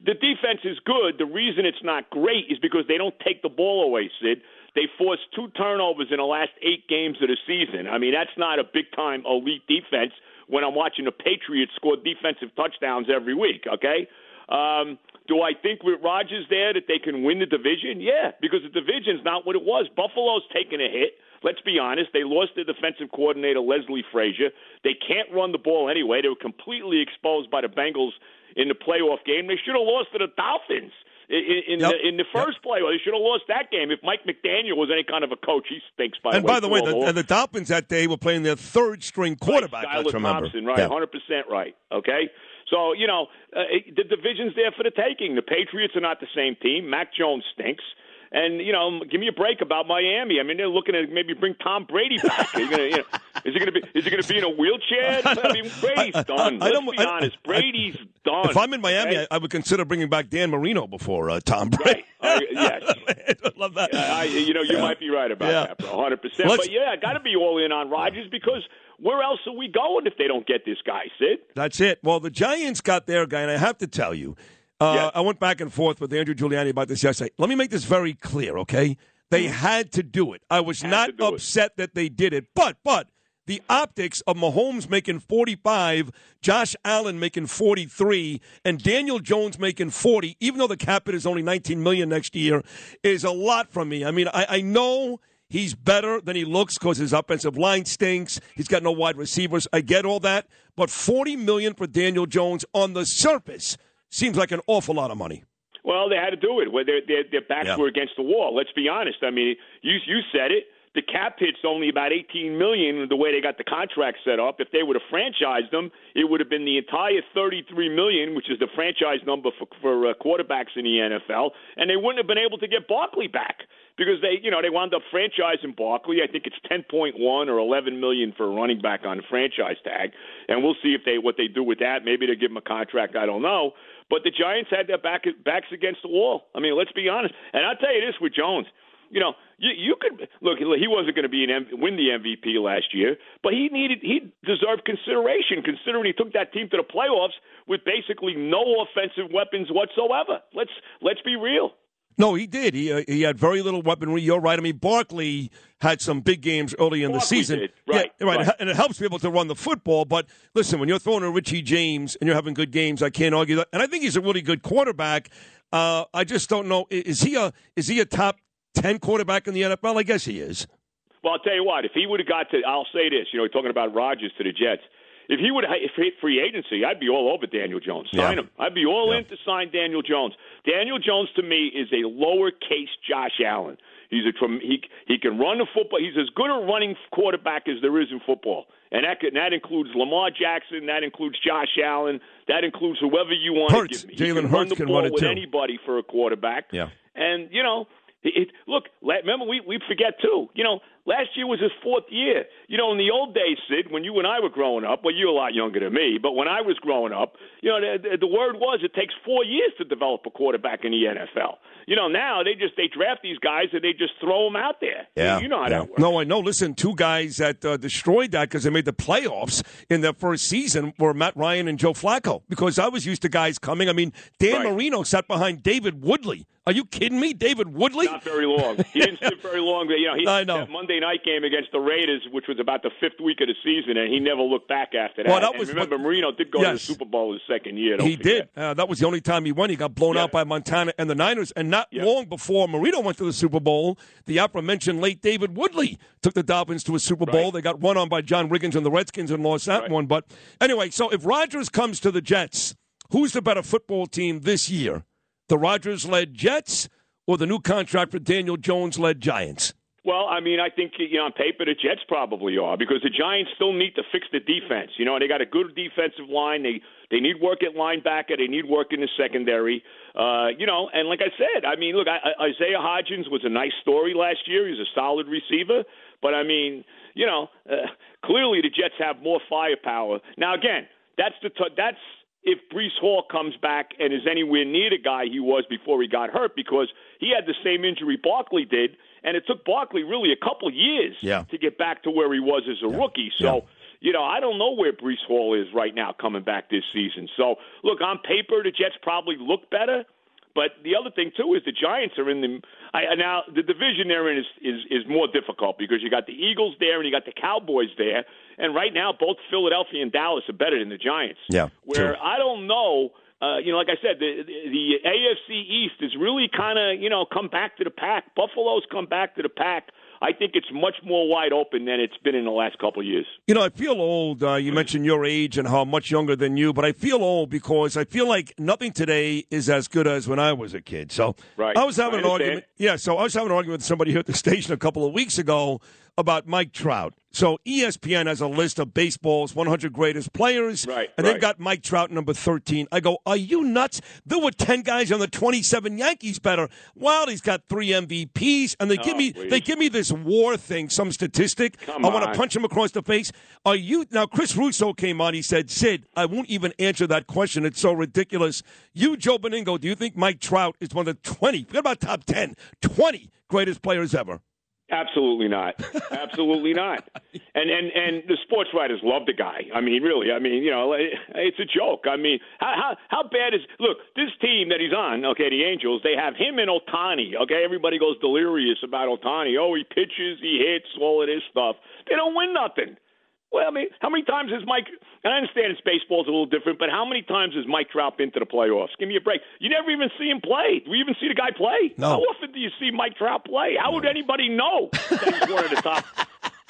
[SPEAKER 28] The defense is good. The reason it's not great is because they don't take the ball away, Sid. They forced two turnovers in the last eight games of the season. I mean, that's not a big time elite defense when I'm watching the Patriots score defensive touchdowns every week, okay? Um, do I think with Rodgers there that they can win the division? Yeah, because the division's not what it was. Buffalo's taking a hit. Let's be honest. They lost their defensive coordinator, Leslie Frazier. They can't run the ball anyway. They were completely exposed by the Bengals in the playoff game. They should have lost to the Dolphins in, in,
[SPEAKER 9] Yep.
[SPEAKER 28] the, in the first playoff. They should have lost that game. If Mike McDaniel was any kind of a coach, he stinks, by
[SPEAKER 9] and
[SPEAKER 28] way.
[SPEAKER 9] by the way, the, the Dolphins that day were playing their third string quarterback.
[SPEAKER 28] Skylar
[SPEAKER 9] remember.
[SPEAKER 28] Thompson, right?
[SPEAKER 9] Yeah.
[SPEAKER 28] Hundred percent right. Okay, so you know uh, the division's there for the taking. The Patriots are not the same team. Mac Jones stinks. And you know, give me a break about Miami. I mean, they're looking to maybe bring Tom Brady back. You're gonna, you know, Is he going to be? Is he going to be in a wheelchair? [laughs] I mean, Brady's done.
[SPEAKER 9] I
[SPEAKER 28] Let's
[SPEAKER 9] don't-
[SPEAKER 28] be
[SPEAKER 9] I-
[SPEAKER 28] honest. Brady's done.
[SPEAKER 9] If I'm in Miami,
[SPEAKER 28] okay?
[SPEAKER 9] I, I would consider bringing back Dan Marino before uh, Tom Brady.
[SPEAKER 28] I, yes. [laughs]
[SPEAKER 9] I love that.
[SPEAKER 28] I, you know, you might be right about
[SPEAKER 9] Yeah.
[SPEAKER 28] that, bro. 100. percent But yeah, I got to be all in on Rodgers because where else are we going if they don't get this guy, Sid?
[SPEAKER 9] That's it. Well, the Giants got their guy, and I have to tell you, uh, I went back and forth with Andrew Giuliani about this yesterday. Let me make this very clear, okay? They had to do it. I was not upset that they did it, but but the optics of Mahomes making 45, Josh Allen making 43, and Daniel Jones making 40, even though the cap hit is only 19 million next year, is a lot from me. I mean, I, I know he's better than he looks because his offensive line stinks. He's got no wide receivers. I get all that, but 40 million for Daniel Jones on the surface seems like an awful lot of money.
[SPEAKER 28] Well, they had to do it. Where their their, their backs
[SPEAKER 9] Yeah.
[SPEAKER 28] were against the wall. Let's be honest. I mean, you you said it. The cap hit's only about 18 million. The way they got the contract set up, if they would have franchised them, it would have been the entire 33 million, which is the franchise number for for uh, quarterbacks in the NFL, and they wouldn't have been able to get Barkley back because they, you know, they wound up franchising Barkley. I think it's 10.1 or 11 million for a running back on the franchise tag, and we'll see if they what they do with that. Maybe they give him a contract. I don't know. But the Giants had their back backs against the wall. I mean, let's be honest. And I'll tell you this with Jones. You know, you, you could look. He wasn't going to be an M, win the MVP last year, but he needed he deserved consideration considering he took that team to the playoffs with basically no offensive weapons whatsoever. Let's let's be real.
[SPEAKER 9] No, he did. He uh, he had very little weaponry. You're right. I mean, Barkley had some big games early in the season.
[SPEAKER 28] did. Right,
[SPEAKER 9] Yeah, right.
[SPEAKER 28] right.
[SPEAKER 9] And it helps people to run the football. But listen, when you're throwing a Richie James and you're having good games, I can't argue that. And I think he's a really good quarterback. Uh, I just don't know. Is he a is he a top ten quarterback in the NFL? I guess he is.
[SPEAKER 28] Well, I'll tell you what. If he would have got to, I'll say this. You know, we're talking about Rodgers to the Jets. If he would have hit free agency, I'd be all over Daniel Jones. Sign
[SPEAKER 9] Yeah.
[SPEAKER 28] him. I'd be all in to sign Daniel Jones. Daniel Jones to me is a lowercase Josh Allen. He's a he he can run the football. He's as good a running quarterback as there is in football, and that could, that includes Lamar Jackson. That includes Josh Allen. That includes whoever you want
[SPEAKER 9] Hurts.
[SPEAKER 28] to give me. He
[SPEAKER 9] Jalen
[SPEAKER 28] can
[SPEAKER 9] Hurts
[SPEAKER 28] run the
[SPEAKER 9] can
[SPEAKER 28] ball
[SPEAKER 9] run it
[SPEAKER 28] with
[SPEAKER 9] too.
[SPEAKER 28] anybody for a quarterback.
[SPEAKER 9] Yeah.
[SPEAKER 28] And you know, it, look, remember we we forget too. You know, last year was his fourth year. You know, in the old days, Sid, when you and I were growing up, well, you're a lot younger than me, but when I was growing up, you know, the, the, the word was it takes four years to develop a quarterback in the NFL. You know, now they just they draft these guys and they just throw them out there.
[SPEAKER 9] Yeah,
[SPEAKER 28] you know how
[SPEAKER 9] yeah.
[SPEAKER 28] that works.
[SPEAKER 9] No, I know. Listen, two guys that uh, destroyed that because they made the playoffs in their first season were Matt Ryan and Joe Flacco. Because I was used to guys coming. I mean, Dan Marino sat behind David Woodley. Are you kidding me? David Woodley?
[SPEAKER 28] Not very long. He didn't [laughs] sit very long. But, you know, he,
[SPEAKER 9] I know.
[SPEAKER 28] that Monday night game against the Raiders, which was about the fifth week of the season, and he never looked back after that.
[SPEAKER 9] Well, that
[SPEAKER 28] And
[SPEAKER 9] was
[SPEAKER 28] remember, Marino did go to the Super Bowl his second year. Don't
[SPEAKER 9] He
[SPEAKER 28] forget.
[SPEAKER 9] did. Uh, that was the only time he won. He got blown out by Montana and the Niners. And not long before Marino went to the Super Bowl, the aforementioned late David Woodley took the Dolphins to a Super Bowl. They got run on by John Riggins and the Redskins and lost that one. But anyway, so if Rodgers comes to the Jets, who's the better football team this year? The Rodgers led Jets or the new contract for Daniel Jones led Giants?
[SPEAKER 28] Well, I mean, I think you know on paper the Jets probably are because the Giants still need to fix the defense. You know, they got a good defensive line. They they need work at linebacker. They need work in the secondary. Uh, you know, and like I said, I mean, look, I, Isaiah Hodgins was a nice story last year. He's a solid receiver, but I mean, you know, uh, clearly the Jets have more firepower now. Again, that's the t- that's if Breece Hall comes back and is anywhere near the guy he was before he got hurt because he had the same injury Barkley did, and it took Barkley really a couple years
[SPEAKER 9] Yeah.
[SPEAKER 28] to get back to where he was as a rookie. So, you know, I don't know where Breece Hall is right now coming back this season. So, look, on paper, the Jets probably look better. But the other thing too is the Giants are in the I, now the division they're in is, is is more difficult because you got the Eagles there and you got the Cowboys there, and right now both Philadelphia and Dallas are better than the Giants.
[SPEAKER 9] Yeah.
[SPEAKER 28] Where I don't know, uh, you know, like I said, the the, the AFC East has really kind of you know come back to the pack. Buffalo's come back to the pack. I think it's much more wide open than it's been in the last couple of years.
[SPEAKER 9] You know, I feel old. Uh, you mentioned your age and how much younger than you, but I feel old because I feel like nothing today is as good as when I was a kid. So
[SPEAKER 28] Right.
[SPEAKER 9] I was having
[SPEAKER 28] I
[SPEAKER 9] an argument. Yeah, so I was having an argument with somebody here at the station a couple of weeks ago about Mike Trout. So ESPN has a list of baseball's 100 greatest players,
[SPEAKER 28] Right,
[SPEAKER 9] and they've got Mike Trout number 13. I go, are you nuts? There were 10 guys on the 27 Yankees better. He's got three MVPs, and they give
[SPEAKER 28] Oh,
[SPEAKER 9] me
[SPEAKER 28] please.
[SPEAKER 9] they give me this WAR thing, some statistic.
[SPEAKER 28] Come
[SPEAKER 9] I want to punch him across the face. Are you now? Chris Russo came on. He said, "Sid, I won't even answer that question. It's so ridiculous." You, Joe Benigno, do you think Mike Trout is one of the 20? Forget about top 10, 20 greatest players ever?
[SPEAKER 28] Absolutely not. Absolutely not. [laughs] And and and the sports writers love the guy. I mean, really. I mean, you know, it's a joke. I mean, how how how bad is look this team that he's on? Okay, the Angels. They have him and Ohtani. Okay, everybody goes delirious about Ohtani. Oh, he pitches, he hits, all of this stuff. They don't win nothing. Well, I mean, how many times has Mike? And I understand it's baseball's a little different, but how many times has Mike Trout been to the playoffs? Give me a break. You never even see him play. Do we even see the guy play?
[SPEAKER 9] No.
[SPEAKER 28] How often do you see Mike Trout play? How would anybody know that he's one of the top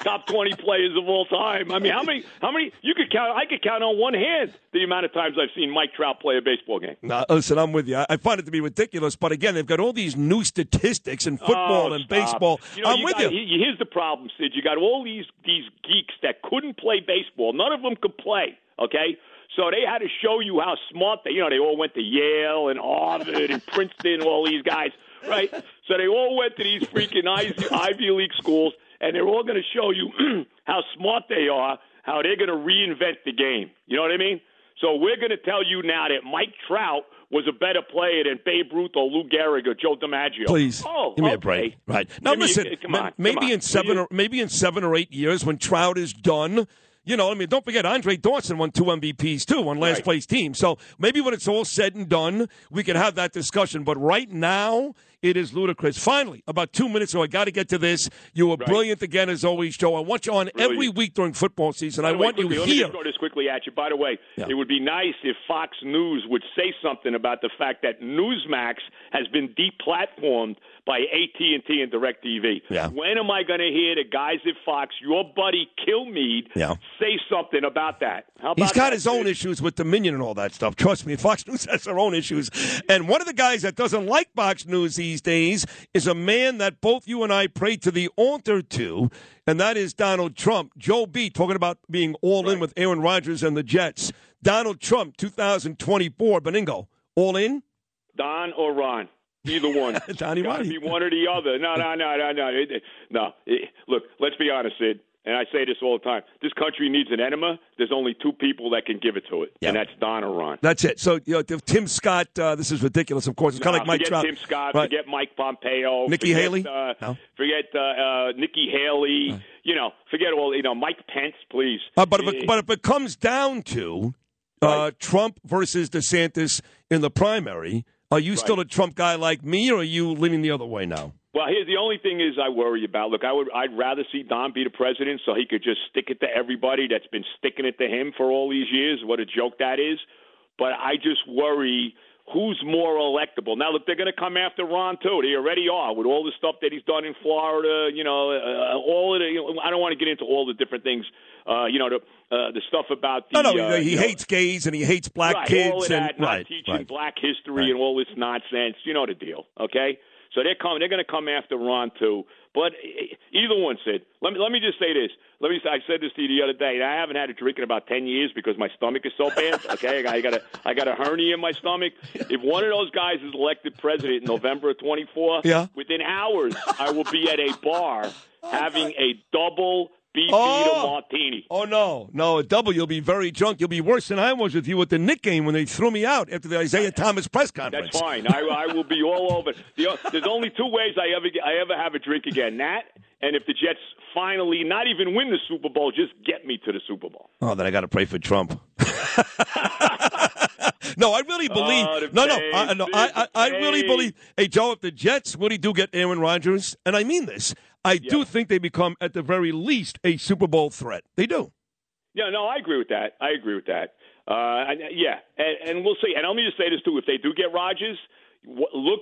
[SPEAKER 28] top twenty players of all time? I mean, how many? How many? You could count. I could count on one hand the amount of times I've seen Mike Trout play a baseball game.
[SPEAKER 9] No, listen, I'm with you. I- I find it to be ridiculous, but again, they've got all these new statistics in football
[SPEAKER 28] Oh,
[SPEAKER 9] and
[SPEAKER 28] stop.
[SPEAKER 9] baseball.
[SPEAKER 28] You know,
[SPEAKER 9] I'm
[SPEAKER 28] you
[SPEAKER 9] with
[SPEAKER 28] got,
[SPEAKER 9] you.
[SPEAKER 28] Here's the problem, Sid. You got all these these geeks that couldn't play baseball. None of them could play. Okay. So they had to show you how smart they. You know, they all went to Yale and Harvard and Princeton. All these guys, right? So they all went to these freaking Ivy League schools, and they're all going to show you [clears throat] how smart they are, how they're going to reinvent the game. You know what I mean? So we're going to tell you now that Mike Trout was a better player than Babe Ruth or Lou Gehrig or Joe DiMaggio.
[SPEAKER 9] Please
[SPEAKER 28] oh,
[SPEAKER 9] give me
[SPEAKER 28] okay.
[SPEAKER 9] a break. Right now,
[SPEAKER 28] me-
[SPEAKER 9] listen.
[SPEAKER 28] come on, come
[SPEAKER 9] maybe
[SPEAKER 28] on.
[SPEAKER 9] in seven, or maybe in seven or eight years, when Trout is done. You know, I mean, don't forget Andre Dawson won two MVPs too on last
[SPEAKER 28] Right.
[SPEAKER 9] place team. So maybe when it's all said and done, we can have that discussion. But right now, it is ludicrous. Finally, about two minutes ago, I got to get to this. You were brilliant again as always, Joe. I want you on every week during football season.
[SPEAKER 28] By
[SPEAKER 9] I
[SPEAKER 28] way,
[SPEAKER 9] want you
[SPEAKER 28] here. Let me throw this quickly at you. By the way,
[SPEAKER 9] Yeah.
[SPEAKER 28] it would be nice if Fox News would say something about the fact that Newsmax has been deplatformed by AT&T and DirecTV.
[SPEAKER 9] Yeah.
[SPEAKER 28] When am I going to hear the guys at Fox, your buddy Kilmeade,
[SPEAKER 9] Yeah.
[SPEAKER 28] say something about that? How about
[SPEAKER 9] He's got
[SPEAKER 28] that,
[SPEAKER 9] his own issues with Dominion and all that stuff. Trust me, [laughs] Fox News has their own issues. And one of the guys that doesn't like Fox News these days is a man that both you and I pray to the altar to, and that is Donald Trump. Joe B. talking about being all in with Aaron Rodgers and the Jets. Donald Trump, 2024, Benigno, all in?
[SPEAKER 28] Don or Ron. Either one. [laughs]
[SPEAKER 9] Donnie Ronnie.
[SPEAKER 28] be one or the other. No, no, no, no, no. It- it- no. It- look, let's be honest, Sid. And I say this all the time. This country needs an enema. There's only two people that can give it to it, and that's Don or Ron.
[SPEAKER 9] That's it. So, you know, Tim Scott, uh, this is ridiculous, of course. It's kind of like Mike
[SPEAKER 28] forget
[SPEAKER 9] Trout.
[SPEAKER 28] Tim Scott.
[SPEAKER 9] Right.
[SPEAKER 28] Forget Mike Pompeo.
[SPEAKER 9] Nikki
[SPEAKER 28] forget,
[SPEAKER 9] Haley?
[SPEAKER 28] Uh,
[SPEAKER 9] No.
[SPEAKER 28] Forget uh, uh, Nikki Haley. You know, forget all. You know, Mike Pence, please.
[SPEAKER 9] Uh, but, if
[SPEAKER 28] Eh,
[SPEAKER 9] it, but if it comes down to uh, Trump versus DeSantis in the primary, are you still a Trump guy like me, or are you leaning the other way now?
[SPEAKER 28] Well, here's the only thing is I worry about. Look, I would I'd rather see Don be the president so he could just stick it to everybody that's been sticking it to him for all these years. What a joke that is. But I just worry who's more electable. Now, look, they're going to come after Ron too. They already are with all the stuff that he's done in Florida. You know, uh, all of the. You know, I don't want to get into all the different things. Uh, you know, the uh, the stuff about the.
[SPEAKER 9] No, no,
[SPEAKER 28] uh,
[SPEAKER 9] he
[SPEAKER 28] you know,
[SPEAKER 9] hates gays and he hates black
[SPEAKER 28] right,
[SPEAKER 9] kids and
[SPEAKER 28] not
[SPEAKER 9] right,
[SPEAKER 28] teaching
[SPEAKER 9] right.
[SPEAKER 28] black history and all this nonsense. You know the deal, okay? So they're coming. They're going to come after Ron too. But e- either one said. Let me let me just say this. Let me. I said this to you the other day. I haven't had a drink in about ten years because my stomach is so bad. [laughs] Okay, I got, I got a I got a hernia in my stomach. If one of those guys is elected president in November of twenty four,
[SPEAKER 9] Yeah.
[SPEAKER 28] within hours I will be at a bar [laughs] oh, having a double BP
[SPEAKER 9] Oh.
[SPEAKER 28] martini.
[SPEAKER 9] Oh no, no, a double. You'll be very drunk. You'll be worse than I was with you at the Knick game when they threw me out after the Isaiah Thomas press conference.
[SPEAKER 28] That's fine. I, I will be all over. The, uh, there's only two ways I ever I ever have a drink again. That and if the Jets finally not even win the Super Bowl, just get me to the Super Bowl.
[SPEAKER 9] Oh, then I got to pray for Trump. [laughs] no, I really oh, believe.
[SPEAKER 28] Oh,
[SPEAKER 9] no, no, I, no, I, I, I really believe. Hey, Joe, if the Jets really do get Aaron Rodgers, and I mean this, I do think they become, at the very least, a Super Bowl threat. They do.
[SPEAKER 28] Yeah, no, I agree with that. I agree with that. Uh, and, yeah, and, and we'll see. And let me just say this too: if they do get Rodgers, look,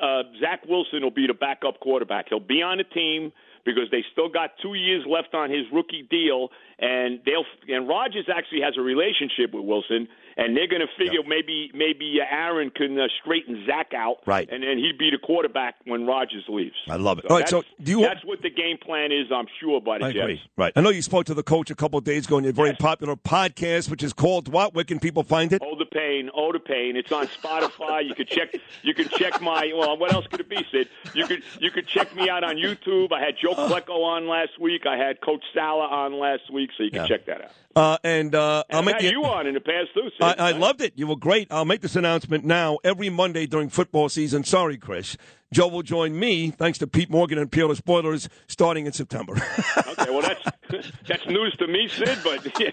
[SPEAKER 28] uh, Zach Wilson will be the backup quarterback. He'll be on the team, because they still got two years left on his rookie deal, and they'll and Rodgers actually has a relationship with Wilson, and they're going to figure maybe maybe uh, Aaron can uh, straighten Zach out,
[SPEAKER 9] Right.
[SPEAKER 28] and then he'd be the quarterback when Rodgers leaves.
[SPEAKER 9] I love it. All right, so do you-
[SPEAKER 28] That's what the game plan is, I'm sure, by the
[SPEAKER 9] I
[SPEAKER 28] Jets.
[SPEAKER 9] agree. Right. I know you spoke to the coach a couple of days ago in your very popular podcast, which is called what? Where can people find it?
[SPEAKER 28] Oh the pain, oh the pain. It's on Spotify. You could check. You could check my. Well, what else could it be, Sid? You could you could check me out on YouTube. I had Joe [gasps] Flacco on last week. I had Coach Saleh on last week, so you can
[SPEAKER 9] Yeah.
[SPEAKER 28] check that out.
[SPEAKER 9] Uh, and uh, I'll make the-
[SPEAKER 28] you on in the past too. Sid.
[SPEAKER 9] I, I loved it. You were great. I'll make this announcement now. Every Monday during football season, sorry, Chris, Joe will join me, thanks to Pete Morgan and Peerless Spoilers, starting in September. [laughs]
[SPEAKER 28] Okay, well that's [laughs] that's news to me, Sid. But [laughs] yeah,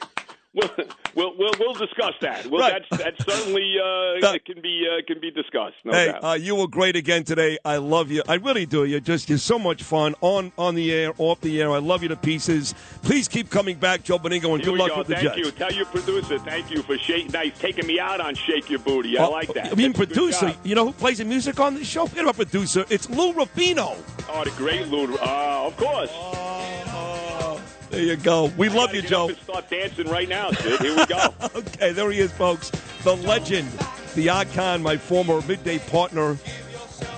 [SPEAKER 28] we'll [laughs] we'll we'll, we'll discuss that. Well,
[SPEAKER 9] Right.
[SPEAKER 28] that's that's certainly uh, [laughs] it can be uh, can be discussed. No
[SPEAKER 9] hey,
[SPEAKER 28] doubt.
[SPEAKER 9] uh, you were great again today. I love you. I really do. You're just you're so much fun on on the air, off the air. I love you to pieces. Please keep coming back, Joe Benigno, and
[SPEAKER 28] Here
[SPEAKER 9] good luck
[SPEAKER 28] go.
[SPEAKER 9] with the Jets.
[SPEAKER 28] Thank
[SPEAKER 9] Jets.
[SPEAKER 28] you. Tell your producer thank you for shake, now he's taking me out on Shake Your Booty. I
[SPEAKER 9] Uh,
[SPEAKER 28] like that.
[SPEAKER 9] I mean,
[SPEAKER 28] That's
[SPEAKER 9] producer. You know who plays the music on this show? Forget about producer. It's Lou Rufino.
[SPEAKER 28] Oh, the great Lou. Uh, of course.
[SPEAKER 9] There you go. We love you, Joe.
[SPEAKER 28] start dancing right now, Sid. Here we go. [laughs]
[SPEAKER 9] okay, there he is, folks. The legend, the icon, my former midday partner.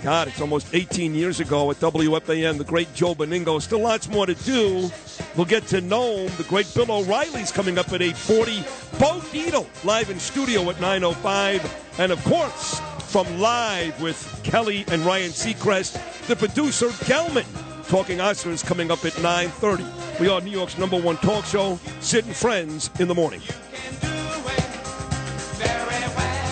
[SPEAKER 9] God, it's almost 18 years ago at WFAN, the great Joe Benigno. Still lots more to do. We'll get to know him. The great Bill O'Reilly's coming up at 840. Bo Dietl live in studio at 905. And, of course, from live with Kelly and Ryan Seacrest, the producer, Gelman, talking Oscars coming up at 930. We are New York's number one talk show, Sid and Friends in the morning. Very well.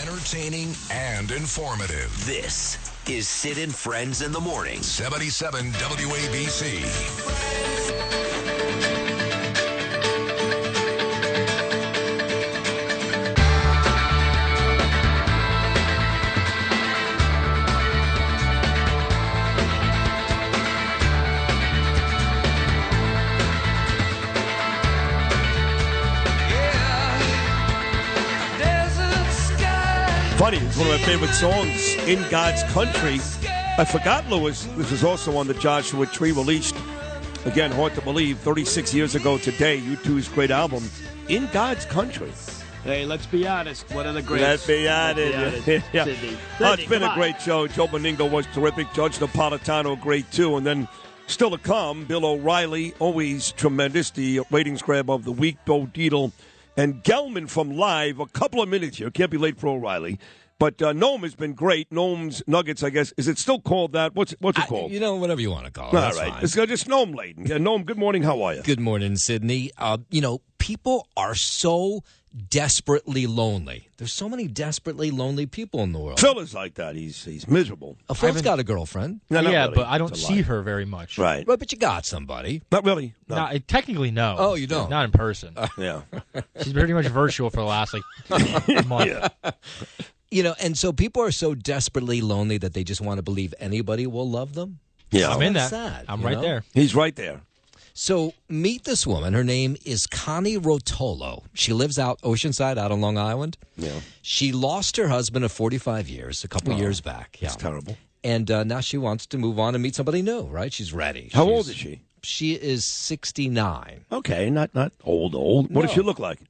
[SPEAKER 5] Entertaining and informative.
[SPEAKER 2] This is Sid and Friends in the Morning.
[SPEAKER 5] 77 WABC.
[SPEAKER 9] Funny, it's one of my favorite songs, In God's Country. I forgot, Lewis, this was also on the Joshua Tree, released, again, hard to believe, 36 years ago today, U2's great album, In God's Country.
[SPEAKER 29] Hey, let's be honest. One of the greats.
[SPEAKER 9] Let's be
[SPEAKER 29] Let's
[SPEAKER 9] honest.
[SPEAKER 29] be honest. [laughs]
[SPEAKER 9] yeah.
[SPEAKER 29] Sydney.
[SPEAKER 9] Oh, it's been a
[SPEAKER 29] on.
[SPEAKER 9] great show. Joe Benigno was terrific. Judge Napolitano, great too. And then still to come, Bill O'Reilly, always tremendous. The ratings grab of the week, Bo Dietl. And Gelman from live, a couple of minutes here. Can't be late for O'Reilly. But uh, Noam has been great. Noam's Nuggets, I guess. Is it still called that? What's what's it called?
[SPEAKER 30] You know, whatever you want to call it.
[SPEAKER 9] All
[SPEAKER 30] that's
[SPEAKER 9] right.
[SPEAKER 30] fine.
[SPEAKER 9] It's uh, just Noam laden. Yeah, Noam, good morning. How are you?
[SPEAKER 30] Good morning, Sydney. Uh, you know, people are so desperately lonely. There's so many desperately lonely people in the world.
[SPEAKER 9] Phil is like that. He's he's miserable.
[SPEAKER 30] Uh, Phil's got a girlfriend.
[SPEAKER 9] No,
[SPEAKER 11] yeah,
[SPEAKER 9] really.
[SPEAKER 11] but I don't see her very much.
[SPEAKER 9] Right.
[SPEAKER 30] Right, but you got somebody.
[SPEAKER 9] Not really. No.
[SPEAKER 11] Not, technically, no.
[SPEAKER 30] Oh, you don't?
[SPEAKER 11] Not in person.
[SPEAKER 9] yeah. [laughs]
[SPEAKER 11] She's pretty much virtual for the last like [laughs] month.
[SPEAKER 30] You know, and so people are so desperately lonely that they just want to believe anybody will love them.
[SPEAKER 9] Yeah.
[SPEAKER 11] I'm in that.
[SPEAKER 30] sad,
[SPEAKER 11] I'm right
[SPEAKER 30] know?
[SPEAKER 11] there.
[SPEAKER 9] He's right there.
[SPEAKER 30] So meet this woman. Her name is Connie Rotolo. She lives out Oceanside, out on Long Island.
[SPEAKER 9] Yeah.
[SPEAKER 30] She lost her husband of 45 years a couple
[SPEAKER 9] Oh,
[SPEAKER 30] years back. Yeah.
[SPEAKER 9] It's terrible.
[SPEAKER 30] And uh, now she wants to move on and meet somebody new, right? She's ready.
[SPEAKER 9] How
[SPEAKER 30] She's-
[SPEAKER 9] old is she?
[SPEAKER 30] She is 69.
[SPEAKER 9] Okay, not not old old. What does she look like?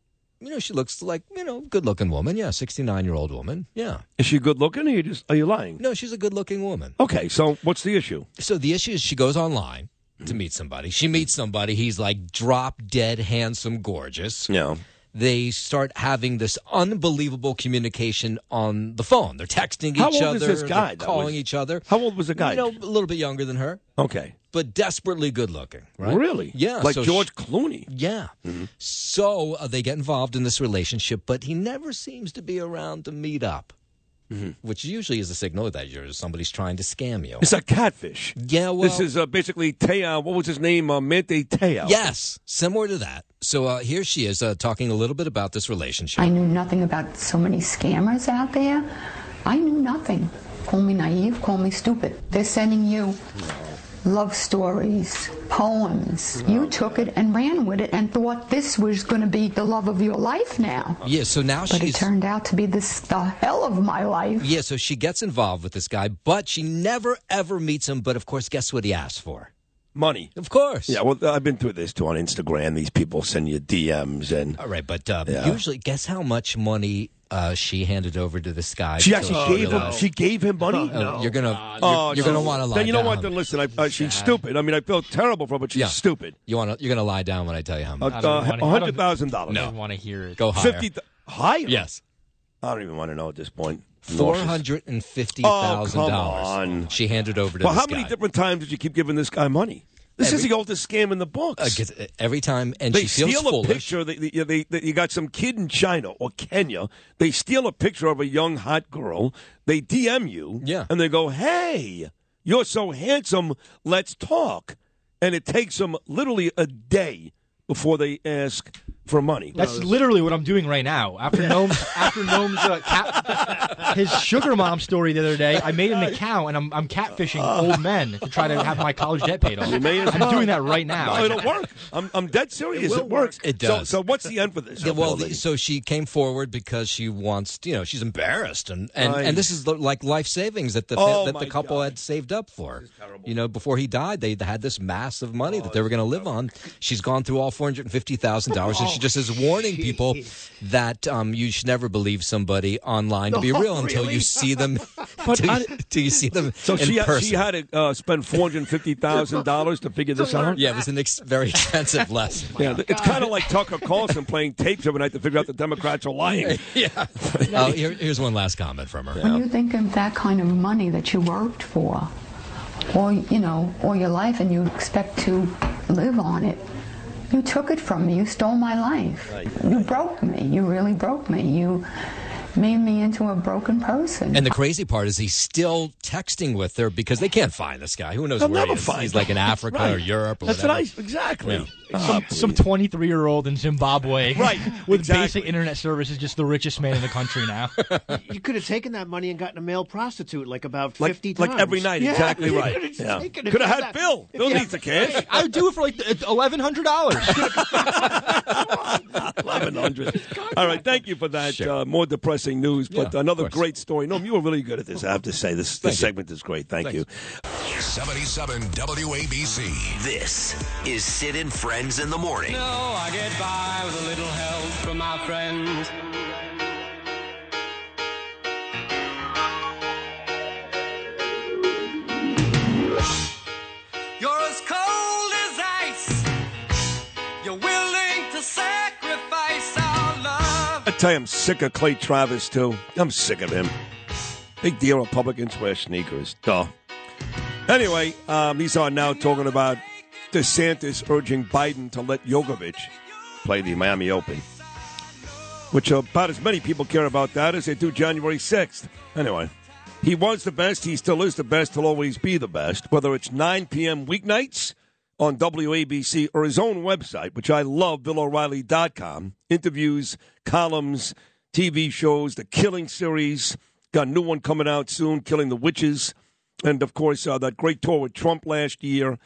[SPEAKER 30] You know, she looks like, you know, good looking woman. Yeah, 69 year old woman. Yeah.
[SPEAKER 9] Is she good looking? Or you just are you lying?
[SPEAKER 30] No, she's a good looking woman.
[SPEAKER 9] Okay, so what's the issue?
[SPEAKER 30] So the issue is she goes online to meet somebody. She meets somebody. He's like drop dead handsome, gorgeous.
[SPEAKER 9] Yeah.
[SPEAKER 30] They start having this unbelievable communication on the phone. They're texting
[SPEAKER 9] How
[SPEAKER 30] each other.
[SPEAKER 9] is this
[SPEAKER 30] they're
[SPEAKER 9] guy that
[SPEAKER 30] calling
[SPEAKER 9] was-
[SPEAKER 30] each other.
[SPEAKER 9] How old was the guy?
[SPEAKER 30] You know, a little bit younger than her,
[SPEAKER 9] Okay.
[SPEAKER 30] but desperately good looking. Right?
[SPEAKER 9] Really?
[SPEAKER 30] Yeah.
[SPEAKER 9] Like
[SPEAKER 30] so
[SPEAKER 9] George Clooney.
[SPEAKER 30] yeah. So uh, they get involved in this relationship, but he never seems to be around to meet up, which usually is a signal that you're somebody's trying to scam you.
[SPEAKER 9] It's a catfish.
[SPEAKER 30] Yeah, well,
[SPEAKER 9] this is uh, basically Te'o. What was his name? Uh, Manti Te'o.
[SPEAKER 30] Yes, similar to that. So uh, here she is uh, talking a little bit about this relationship.
[SPEAKER 31] I knew nothing about so many scammers out there. I knew nothing. Call me naive, call me stupid. They're sending you love stories, poems. You took it and ran with it and thought this was going to be the love of your life now.
[SPEAKER 30] Yeah, so now she
[SPEAKER 31] But it turned out to be this the hell of my life.
[SPEAKER 30] Yeah, so she gets involved with this guy, but she never ever meets him. But of course, guess what he asks for?
[SPEAKER 9] Money.
[SPEAKER 30] Of course.
[SPEAKER 9] Yeah, well, I've been through this too on Instagram. These people send you DMs and.
[SPEAKER 30] All right, but uh,
[SPEAKER 9] Yeah.
[SPEAKER 30] usually, guess how much money uh, she handed over to this guy?
[SPEAKER 9] She
[SPEAKER 30] to
[SPEAKER 9] actually gave him. She gave him money.
[SPEAKER 30] Oh, You're gonna, you're,
[SPEAKER 9] Oh,
[SPEAKER 30] you're gonna want to lie
[SPEAKER 9] Then you know
[SPEAKER 30] down.
[SPEAKER 9] what? Then listen, I, uh, she's stupid. I mean, I feel terrible for her, but she's
[SPEAKER 30] Yeah.
[SPEAKER 9] stupid.
[SPEAKER 30] You want to? You're gonna lie down when I tell you how
[SPEAKER 9] Uh,
[SPEAKER 30] much.
[SPEAKER 9] uh, a hundred thousand dollars.
[SPEAKER 30] No.
[SPEAKER 11] want to hear it.
[SPEAKER 30] Go higher.
[SPEAKER 9] Fifty th- higher.
[SPEAKER 30] Yes.
[SPEAKER 9] I don't even want to know at this point.
[SPEAKER 30] Four
[SPEAKER 9] Nauseous.
[SPEAKER 30] hundred and fifty
[SPEAKER 9] Oh,
[SPEAKER 30] thousand
[SPEAKER 9] come
[SPEAKER 30] dollars.
[SPEAKER 9] on.
[SPEAKER 30] She handed over to
[SPEAKER 9] Well,
[SPEAKER 30] this
[SPEAKER 9] how many
[SPEAKER 30] guy.
[SPEAKER 9] different times did you keep giving this guy money? This is the oldest scam in the books.
[SPEAKER 30] Uh, uh, every time, and
[SPEAKER 9] they
[SPEAKER 30] she feels
[SPEAKER 9] steal a picture. They, they, they, they- you got some kid in China or Kenya. They steal a picture of a young hot girl. They DM you,
[SPEAKER 30] Yeah.
[SPEAKER 9] and they go, "Hey, you're so handsome. Let's talk." And it takes them literally a day before they ask for money.
[SPEAKER 11] That's literally what I'm doing right now. After [laughs] Noam's, after Noam's uh, cat, his sugar mom story the other day, I made an account and I'm, I'm catfishing old men to try to have my college debt paid off.
[SPEAKER 9] You may as
[SPEAKER 11] I'm
[SPEAKER 9] well.
[SPEAKER 11] doing that right now.
[SPEAKER 9] No, it'll work. I'm, I'm dead serious. It, works.
[SPEAKER 30] It does.
[SPEAKER 9] So, what's the end for this?
[SPEAKER 30] Yeah, well, the, so she came forward because she wants, you know, she's embarrassed, and and,
[SPEAKER 9] Aye.
[SPEAKER 30] and this is the- like life savings that the
[SPEAKER 9] Oh,
[SPEAKER 30] that the couple had saved up for. You know, before he died, they had this massive money
[SPEAKER 9] Oh,
[SPEAKER 30] that they were going to live on. She's gone through all four hundred and fifty thousand dollars, and she just is warning people that um, you should never believe somebody online to be [laughs]
[SPEAKER 9] No,
[SPEAKER 30] real until
[SPEAKER 9] really?
[SPEAKER 30] you see them. [laughs]
[SPEAKER 9] But [laughs]
[SPEAKER 30] till,
[SPEAKER 9] I-
[SPEAKER 30] you, you see them
[SPEAKER 9] So
[SPEAKER 30] in
[SPEAKER 9] she had,
[SPEAKER 30] person.
[SPEAKER 9] she had to uh, spend four hundred fifty thousand dollars to figure this out.
[SPEAKER 30] yeah, it was an ex- very expensive lesson.
[SPEAKER 9] Yeah, it's kind of like Tucker Carlson playing tapes every night to figure out the Democrats are lying.
[SPEAKER 30] yeah. Oh, here, here's one last comment from her.
[SPEAKER 31] When you think of that kind of money that you worked for, or you know, all your life, and you expect to live on it, you took it from me. You stole my life. You broke me. You really broke me. You made me into a broken person.
[SPEAKER 30] And the crazy part is he's still texting with her because they can't find this guy. Who knows
[SPEAKER 9] They'll
[SPEAKER 30] where he is?
[SPEAKER 9] find
[SPEAKER 30] He's like in. Africa [laughs]
[SPEAKER 9] Right.
[SPEAKER 30] or Europe or
[SPEAKER 9] That's
[SPEAKER 30] whatever.
[SPEAKER 9] what I exactly.
[SPEAKER 30] Yeah.
[SPEAKER 9] Ah,
[SPEAKER 11] Some 23 year old in Zimbabwe, [laughs]
[SPEAKER 9] Right, [laughs]
[SPEAKER 11] with
[SPEAKER 9] exactly.
[SPEAKER 11] basic internet service, is just the richest man in the country now. [laughs]
[SPEAKER 10] You could have taken that money and gotten a male prostitute like about
[SPEAKER 9] Like,
[SPEAKER 10] 50 times.
[SPEAKER 9] like every night,
[SPEAKER 10] Yeah.
[SPEAKER 9] exactly
[SPEAKER 10] You
[SPEAKER 9] right.
[SPEAKER 10] could have
[SPEAKER 9] Yeah.
[SPEAKER 10] taken.
[SPEAKER 9] Could have had
[SPEAKER 10] That-
[SPEAKER 9] Bill. Bill
[SPEAKER 10] Yeah.
[SPEAKER 9] needs the cash.
[SPEAKER 11] I would do it for like eleven hundred dollars.
[SPEAKER 9] Eleven hundred. All right, thank you for that. Uh, more depressing news, but
[SPEAKER 30] Yeah,
[SPEAKER 9] another great story. No, you were really good at this. I have to say, this this segment is great. Thank you.
[SPEAKER 5] 77 WABC.
[SPEAKER 2] This is Sid and Friends in the Morning.
[SPEAKER 12] No, I get by with a little help from my friends. You're as cold as ice. You're willing to sacrifice our love.
[SPEAKER 9] I tell you, I'm sick of Clay Travis too. I'm sick of him. Big deal. Republicans wear sneakers. Duh. Anyway, um, he's on now talking about DeSantis urging Biden to let Djokovic play the Miami Open, which about as many people care about that as they do January 6th. Anyway, he was the best. He still is the best. He'll always be the best. Whether it's 9 p.m. weeknights on WABC or his own website, which I love, BillO'Reilly.com. Interviews, columns, TV shows, the Killing series. Got a new one coming out soon, Killing the Witches. And of course, uh, that great tour with Trump last year.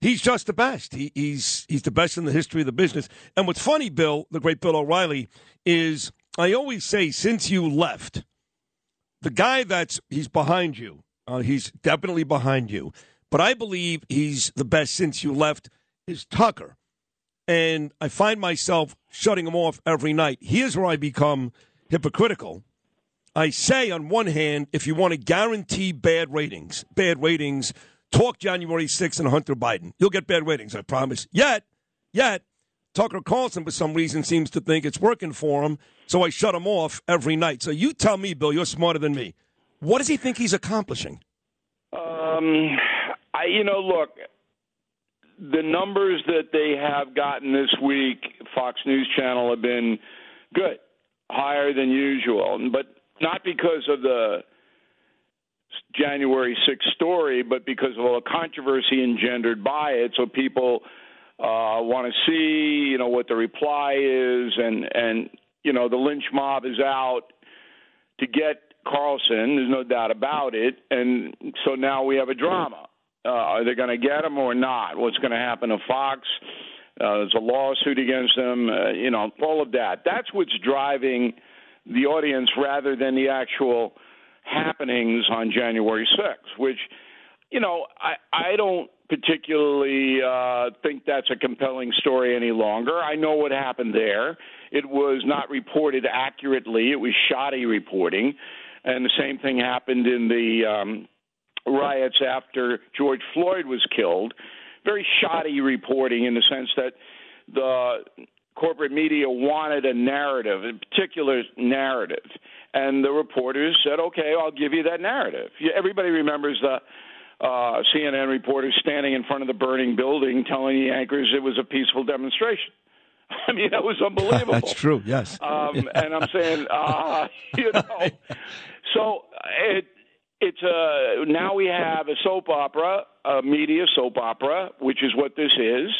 [SPEAKER 9] He's just the best. He, he's he's the best in the history of the business. And what's funny, Bill, the great Bill O'Reilly, is I always say since you left, the guy that's he's behind you. Uh, he's definitely behind you. But I believe he's the best since you left is Tucker. And I find myself shutting him off every night. Here's where I become hypocritical. I say on one hand, if you want to guarantee bad ratings, bad ratings, talk January 6th and Hunter Biden. You'll get bad ratings, I promise. Yet, yet, Tucker Carlson, for some reason, seems to think it's working for him, so I shut him off every night. So you tell me, Bill, you're smarter than me. What does he think he's accomplishing?
[SPEAKER 27] Um, I, you know, look, the numbers that they have gotten this week, Fox News Channel, have been good, higher than usual, but not because of the January 6th story, but because of all the controversy engendered by it. So people uh, want to see, you know, what the reply is, and and you know, the lynch mob is out to get Carlson. There's no doubt about it, and so now we have a drama.
[SPEAKER 32] Uh, are they going to get him or not? What's going to happen to Fox? Uh, there's a lawsuit against them. Uh, you know, all of that. That's what's driving the audience rather than the actual happenings on January 6th, which, you know, I, I don't particularly uh, think that's a compelling story any longer. I know what happened there. It was not reported accurately, it was shoddy reporting. And the same thing happened in the um, riots after George Floyd was killed. Very shoddy reporting in the sense that the corporate media wanted a narrative, a particular narrative. And the reporters said, okay, I'll give you that narrative. Everybody remembers the uh, CNN reporter standing in front of the burning building telling the anchors it was a peaceful demonstration. [laughs] I mean, that was unbelievable. [laughs]
[SPEAKER 9] That's true. Yes.
[SPEAKER 32] Um, [laughs] and I'm saying, ah, you know, so it it's a now we have a soap opera, a media soap opera, which is what this is,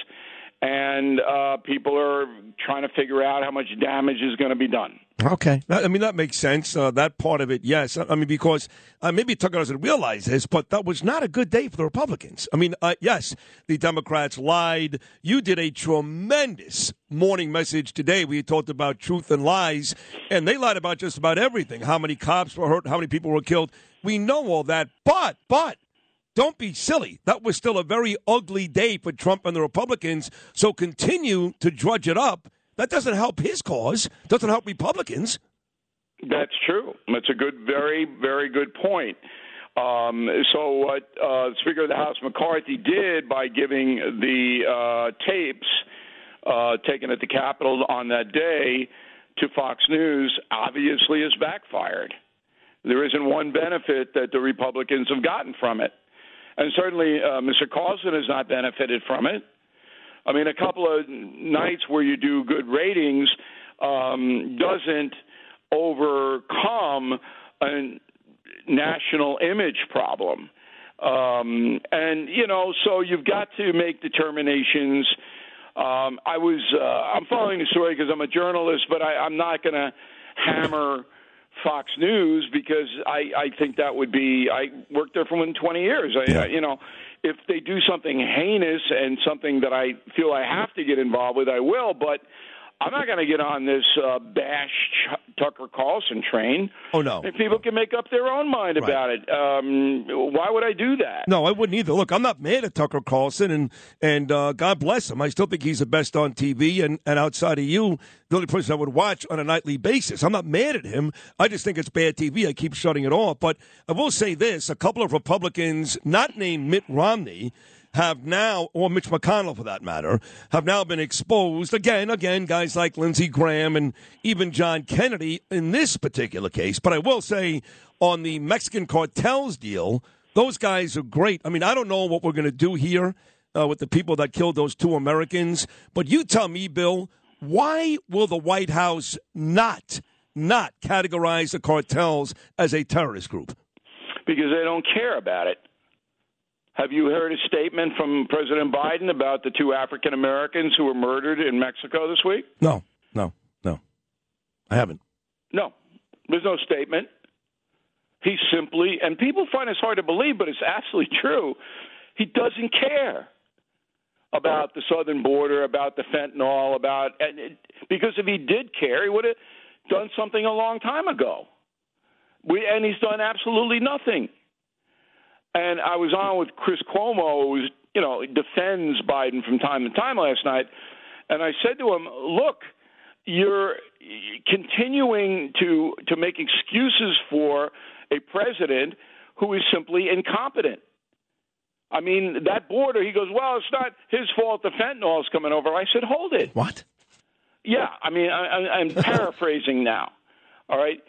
[SPEAKER 32] and uh, people are trying to figure out how much damage is going to be done.
[SPEAKER 9] Okay, I mean that makes sense. Uh, that part of it, yes. I mean because uh, maybe Tucker doesn't realize this, but that was not a good day for the Republicans. I mean, uh, yes, the Democrats lied. You did a tremendous morning message today. We talked about truth and lies, and they lied about just about everything. How many cops were hurt? How many people were killed? We know all that, but but don't be silly. That was still a very ugly day for Trump and the Republicans. So continue to drudge it up. That doesn't help his cause. Doesn't help Republicans.
[SPEAKER 32] That's true. That's a good, very, very good point. Um, so what uh, Speaker of the House McCarthy did by giving the uh, tapes uh, taken at the Capitol on that day to Fox News obviously has backfired. There isn't one benefit that the Republicans have gotten from it. And certainly uh, Mr. Carlson has not benefited from it. I mean, a couple of nights where you do good ratings um, doesn't overcome a national image problem. Um, and you know, so you've got to make determinations. Um, I was uh, I'm following the story because I'm a journalist, but I, I'm not going to hammer Fox News because I I think that would be I worked there for more than 20 years. I,
[SPEAKER 9] Yeah.
[SPEAKER 32] I you know if they do something heinous and something that I feel I have to get involved with, I will. But I'm not going to get on this uh, bash Ch- Tucker Carlson train.
[SPEAKER 9] Oh no.
[SPEAKER 32] People can make up their own mind
[SPEAKER 9] Right.
[SPEAKER 32] about it. Um, why would I do that?
[SPEAKER 9] No, I wouldn't either. Look, I'm not mad at Tucker Carlson, and and uh, God bless him. I still think he's the best on TV, and, and outside of you, the only person I would watch on a nightly basis. I'm not mad at him. I just think it's bad TV. I keep shutting it off. But I will say this: a couple of Republicans, not named Mitt Romney. Have now, or Mitch McConnell for that matter, have now been exposed again. Again, guys like Lindsey Graham and even John Kennedy in this particular case. But I will say, on the Mexican cartels deal, those guys are great. I mean, I don't know what we're going to do here uh, with the people that killed those two Americans, but you tell me, Bill, why will the White House not not categorize the cartels as a terrorist group?
[SPEAKER 32] because they don't care about it. Have you heard a statement from President Biden about the two African Americans who were murdered in Mexico this week?
[SPEAKER 9] No, no, no. I haven't.
[SPEAKER 32] No, there's no statement. He simply, and people find this hard to believe, but it's absolutely true. He doesn't care about the southern border, about the fentanyl, about and it, because if he did care, he would have done something a long time ago. We, and he's done absolutely nothing. And I was on with Chris Cuomo, who you know defends Biden from time to time last night, and I said to him, "Look, you're continuing to to make excuses for a president who is simply incompetent." I mean, that border. He goes, "Well, it's not his fault. The fentanyl is coming over." I said, "Hold it."
[SPEAKER 9] What?
[SPEAKER 32] Yeah, I mean, I, I, I'm paraphrasing now. All right,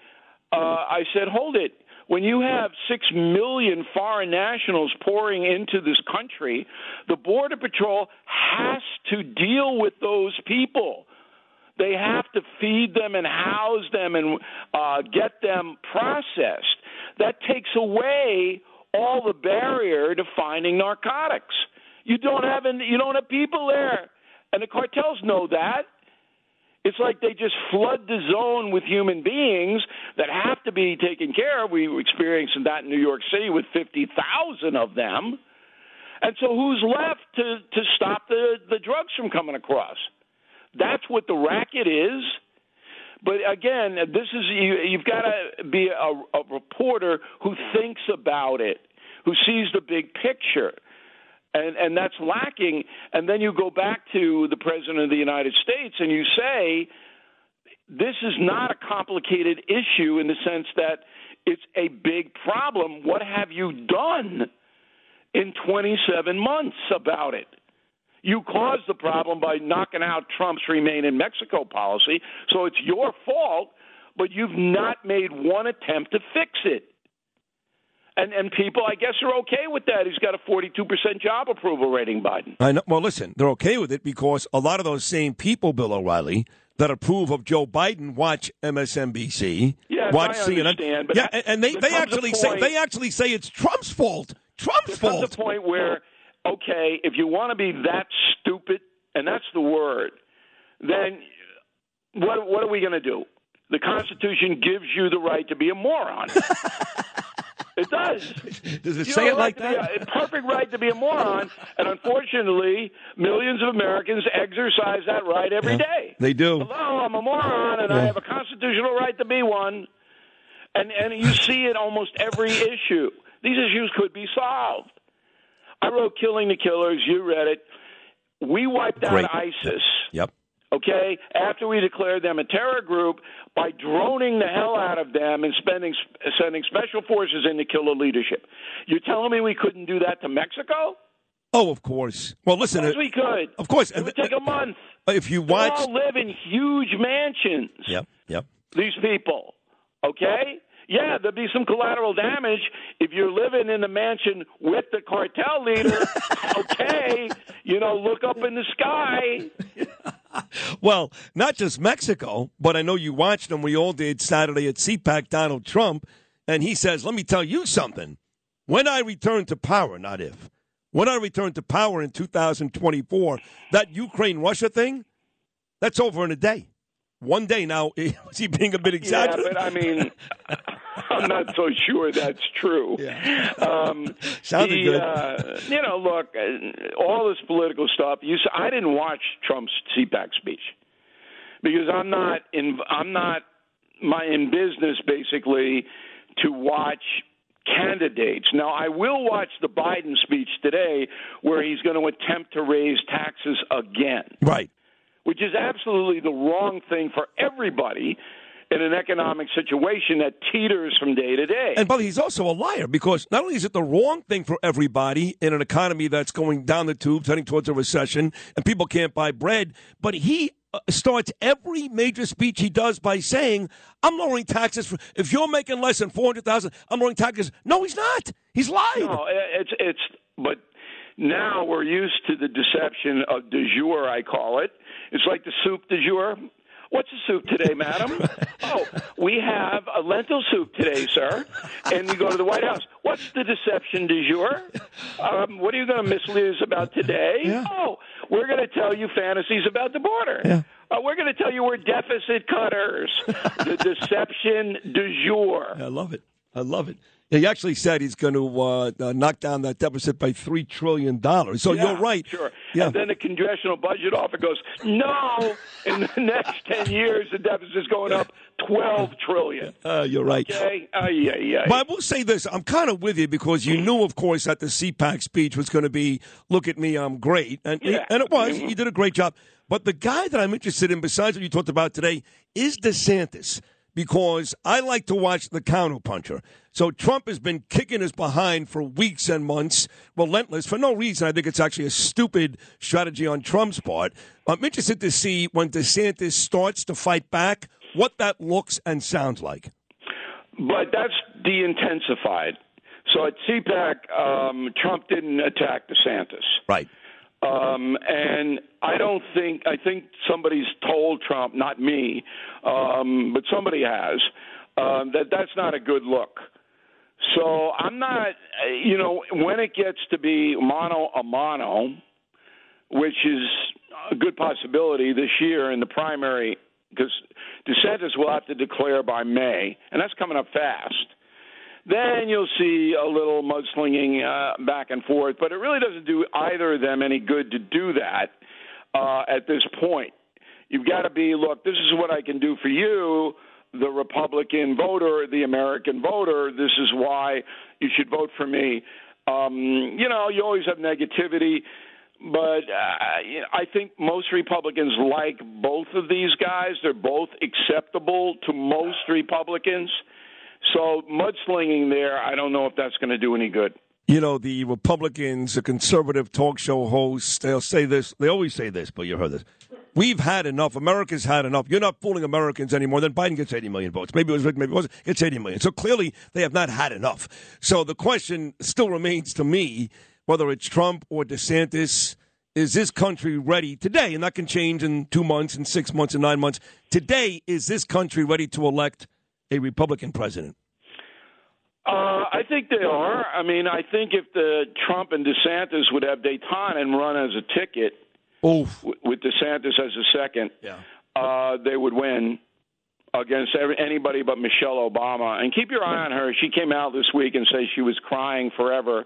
[SPEAKER 32] uh, I said, "Hold it." When you have six million foreign nationals pouring into this country, the Border Patrol has to deal with those people. They have to feed them and house them and uh, get them processed. That takes away all the barrier to finding narcotics. You don't have any, you don't have people there, and the cartels know that. It's like they just flood the zone with human beings that have to be taken care of. We were experiencing that in New York City with 50,000 of them. And so who's left to, to stop the, the drugs from coming across? That's what the racket is. But again, this is you, you've got to be a, a reporter who thinks about it, who sees the big picture. And and that's lacking. And then you go back to the president of the United States and you say this is not a complicated issue in the sense that it's a big problem. What have you done in 27 months about it? You caused the problem by knocking out Trump's remain in Mexico policy, so it's your fault, but you've not made one attempt to fix it. And and people, I guess, are okay with that. He's got a 42% job approval rating, Biden.
[SPEAKER 9] I know. Well, listen, they're okay with it because a lot of those same people, Bill O'Reilly, that approve of Joe Biden watch MSNBC,
[SPEAKER 32] Yes,
[SPEAKER 9] watch
[SPEAKER 32] I
[SPEAKER 9] CNN. yeah, and they, they actually say they actually say it's Trump's fault. Trump's
[SPEAKER 32] there comes
[SPEAKER 9] fault.
[SPEAKER 32] a point where, okay, if you want to be that stupid, and that's the word, then what what are we going to do? The Constitution gives you the right to be a moron. [laughs] it does. [laughs]
[SPEAKER 9] Does it
[SPEAKER 32] You
[SPEAKER 9] say it like that?
[SPEAKER 32] a- a perfect right to be a moron, and unfortunately, millions of Americans exercise that right every day.
[SPEAKER 9] They do.
[SPEAKER 32] Hello, I'm a moron, and I have a constitutional right to be one. And and you [laughs] see it almost every issue. These issues could be solved. I wrote "Killing the Killers." You read it. We wiped out
[SPEAKER 9] Great.
[SPEAKER 32] ISIS.
[SPEAKER 9] Yep.
[SPEAKER 32] Okay, after we declared them a terror group by droning the hell out of them and spending sending special forces in to kill the leadership. You're telling me we couldn't do that to Mexico?
[SPEAKER 9] Oh, of course. Well, listen.
[SPEAKER 32] Of course uh, we could.
[SPEAKER 9] Of course.
[SPEAKER 32] It would take a uh, uh, month.
[SPEAKER 9] If you
[SPEAKER 32] They
[SPEAKER 9] watch.
[SPEAKER 32] all live in huge mansions.
[SPEAKER 9] Yep. Yep.
[SPEAKER 32] these people. Okay? Yeah, there'll be some collateral damage if you're living in the mansion with the cartel leader. [laughs] okay, you know, look up in the sky. [laughs]
[SPEAKER 9] Well, not just Mexico, but I know you watched them. We all did Saturday at CPAC, Donald Trump. And he says, let me tell you something. When I return to power, not if, when I return to power in 2024, that Ukraine Russia thing, that's over in a day. One day now, [laughs] is he being a bit
[SPEAKER 32] Yeah, but I mean, [laughs] I'm not so sure that's true. Um, [laughs]
[SPEAKER 9] Sounded
[SPEAKER 32] the,
[SPEAKER 9] good.
[SPEAKER 32] Uh, you know, look, uh, all this political stuff. You, I didn't watch Trump's CPAC speech because I'm not in. I'm not my in business basically to watch candidates. Now, I will watch the Biden speech today, where he's going to attempt to raise taxes again
[SPEAKER 9] Right.
[SPEAKER 32] Which is absolutely the wrong thing for everybody in an economic situation that teeters from day to day.
[SPEAKER 9] And but he's also a liar because not only is it the wrong thing for everybody in an economy that's going down the tubes, heading towards a recession, and people can't buy bread, but he uh, starts every major speech he does by saying, "I'm lowering taxes. For, if you're making less than four hundred thousand, I'm lowering taxes." No, he's not. He's lying.
[SPEAKER 32] No, it's it's but now we're used to the deception of de jour, I call it. It's like the soup du jour. What's the soup today, madam? [laughs] oh, we have a lentil soup today, sir. And you go to the White House. What's the deception du jour? Um, what are you going to mislead us about today? Oh, we're going to tell you fantasies about the border. Uh, we're going to tell you we're deficit cutters. the [laughs] deception du jour.
[SPEAKER 9] I love it. I love it. He actually said he's going to uh, uh, knock down that deficit by three trillion dollars. So
[SPEAKER 32] Yeah,
[SPEAKER 9] you're right.
[SPEAKER 32] Sure.
[SPEAKER 9] Yeah.
[SPEAKER 32] And then the Congressional Budget Office goes, no, in the [laughs] next 10 years, the deficit deficit's going up 12 trillion. [laughs]
[SPEAKER 9] Uh, you're right.
[SPEAKER 32] Okay? Uh, yeah, yeah.
[SPEAKER 9] But I will say this: I'm kind of with you because you knew, of course, that the CPAC speech was going to be "Look at me, I'm great," and
[SPEAKER 32] Yeah.
[SPEAKER 9] and it was. He did a great job. But the guy that I'm interested in, besides what you talked about today, is DeSantis because I like to watch the counterpuncher. So Trump has been kicking his behind for weeks and months, relentless for no reason. I think it's actually a stupid strategy on Trump's part. I'm interested to see when DeSantis starts to fight back, what that looks and sounds like.
[SPEAKER 32] But that's de intensified. So at CPAC, um, Trump didn't attack DeSantis.
[SPEAKER 9] Right.
[SPEAKER 32] Um, and I don't think, I think somebody's told Trump, not me, um, but somebody has, um, that that's not a good look. So I'm not, you know, when it gets to be mono a mono, which is a good possibility this year in the primary, because DeSantis will have to declare by May, and that's coming up fast. then you'll see a little mudslinging uh, back and forth. But it really doesn't do either of them any good to do that uh, at this point. You've got to be look. This is what I can do for you, the Republican voter, the American voter. This is why you should vote for me. Um, you know, you always have negativity but uh, I think most Republicans like both of these guys. They're both acceptable to most Republicans. So mudslinging there, I don't know if that's going to do any good.
[SPEAKER 9] You know, the Republicans, the conservative talk show hosts, they'll say this. They always say this, but you heard this. We've had enough. America's had enough. You're not fooling Americans anymore. Then Biden gets 80 million votes. Maybe it was maybe it wasn't. Gets 80 million. So clearly, they have not had enough. So the question still remains to me whether it's Trump or DeSantis, is this country ready today? And that can change in two months, and six months, and nine months. Today, is this country ready to elect a Republican president?
[SPEAKER 32] Uh, I think they are. I mean, I think if the Trump and DeSantis would have Dayton and run as a ticket, w- with DeSantis as a second,
[SPEAKER 9] yeah.
[SPEAKER 32] uh, they would win against every, anybody but Michelle Obama. And keep your eye on her. She came out this week and said she was crying forever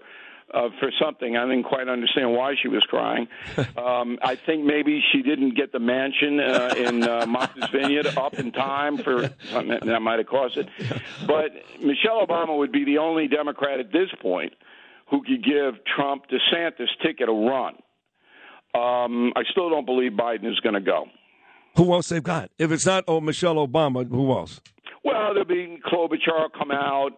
[SPEAKER 32] uh, for something. I didn't quite understand why she was crying. [laughs] Um, I think maybe she didn't get the mansion uh, in uh, Martha's Vineyard up in time for something that might have caused it. But Michelle Obama would be the only Democrat at this point who could give Trump DeSantis ticket a run. Um, I still don't believe Biden is going to go.
[SPEAKER 9] Who else they've got? If it's not oh Michelle Obama, who else?
[SPEAKER 32] Well, there'll be Klobuchar will come out,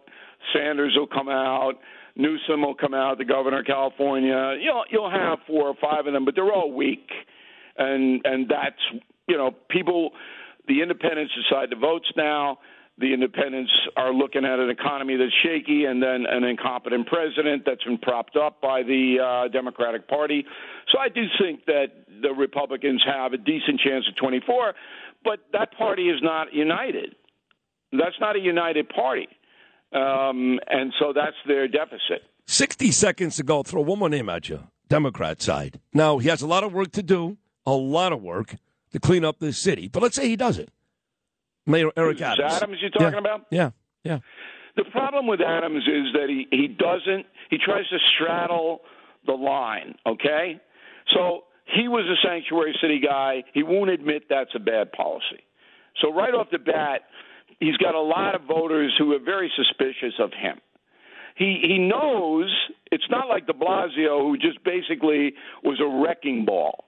[SPEAKER 32] Sanders will come out, Newsom will come out, the governor of California. You'll you'll have four or five of them, but they're all weak, and and that's you know people. The independents decide the votes now. The independents are looking at an economy that's shaky, and then an incompetent president that's been propped up by the uh, Democratic Party. So I do think that the Republicans have a decent chance at 24, but that party is not united. That's not a united party. Um, and so that's their deficit.
[SPEAKER 9] 60 seconds to go. Throw one more name at you. Democrat side. Now, he has a lot of work to do, a lot of work to clean up this city. But let's say he does it. Mayor Eric Adams.
[SPEAKER 32] Adams you're talking
[SPEAKER 9] yeah.
[SPEAKER 32] about?
[SPEAKER 9] Yeah, yeah.
[SPEAKER 32] The problem with Adams is that he, he doesn't, he tries to straddle the line, okay? So he was a sanctuary city guy. He won't admit that's a bad policy. So right off the bat, he's got a lot of voters who are very suspicious of him. He he knows it's not like De Blasio who just basically was a wrecking ball.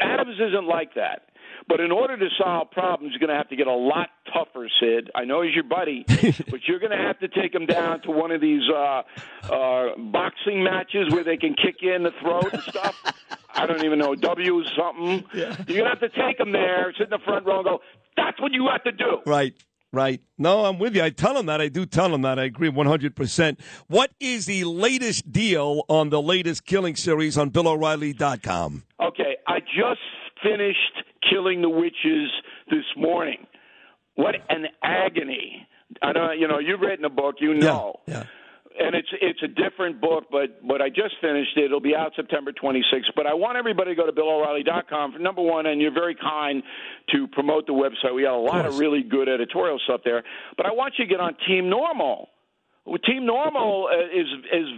[SPEAKER 32] Adams isn't like that. But in order to solve problems, you're going to have to get a lot tougher, Sid. I know he's your buddy, [laughs] but you're going to have to take him down to one of these uh, uh, boxing matches where they can kick you in the throat and stuff. I don't even know W something.
[SPEAKER 9] Yeah.
[SPEAKER 32] You're gonna have to take him there, sit in the front row, and go. That's what you have to do.
[SPEAKER 9] Right. Right. No, I'm with you. I tell him that. I do tell him that. I agree 100%. What is the latest deal on the latest killing series on BillO'Reilly.com?
[SPEAKER 32] Okay, I just finished killing the witches this morning. What an agony! I don't, you know, you've written a book, you know.
[SPEAKER 9] Yeah.
[SPEAKER 32] And it's it's a different book, but but I just finished it. It'll be out September 26th. But I want everybody to go to BillO'Reilly.com for number one, and you're very kind to promote the website. We got a lot of, really good editorial stuff there. But I want you to get on Team Normal. Well, Team Normal uh, is is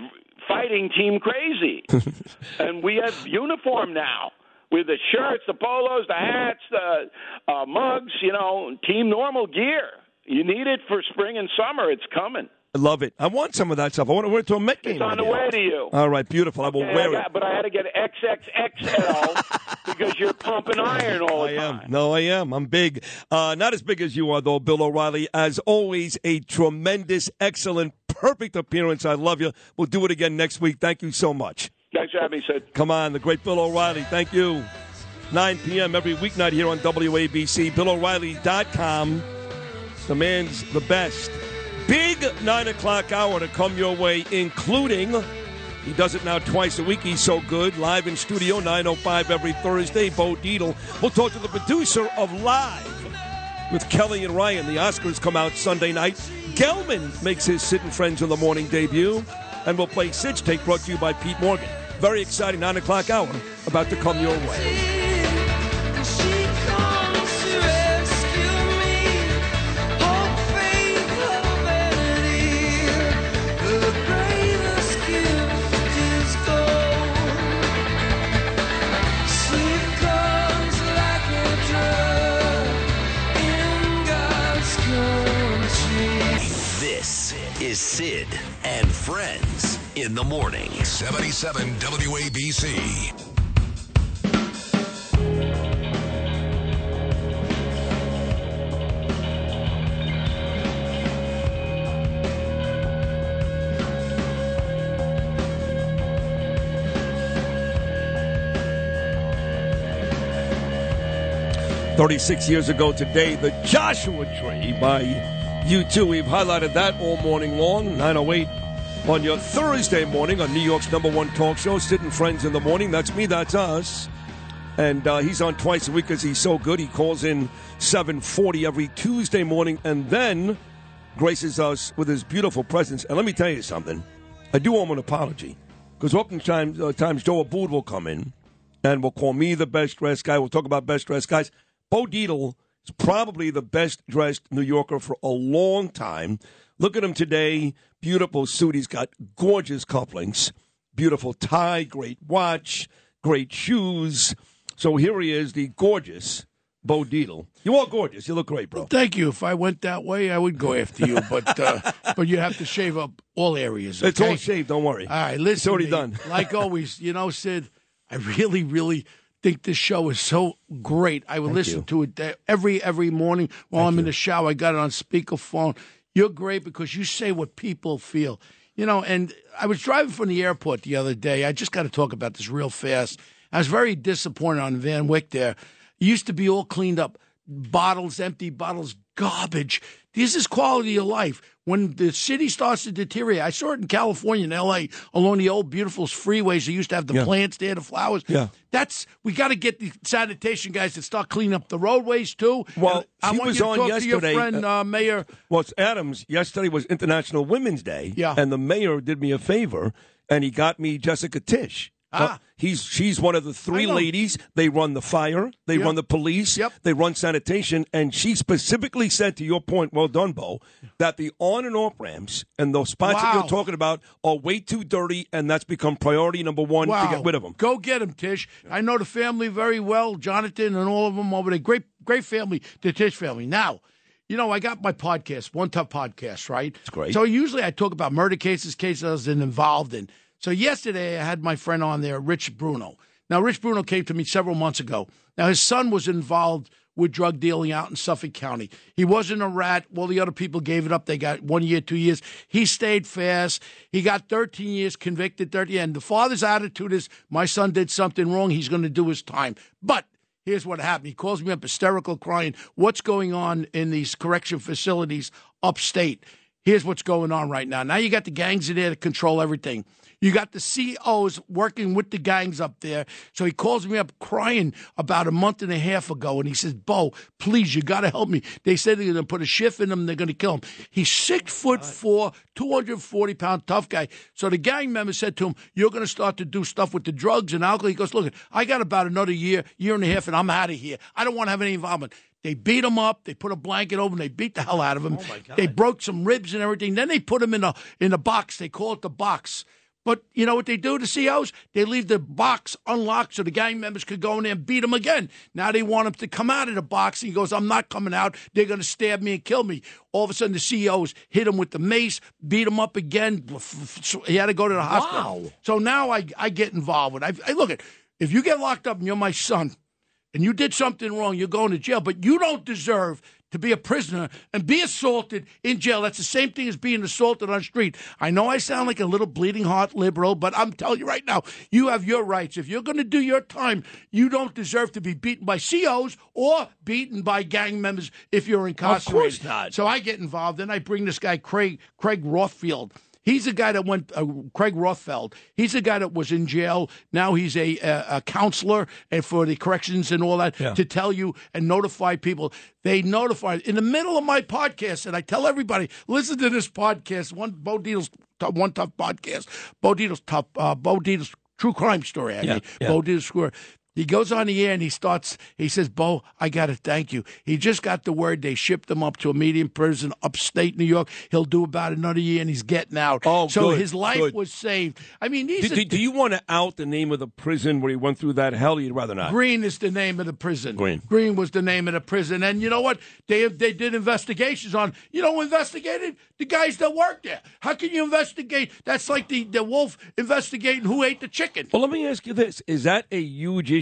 [SPEAKER 32] fighting Team Crazy, [laughs] and we have uniform now with the shirts, the polos, the hats, the uh, mugs. You know, Team Normal gear. You need it for spring and summer. It's coming.
[SPEAKER 9] I love it. I want some of that stuff. I want to wear it to a Met game.
[SPEAKER 32] It's on the way to you.
[SPEAKER 9] All right, beautiful. I will
[SPEAKER 32] And I
[SPEAKER 9] wear it.
[SPEAKER 32] but I had to get XXXL [laughs] because you're pumping iron all the
[SPEAKER 9] I
[SPEAKER 32] time.
[SPEAKER 9] am. No, I am. I'm big. Uh, not as big as you are, though, Bill O'Reilly. As always, a tremendous, excellent, perfect appearance. I love you. We'll do it again next week. Thank you so much.
[SPEAKER 32] Thanks for having me, Sid.
[SPEAKER 9] Come on, the great Bill O'Reilly. Thank you. 9 p.m. every weeknight here on WABC. BillO'Reilly.com. The man's the best. Big 9 o'clock hour to come your way, including, he does it now twice a week. He's so good. Live in studio, 9.05 every Thursday. Bo Dietl. We'll talk to the producer of Live with Kelly and Ryan. The Oscars come out Sunday night. Gelman makes his Sid and Friends in the Morning debut. And we'll play Sid's Take brought to you by Pete Morgan. Very exciting 9 o'clock hour about to come your way.
[SPEAKER 2] Sid and Friends in the morning.
[SPEAKER 5] 77 WABC.
[SPEAKER 9] Thirty-six years ago today, the Joshua Tree by U2, We've highlighted that all morning long. 908 on your Thursday morning on New York's number one talk show, Sid and Friends in the Morning. That's me, that's us. And uh, he's on twice a week because he's so good. He calls in 740 every Tuesday morning and then graces us with his beautiful presence. And let me tell you something. I do owe him an apology because oftentimes uh, times Joe Abood will come in and will call me the best dressed guy. We'll talk about best dressed guys. Bo Dietl is probably the best dressed New Yorker for a long time. Look at him today. Beautiful suit. He's got gorgeous couplings, beautiful tie, great watch, great shoes. So here he is, the gorgeous Bo Dietl. You are gorgeous. You look great, bro.
[SPEAKER 29] Thank you. If I went that way, I would go after you, but uh, [laughs] but you have to shave up all areas.
[SPEAKER 9] It's all shaved. Don't worry.
[SPEAKER 29] All right, listen.
[SPEAKER 9] It's already done.
[SPEAKER 29] Like [laughs] always, you know, Sid, I really, really think this show is so great. I would
[SPEAKER 9] Thank
[SPEAKER 29] listen
[SPEAKER 9] you.
[SPEAKER 29] to it every every morning while I'm in the shower. I got it on speakerphone. You're great because you say what people feel. You know, and I was driving from the airport the other day. I just got to talk about this real fast. I was very disappointed on Van Wyck there. It used to be all cleaned up bottles, empty bottles, garbage. This is quality of life. When the city starts to deteriorate, I saw it in California in LA along the old beautiful freeways. They used to have the
[SPEAKER 9] Yeah.
[SPEAKER 29] plants there, the flowers.
[SPEAKER 9] Yeah.
[SPEAKER 29] That's we got to get the sanitation guys to start cleaning up the roadways too.
[SPEAKER 9] Well,
[SPEAKER 29] And I want
[SPEAKER 9] was
[SPEAKER 29] you to
[SPEAKER 9] on
[SPEAKER 29] talk
[SPEAKER 9] yesterday.
[SPEAKER 29] to your friend uh, Mayor.
[SPEAKER 9] Well, it's Adams. Yesterday was International Women's Day.
[SPEAKER 29] Yeah.
[SPEAKER 9] And the mayor did me a favor, and he got me Jessica Tisch.
[SPEAKER 29] Ah.
[SPEAKER 9] Uh, he's she's one of the three ladies. They run the fire. They
[SPEAKER 29] Yep.
[SPEAKER 9] run the police.
[SPEAKER 29] Yep.
[SPEAKER 9] They run sanitation. And she specifically said, to your point, well done, Bo, that the on and off ramps and those spots that you're talking about are way too dirty, and that's become priority number one
[SPEAKER 29] Wow.
[SPEAKER 9] to get rid of them.
[SPEAKER 29] Go get them, Tisch. I know the family very well, Jonathan and all of them over there. Great, great family, the Tisch family. Now, you know, I got my podcast, One Tough Podcast, right? It's
[SPEAKER 9] great.
[SPEAKER 29] So usually I talk about murder cases, cases I was involved in. So yesterday I had my friend on there, Rich Bruno. Now, Rich Bruno came to me several months ago. Now, his son was involved with drug dealing out in Suffolk County. He wasn't a rat. All the other people gave it up. They got one year, two years. He stayed fast. He got 13 years convicted, 30. And the father's attitude is, my son did something wrong. He's going to do his time. But Here's what happened. He calls me up hysterical, crying, What's going on in these correction facilities upstate? Here's what's going on right now. Now you got the gangs in there to control everything. You got the COs working with the gangs up there. So he calls me up crying about a month and a half ago, and he says, Bo, please, you got to help me. They said they're going to put a shift in him, they're going to kill him. He's six foot four, 240 pound tough guy. So the gang member said to him, You're going to start to do stuff with the drugs and alcohol. He goes, Look, I got about another year, year and a half, and I'm out of here. I don't want to have any involvement. They beat him up. They put a blanket over him. They beat the hell out of him. Oh they broke some ribs and everything. Then they put him in a in a box. They call it the box. But you know what they do to COs? They leave the box unlocked so the gang members could go in there and beat him again. Now they want him to come out of the box. And he goes, I'm not coming out. They're going to stab me and kill me. All of a sudden, the COs hit him with the mace, beat him up again. He had to go to the hospital. So now I, I get involved with it. I, I look at if you get locked up and you're my son, and you did something wrong, you're going to jail, but you don't deserve to be a prisoner and be assaulted in jail. That's the same thing as being assaulted on the street. I know I sound like a little bleeding heart liberal, but I'm telling you right now, you have your rights. If you're going to do your time, you don't deserve to be beaten by COs or beaten by gang members if you're incarcerated.
[SPEAKER 9] Of course not.
[SPEAKER 29] So I get involved, then I bring this guy Craig Craig Rothfield. He's the guy that went, uh, Craig Rothfeld. He's the guy that was in jail. Now he's a, a, a counselor and for the corrections and all that
[SPEAKER 9] Yeah.
[SPEAKER 29] to tell you and notify people. They notify in the middle of my podcast, and I tell everybody, listen to this podcast. One Bo Dietl's one tough podcast. Bo Dietl's tough. Uh, Bo Dietl's true crime story. I
[SPEAKER 9] Yeah,
[SPEAKER 29] mean,
[SPEAKER 9] yeah.
[SPEAKER 29] Bo Dietl's score. He goes on the air and he starts. He says, "Bo, I got to thank you. He just got the word they shipped him up to a medium prison upstate New York. He'll do about another year and he's getting out.
[SPEAKER 9] Oh,
[SPEAKER 29] so
[SPEAKER 9] good,
[SPEAKER 29] his life
[SPEAKER 9] good.
[SPEAKER 29] was saved. I mean,
[SPEAKER 9] Do,
[SPEAKER 29] are
[SPEAKER 9] do- do you want to out the name of the prison where he went through that hell? You'd rather not.
[SPEAKER 29] Green is the name of the prison.
[SPEAKER 9] Green.
[SPEAKER 29] Green was the name of the prison. And you know what? They they did investigations on. You know investigated? The guys that worked there. How can you investigate? That's like the, the wolf investigating who ate the chicken.
[SPEAKER 9] Well, let me ask you this: Is that a huge issue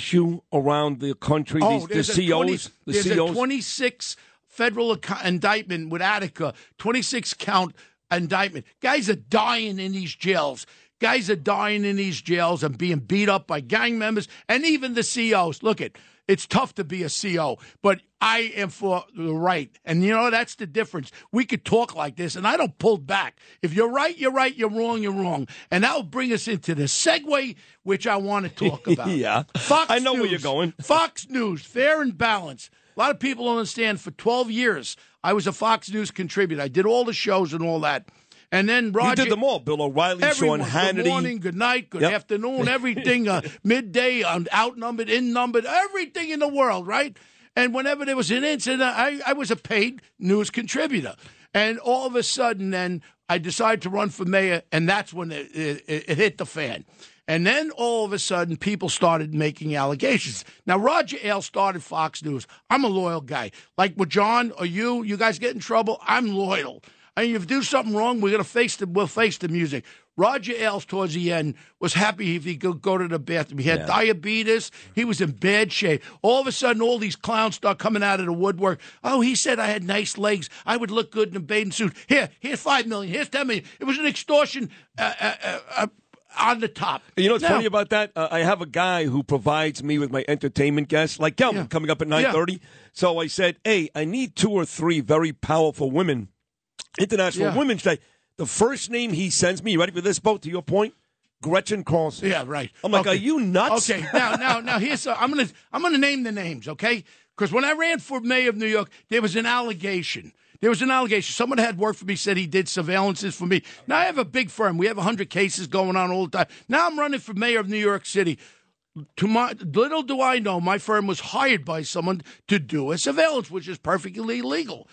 [SPEAKER 9] around the country?
[SPEAKER 29] Oh,
[SPEAKER 9] the
[SPEAKER 29] there's a 20
[SPEAKER 9] the
[SPEAKER 29] there's
[SPEAKER 9] COs.
[SPEAKER 29] a 26 federal indictment with Attica, 26 count indictment. Guys are dying in these jails. Guys are dying in these jails and being beat up by gang members and even the COs. Look it. It's tough to be a CO, but I am for the right. And you know, that's the difference. We could talk like this, and I don't pull back. If you're right, you're right. You're wrong, you're wrong. And that will bring us into the segue, which I want to talk [laughs] about.
[SPEAKER 9] Yeah.
[SPEAKER 29] Fox
[SPEAKER 9] I know where you're going. [laughs]
[SPEAKER 29] Fox News, fair and balanced. A lot of people don't understand. For 12 years, I was a Fox News contributor. I did all the shows and all that. And then Roger.
[SPEAKER 9] you did them all. Bill O'Reilly,
[SPEAKER 29] Everyone.
[SPEAKER 9] Sean Hannity.
[SPEAKER 29] Good morning, good night, good
[SPEAKER 9] Yep.
[SPEAKER 29] afternoon, [laughs] everything, uh, midday, um, outnumbered, in-numbered, everything in the world, right? And whenever there was an incident, I, I was a paid news contributor. And all of a sudden, then I decided to run for mayor, and that's when it, it, it hit the fan. And then all of a sudden, people started making allegations. Now, Roger Ailes started Fox News. I'm a loyal guy. Like with John or you, you guys get in trouble, I'm loyal. Mean, if you do something wrong, we're gonna face the we'll face the music. Roger Ailes towards the end was happy if he could go to the bathroom. He had
[SPEAKER 9] Yeah.
[SPEAKER 29] diabetes. He was in bad shape. All of a sudden, all these clowns start coming out of the woodwork. Oh, he said I had nice legs. I would look good in a bathing suit. Here, here's five million. Here's ten million. It was an extortion uh, uh, uh, uh, on the top.
[SPEAKER 9] You know what's
[SPEAKER 29] Now-
[SPEAKER 9] funny about that? Uh, I have a guy who provides me with my entertainment guests, like Gelman, coming up at nine thirty. So I said, "Hey, I need two or three very powerful women, International
[SPEAKER 29] Yeah.
[SPEAKER 9] Women's Day." The first name he sends me, you ready for this, Bo? To your point, Gretchen Carlson.
[SPEAKER 29] Yeah, right.
[SPEAKER 9] I'm like,
[SPEAKER 29] Okay.
[SPEAKER 9] are you nuts?
[SPEAKER 29] Okay, now, now, now, here's uh, I'm gonna I'm gonna name the names, okay? Because when I ran for mayor of New York, there was an allegation. There was an allegation. Someone had worked for me, said he did surveillances for me. Now I have a big firm. We have 100 cases going on all the time. Now I'm running for mayor of New York City. To my little do I know, my firm was hired by someone to do a surveillance, which is perfectly legal.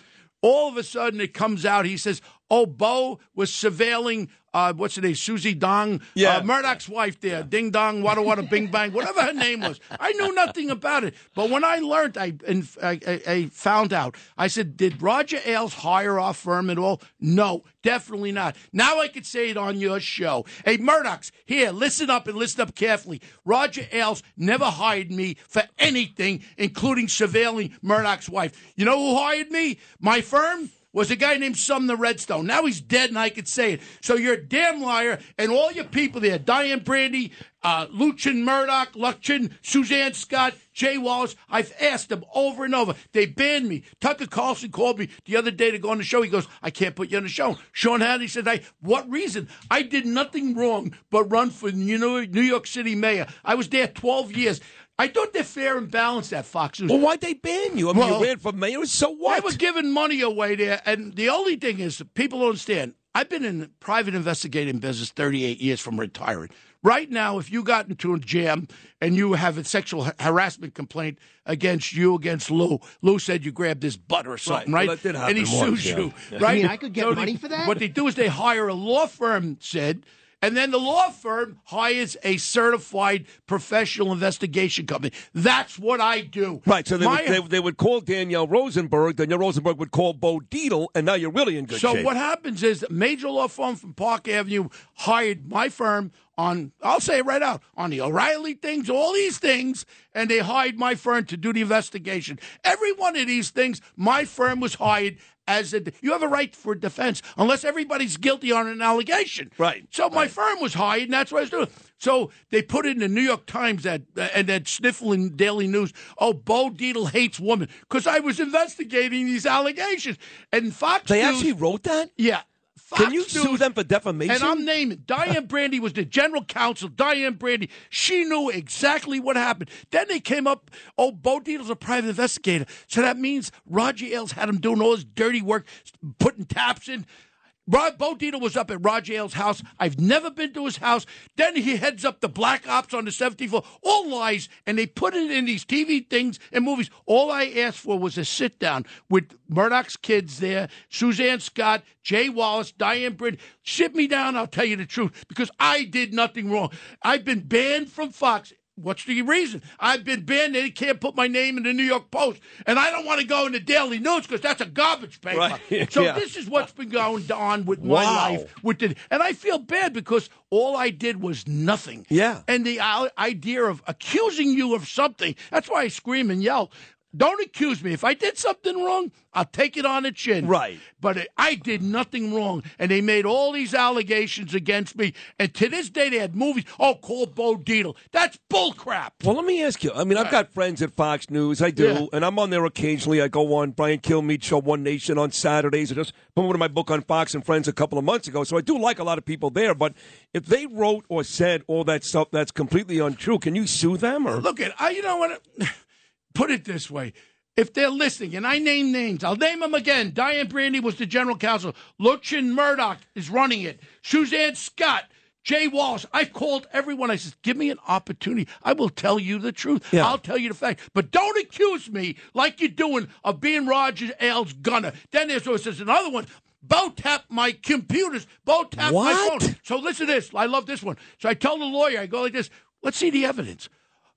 [SPEAKER 29] All of a sudden, it comes out. He says, "Oh, Bo was surveilling uh, what's her name, Susie Dong,
[SPEAKER 9] Yeah.
[SPEAKER 29] uh, Murdoch's wife there, Ding Dong, Wada Wada, Bing Bang, whatever her name was. I knew nothing about it, but when I learned, I I, I, I found out. I said, "Did Roger Ailes hire our firm at all?" No, definitely not. Now I could say it on your show. Hey, Murdoch's here. Listen up and listen up carefully. Roger Ailes never hired me for anything, including surveilling Murdoch's wife. You know who hired me? My firm was a guy named Sumner Redstone. Now he's dead, and I could say it. So you're a damn liar, and all your people there, Dianne Brandi, uh, Lachlan Murdoch, Lachlan, Suzanne Scott, Jay Wallace. I've asked them over and over. They banned me. Tucker Carlson called me the other day to go on the show. He goes, I can't put you on the show. Sean Hannity said, I, what reason? I did nothing wrong but run for New York City mayor. I was there 12 years. I thought they're fair and balanced at Fox News.
[SPEAKER 9] Well, why'd they ban you? I mean,
[SPEAKER 29] Well,
[SPEAKER 9] you ran for mayor, so what?
[SPEAKER 29] They were giving money away there, and the only thing is, people don't understand. I've been in private investigating business 38 years from retiring. Right now, if you got into a jam and you have a sexual ha- harassment complaint against you, against Lou, Lou said you grabbed his butt or something,
[SPEAKER 9] Well,
[SPEAKER 29] right?
[SPEAKER 9] that did
[SPEAKER 29] and he
[SPEAKER 9] happen once,
[SPEAKER 29] sues you,
[SPEAKER 9] Yeah. [laughs]
[SPEAKER 29] right?
[SPEAKER 10] You mean I could get
[SPEAKER 29] So
[SPEAKER 10] money
[SPEAKER 29] they-
[SPEAKER 10] for that?
[SPEAKER 29] What they do is they hire a law firm, said, and then the law firm hires a certified professional investigation company. That's what I do.
[SPEAKER 9] Right, so they,
[SPEAKER 29] My-
[SPEAKER 9] would, they, they would call Danielle Rosenberg, Danielle Rosenberg would call Bo Dietl, and now you're really in good
[SPEAKER 29] so
[SPEAKER 9] shape.
[SPEAKER 29] what happens is a major law firm from Park Avenue hired my firm on I'll say it right out on the O'Reilly things, all these things, and they hired my firm to do the investigation. Every one of these things, my firm was hired as a you have a right for defense unless everybody's guilty on an allegation.
[SPEAKER 9] Right.
[SPEAKER 29] So my firm was hired, and that's what I was doing. So they put it in the New York Times that and that sniffling Daily News. Oh, Bo Dietl hates women because I was investigating these allegations. And Fox
[SPEAKER 9] They
[SPEAKER 29] News,
[SPEAKER 9] actually wrote that?
[SPEAKER 29] Yeah.
[SPEAKER 9] Can you
[SPEAKER 29] Fox
[SPEAKER 9] sue
[SPEAKER 29] News-
[SPEAKER 9] them for defamation?
[SPEAKER 29] And I'm naming Dianne Brandi was the general counsel. Dianne Brandi, she knew exactly what happened. Then they came up. Oh, Bo Dietl's a private investigator, so that means Roger Ailes had him doing all his dirty work, putting taps in. Rod Bo was up at Roger Ailes' house. I've never been to his house. Then he heads up the Black Ops on the 17th floor. All lies, and they put it in these TV things and movies. All I asked for was a sit down with Murdoch's kids there, Suzanne Scott, Jay Wallace, Diane Britt. Sit me down, I'll tell you the truth, because I did nothing wrong. I've been banned from Fox. What's the reason? I've been banned. They can't put my name in the New York Post, and I don't want to go in the Daily News because that's a garbage paper.
[SPEAKER 9] Right. [laughs]
[SPEAKER 29] So
[SPEAKER 9] Yeah.
[SPEAKER 29] this is what's been going on with my life. With the, and I feel bad because all I did was nothing.
[SPEAKER 9] Yeah.
[SPEAKER 29] And the idea of accusing you of something, that's why I scream and yell. Don't accuse me. If I did something wrong, I'll take it on the chin.
[SPEAKER 9] Right.
[SPEAKER 29] But I did nothing wrong. And they made all these allegations against me. And to this day, they had movies. Oh, call Bo Dietl. That's bullcrap.
[SPEAKER 9] Well, let me ask you. I mean, I've got friends at Fox News. I do,
[SPEAKER 29] Yeah.
[SPEAKER 9] and I'm on there occasionally. I go on Brian Kilmeade show One Nation on Saturdays. I just promoted my book on Fox and Friends a couple of months ago, so I do like a lot of people there. But if they wrote or said all that stuff that's completely untrue, can you sue them? Or
[SPEAKER 29] Look at I. You know what? Put it this way. If they're listening, and I name names, I'll name them again. Dianne Brandi was the general counsel. Lucien Murdoch is running it. Suzanne Scott, Jay Walsh. I've called everyone. I said, give me an opportunity. I will tell you the truth. I'll tell you the fact. But don't accuse me like you're doing of being Roger Ailes' gunner. Then there's, there's another one. Bo tapped my computers. Bo tapped my phone. So listen to this. I love this one. So I tell the lawyer, I go like this. Let's see the evidence.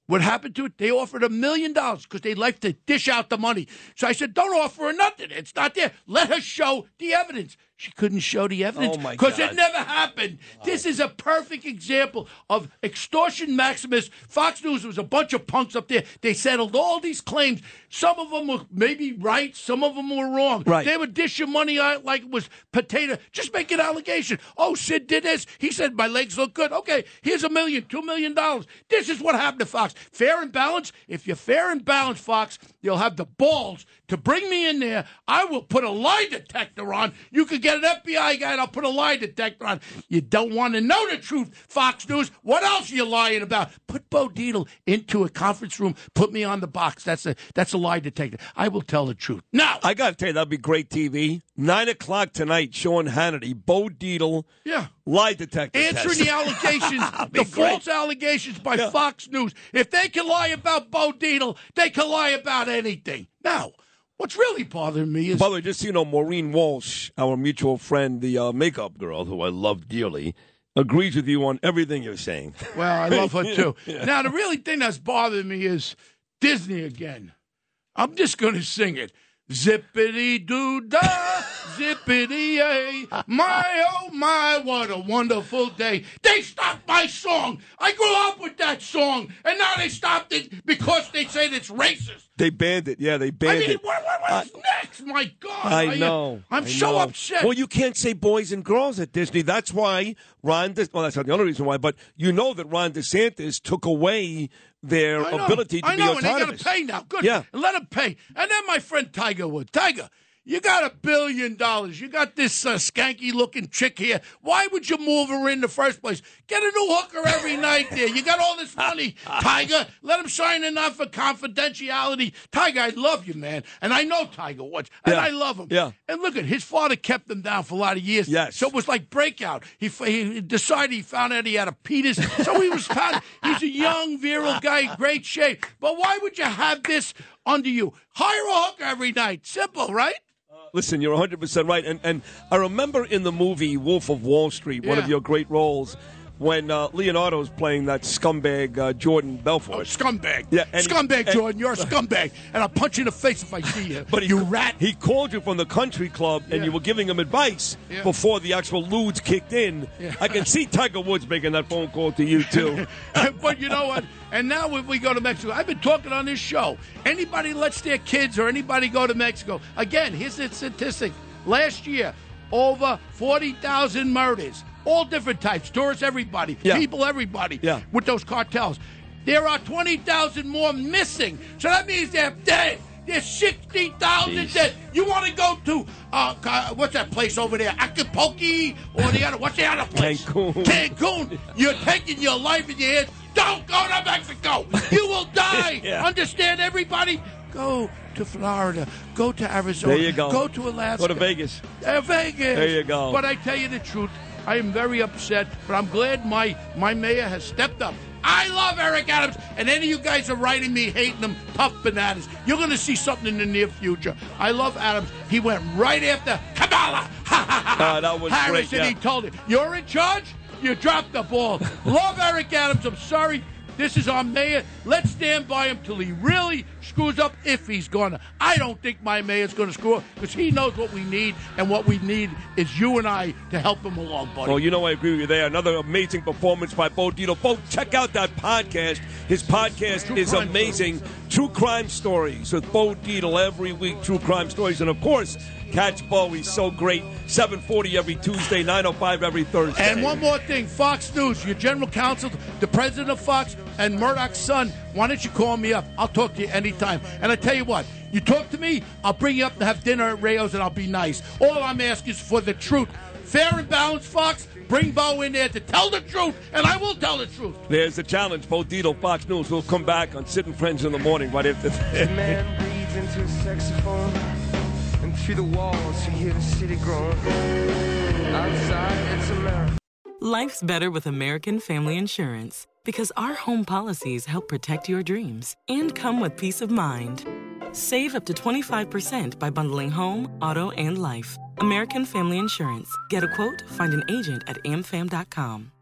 [SPEAKER 29] What happened to it? They offered a million dollars because they like to dish out the money. So I said, don't offer her nothing. It's not there. Let her show the evidence. She couldn't show the evidence
[SPEAKER 9] Oh,
[SPEAKER 29] because it never happened. This is a perfect example of extortion maximus. Fox News was a bunch of punks up there. They settled all these claims. Some of them were maybe right, some of them were wrong.
[SPEAKER 9] Right.
[SPEAKER 29] They would dish your money out like it was potato. Just make an allegation. Oh, Sid did this. He said my legs look good. Okay, here's a million, two million dollars. This is what happened to Fox. Fair and balanced. If you're fair and balanced, Fox, you'll have the balls to bring me in there. I will put a lie detector on. You could get an FBI guy and I'll put a lie detector on. You don't want to know the truth, Fox News. What else are you lying about? Put Bo Dietl into a conference room. Put me on the box. That's a that's a lie detector. I will tell the truth. Now,
[SPEAKER 9] I got to tell you, that'd be great TV. Nine o'clock tonight, Sean Hannity, Bo Dietl,
[SPEAKER 29] yeah.
[SPEAKER 9] lie detector.
[SPEAKER 29] answering
[SPEAKER 9] test.
[SPEAKER 29] the [laughs] allegations, the
[SPEAKER 9] great.
[SPEAKER 29] false allegations by Fox News. If they can lie about Bo Dietl, they can lie about anything. Now, what's really bothering me is
[SPEAKER 9] By the way, just so you know, Maureen Walsh, our mutual friend, the uh, makeup girl, who I love dearly, agrees with you on everything you're saying.
[SPEAKER 29] Well, I love her [laughs] too.
[SPEAKER 9] Yeah.
[SPEAKER 29] Now, the really thing that's bothering me is Disney again. I'm just going to sing it. Zippity doo dah, zippity yay. My oh my, what a wonderful day. They stopped my song. I grew up with that song, and now they stopped it because they said it's racist.
[SPEAKER 9] They banned it. Yeah, they banned it.
[SPEAKER 29] I mean,
[SPEAKER 9] it.
[SPEAKER 29] what, what, what's next? My God.
[SPEAKER 9] I know.
[SPEAKER 29] I'm
[SPEAKER 9] I
[SPEAKER 29] so
[SPEAKER 9] know.
[SPEAKER 29] upset.
[SPEAKER 9] Well, you can't say boys and girls at Disney. That's why Ron. De- well, that's not the only reason why, but you know that Ron DeSantis took away their
[SPEAKER 29] I know.
[SPEAKER 9] ability to
[SPEAKER 29] I know, and they got to pay now. Good.
[SPEAKER 9] Yeah.
[SPEAKER 29] And let them pay. And then my friend Tiger Woods. Tiger, you got a billion dollars. You got this uh, skanky looking chick here. Why would you move her in the first place? Get a new hooker every [laughs] night there. You got all this money, Tiger. Let him sign enough for confidentiality. Tiger, I love you, man. And I know Tiger Woods. And
[SPEAKER 9] Yeah.
[SPEAKER 29] I love him.
[SPEAKER 9] Yeah.
[SPEAKER 29] And look at his father kept him down for a lot of years.
[SPEAKER 9] Yes.
[SPEAKER 29] So it was like breakout. He, he decided he found out he had a penis. So he was found. He's a young, virile guy, great shape. But why would you have this under you? Hire a hooker every night. Simple, right?
[SPEAKER 9] Listen, you're 100% right. And, and I remember in the movie Wolf of Wall Street, one of your great roles, when uh, Leonardo's playing that scumbag uh, Jordan Belfort.
[SPEAKER 29] Scumbag.
[SPEAKER 9] Yeah, and-
[SPEAKER 29] scumbag,
[SPEAKER 9] and-
[SPEAKER 29] Jordan. You're a [laughs] scumbag. And I'll punch you in the face if I see you.
[SPEAKER 9] But he,
[SPEAKER 29] you rat.
[SPEAKER 9] He called you from the country club, and
[SPEAKER 29] Yeah.
[SPEAKER 9] you were giving him advice
[SPEAKER 29] Yeah.
[SPEAKER 9] before the actual lewds kicked in.
[SPEAKER 29] Yeah.
[SPEAKER 9] I can see Tiger Woods making that phone call to you too. [laughs]
[SPEAKER 29] but you know what? And now when we go to Mexico, I've been talking on this show. Anybody lets their kids or anybody go to Mexico. Again, here's the statistic. Last year, over 40,000 murders. All different types. Tourists, everybody.
[SPEAKER 9] Yeah.
[SPEAKER 29] People, everybody.
[SPEAKER 9] Yeah.
[SPEAKER 29] With those cartels. There are 20,000 more missing. So that means they're dead. There's 60,000
[SPEAKER 9] Jeez.
[SPEAKER 29] dead. You want to go to, uh, what's that place over there? Acapulco? Or the other, what's the other place?
[SPEAKER 9] Cancun.
[SPEAKER 29] Cancun. You're taking your life in your hands. Don't go to Mexico. You will [laughs] die.
[SPEAKER 9] Yeah.
[SPEAKER 29] Understand, everybody? Go to Florida, go to Arizona,
[SPEAKER 9] There you go.
[SPEAKER 29] go to Alaska,
[SPEAKER 9] Go to Vegas.
[SPEAKER 29] Uh, Vegas.
[SPEAKER 9] There you go.
[SPEAKER 29] But I tell you the truth, I am very upset, but I'm glad my my mayor has stepped up. I love Eric Adams, and any of you guys are writing me hating him, tough bananas. You're going to see something in the near future. I love Adams. He went right after Kamala. [laughs]
[SPEAKER 9] Ah, that was
[SPEAKER 29] Harris,
[SPEAKER 9] great.
[SPEAKER 29] and
[SPEAKER 9] Yeah.
[SPEAKER 29] he told him, "You're in charge. You dropped the ball." [laughs] love Eric Adams. I'm sorry. This is our mayor. Let's stand by him till he really screws up, if he's gonna. I don't think my mayor's gonna screw up because he knows what we need, and what we need is you and I to help him along, buddy.
[SPEAKER 9] Well, you know I agree with you there. Another amazing performance by Bo Dietl. Bo, check out that podcast. His podcast is
[SPEAKER 29] Crime
[SPEAKER 9] amazing. True crime stories with Bo Dietl every week. True crime stories, and of course, catch Bo. He's so great. 7:40 every Tuesday, 9:05 every Thursday.
[SPEAKER 29] And one more thing, Fox News, your general counsel, the president of Fox, and Murdoch's son. Why don't you call me up? I'll talk to you anytime. And I tell you what, you talk to me, I'll bring you up to have dinner at Rao's, and I'll be nice. All I'm asking is for the truth, fair and balanced. Fox, bring Bo in there to tell the truth, and I will tell the truth.
[SPEAKER 9] There's the challenge. Bo Dietl, Fox News. We'll come back on Sid and Friends in the morning right after
[SPEAKER 12] The through the walls hear the city groan. Outside, it's America.
[SPEAKER 33] Life's better with American Family Insurance because our home policies help protect your dreams and come with peace of mind. Save up to 25% by bundling home, auto, and life. American Family Insurance. Get a quote, find an agent at amfam.com.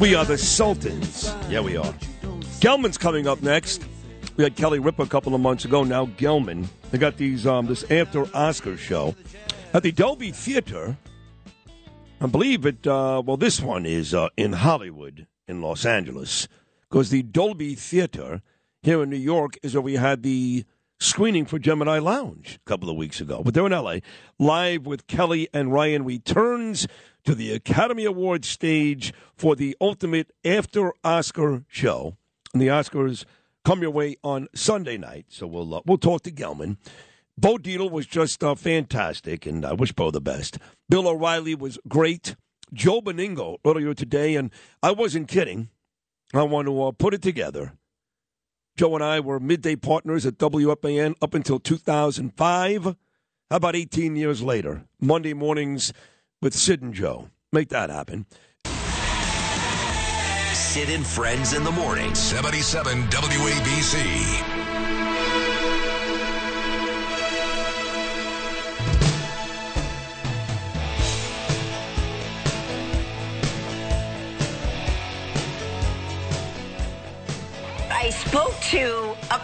[SPEAKER 9] We are the Sultans. Yeah, we are. Gelman's coming up next. We had Kelly Ripa a couple of months ago. Now Gelman. They got these um, this after Oscar show at the Dolby Theater. I believe it. Uh, well, this one is uh, in Hollywood, in Los Angeles, because the Dolby Theater here in New York is where we had the screening for Gemini Lounge a couple of weeks ago. But they're in L.A. Live with Kelly and Ryan returns to the Academy Awards stage for the ultimate after Oscar show. And the Oscars come your way on Sunday night. So we'll uh, we'll talk to Gelman. Bo Dietl was just uh, fantastic, and I wish Bo the best. Bill O'Reilly was great. Joe Benigno earlier today, and I wasn't kidding. I want to uh, put it together. Joe and I were midday partners at WFAN up until 2005. How about 18 years later? Monday mornings with Sid and Joe. Make that happen.
[SPEAKER 2] Sid and Friends in the morning.
[SPEAKER 5] 77 WABC.
[SPEAKER 34] I spoke to a,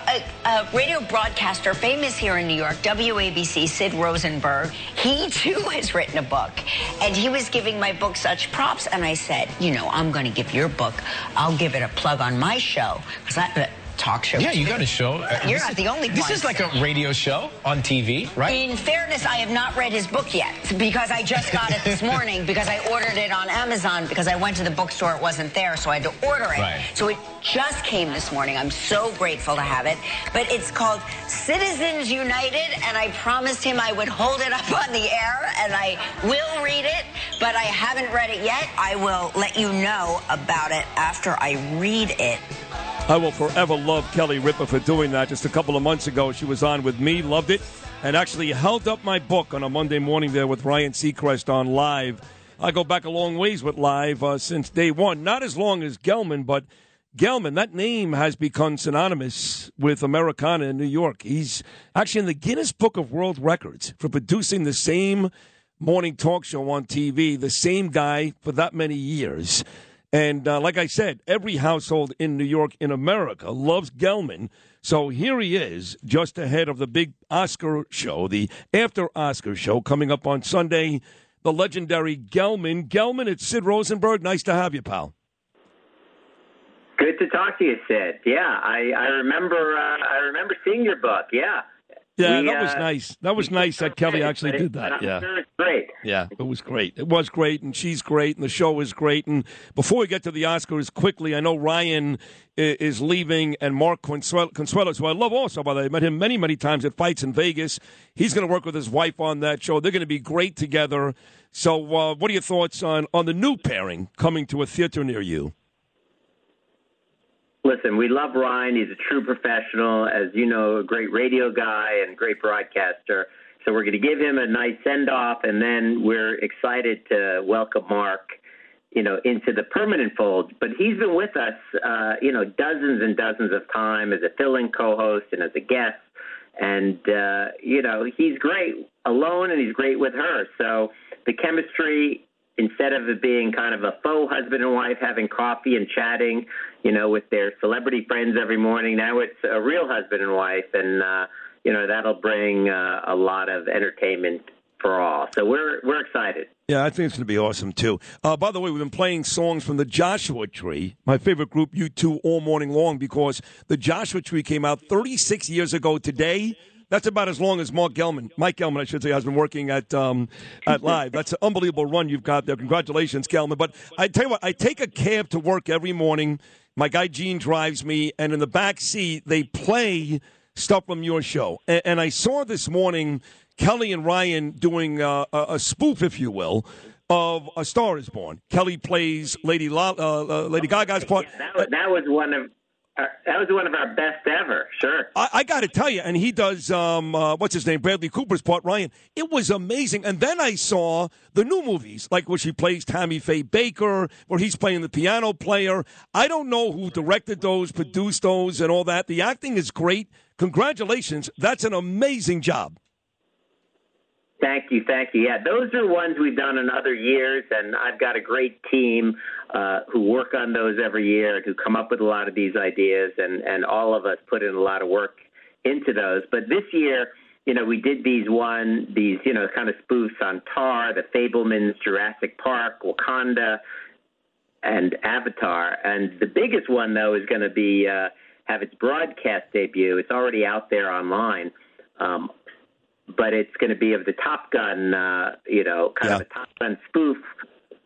[SPEAKER 34] a, a radio broadcaster famous here in New York, WABC, Sid Rosenberg. He too [laughs] has written a book, and he was giving my book such props. And I said, you know, I'm going to give your book. I'll give it a plug on my show because Talk show.
[SPEAKER 35] Yeah, you got a show. Uh,
[SPEAKER 34] You're
[SPEAKER 35] this
[SPEAKER 34] not the only
[SPEAKER 35] This
[SPEAKER 34] one.
[SPEAKER 35] is like a radio show on TV, right?
[SPEAKER 34] In fairness, I have not read his book yet because I just got it this [laughs] morning because I ordered it on Amazon because I went to the bookstore, it wasn't there, so I had to order it.
[SPEAKER 35] Right.
[SPEAKER 34] So it just came this morning. I'm so grateful to have it. But it's called Citizens United, and I promised him I would hold it up on the air, and I will read it, but I haven't read it yet. I will let you know about it after I read it.
[SPEAKER 9] I will forever love Kelly Ripa for doing that. Just a couple of months ago, she was on with me, loved it, and actually held up my book on a Monday morning there with Ryan Seacrest on live. I go back a long ways with live uh, since day one. Not as long as Gelman, but Gelman, that name has become synonymous with Americana in New York. He's actually in the Guinness Book of World Records for producing the same morning talk show on TV, the same guy for that many years. And uh, like I said, every household in New York, in America, loves Gelman. So here he is, just ahead of the big Oscar show, the after Oscar show coming up on Sunday. The legendary Gelman. Gelman, it's Sid Rosenberg. Nice to have you, pal.
[SPEAKER 36] Good to talk to you, Sid. Yeah, I, I remember. Uh, I remember seeing your book. Yeah.
[SPEAKER 9] Yeah,
[SPEAKER 36] We,
[SPEAKER 9] that was
[SPEAKER 36] uh,
[SPEAKER 9] nice. That was nice that Kelly actually did that. Yeah.
[SPEAKER 36] great.
[SPEAKER 9] Yeah, it was great. It was great, and she's great, and the show is great. And before we get to the Oscars, quickly, I know Ryan is leaving, and Mark Consuelo, Consuelos, who I love also, by the way, I met him many, many times at fights in Vegas. He's going to work with his wife on that show. They're going to be great together. So, uh, what are your thoughts on on the new pairing coming to a theater near you?
[SPEAKER 36] Listen, we love Ryan. He's a true professional, as you know, a great radio guy and great broadcaster. So we're going to give him a nice send off, and then we're excited to welcome Mark, you know, into the permanent fold. But he's been with us, uh, you know, dozens and dozens of time as a fill-in co-host and as a guest, and uh, you know, he's great alone, and he's great with her. So the chemistry instead of it being kind of a faux husband and wife having coffee and chatting, you know, with their celebrity friends every morning, now it's a real husband and wife, and uh, you know that'll bring uh, a lot of entertainment for all. So we're we're excited.
[SPEAKER 9] Yeah, I think it's going to be awesome too. Uh, by the way, we've been playing songs from the Joshua Tree, my favorite group, U2, all morning long because the Joshua Tree came out 36 years ago today. That's about as long as Mark Gelman, Mike Gelman, I should say, has been working at um, at Live. That's an unbelievable run you've got there. Congratulations, Gelman. But I tell you what, I take a cab to work every morning. My guy Gene drives me, and in the back seat they play stuff from your show. And, and I saw this morning Kelly and Ryan doing uh, a, a spoof, if you will, of A Star Is Born. Kelly plays Lady La- uh, uh, Lady Gaga's part.
[SPEAKER 36] That was, that was one of that was one of our best ever. Sure.
[SPEAKER 9] I, I got to tell you, and he does um, uh, what's his name, Bradley Cooper's part, Ryan. It was amazing. And then I saw the new movies, like where she plays Tammy Faye Bakker, where he's playing the piano player. I don't know who directed those, produced those, and all that. The acting is great. Congratulations, that's an amazing job.
[SPEAKER 36] Thank you, thank you. Yeah, those are ones we've done in other years, and I've got a great team uh, who work on those every year, who come up with a lot of these ideas, and and all of us put in a lot of work into those. But this year, you know, we did these one, these you know, kind of spoofs on Tar, The Fabelmans, Jurassic Park, Wakanda, and Avatar. And the biggest one though is going to be uh, have its broadcast debut. It's already out there online. Um, but it's going to be of the Top Gun, uh, you know, kind of a Top Gun spoof,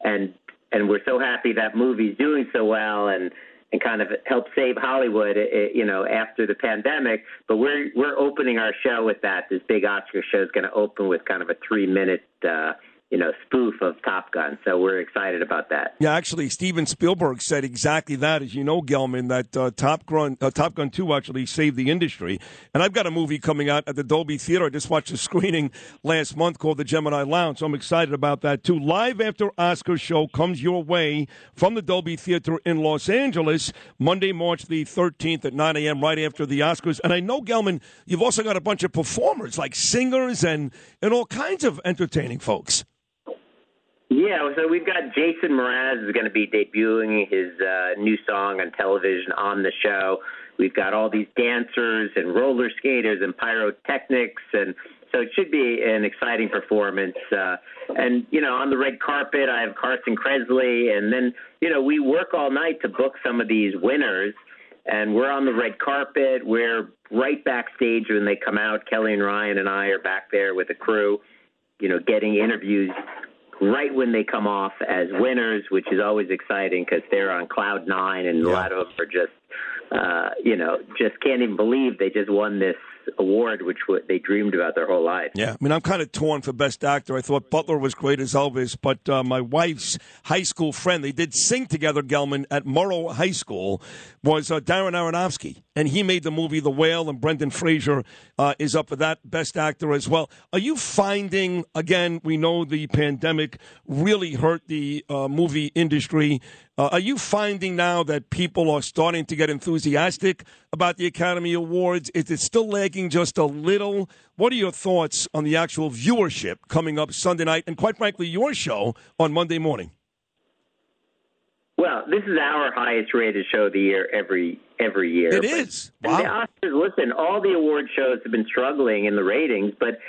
[SPEAKER 36] and and we're so happy that movie's doing so well and and kind of help save Hollywood, you know, after the pandemic. But we're we're opening our show with that. This big Oscar show is going to open with kind of a three minute, uh, you know, spoof of Top Gun. So we're excited about that.
[SPEAKER 9] Yeah, actually, Steven Spielberg said exactly that. As you know, Gelman, that uh, Top Gun, uh, Top Gun Two actually saved the industry. And I've got a movie coming out at the Dolby Theater. I just watched a screening last month called The Gemini Lounge, so I'm excited about that too. Live after Oscar show comes your way from the Dolby Theater in Los Angeles, Monday, March the 13th at 9 a.m. right after the Oscars. And I know, Gelman, you've also got a bunch of performers like singers and and all kinds of entertaining folks.
[SPEAKER 36] Yeah, so we've got Jason Mraz is going to be debuting his uh, new song on television on the show. We've got all these dancers and roller skaters and pyrotechnics, and so it should be an exciting performance. Uh, and you know, on the red carpet, I have Carson Kressley, and then you know, we work all night to book some of these winners, and we're on the red carpet. We're right backstage when they come out. Kelly and Ryan and I are back there with the crew, you know, getting interviews right when they come off as winners, which is always exciting because they're on cloud nine, and a lot of them are just uh, you know, just can't even believe they just won this award, which they dreamed about their whole life.
[SPEAKER 9] Yeah, I mean, I'm kind of torn for Best Actor. I thought Butler was great as Elvis, but uh, my wife's high school friend, they did sing together, Gelman, at Murrow High School, was uh, Darren Aronofsky. And he made the movie The Whale, and Brendan Fraser uh, is up for that Best Actor as well. Are you finding, again, we know the pandemic really hurt the uh, movie industry. Uh, are you finding now that people are starting to get enthusiastic about the Academy Awards? Is it still lagging just a little? What are your thoughts on the actual viewership coming up Sunday night, and quite frankly, your show on Monday morning?
[SPEAKER 36] Well, this is our highest rated show of the year every every year.
[SPEAKER 9] It
[SPEAKER 36] But-
[SPEAKER 9] is.
[SPEAKER 36] And the Oscars, listen, all the award shows have been struggling in the ratings, but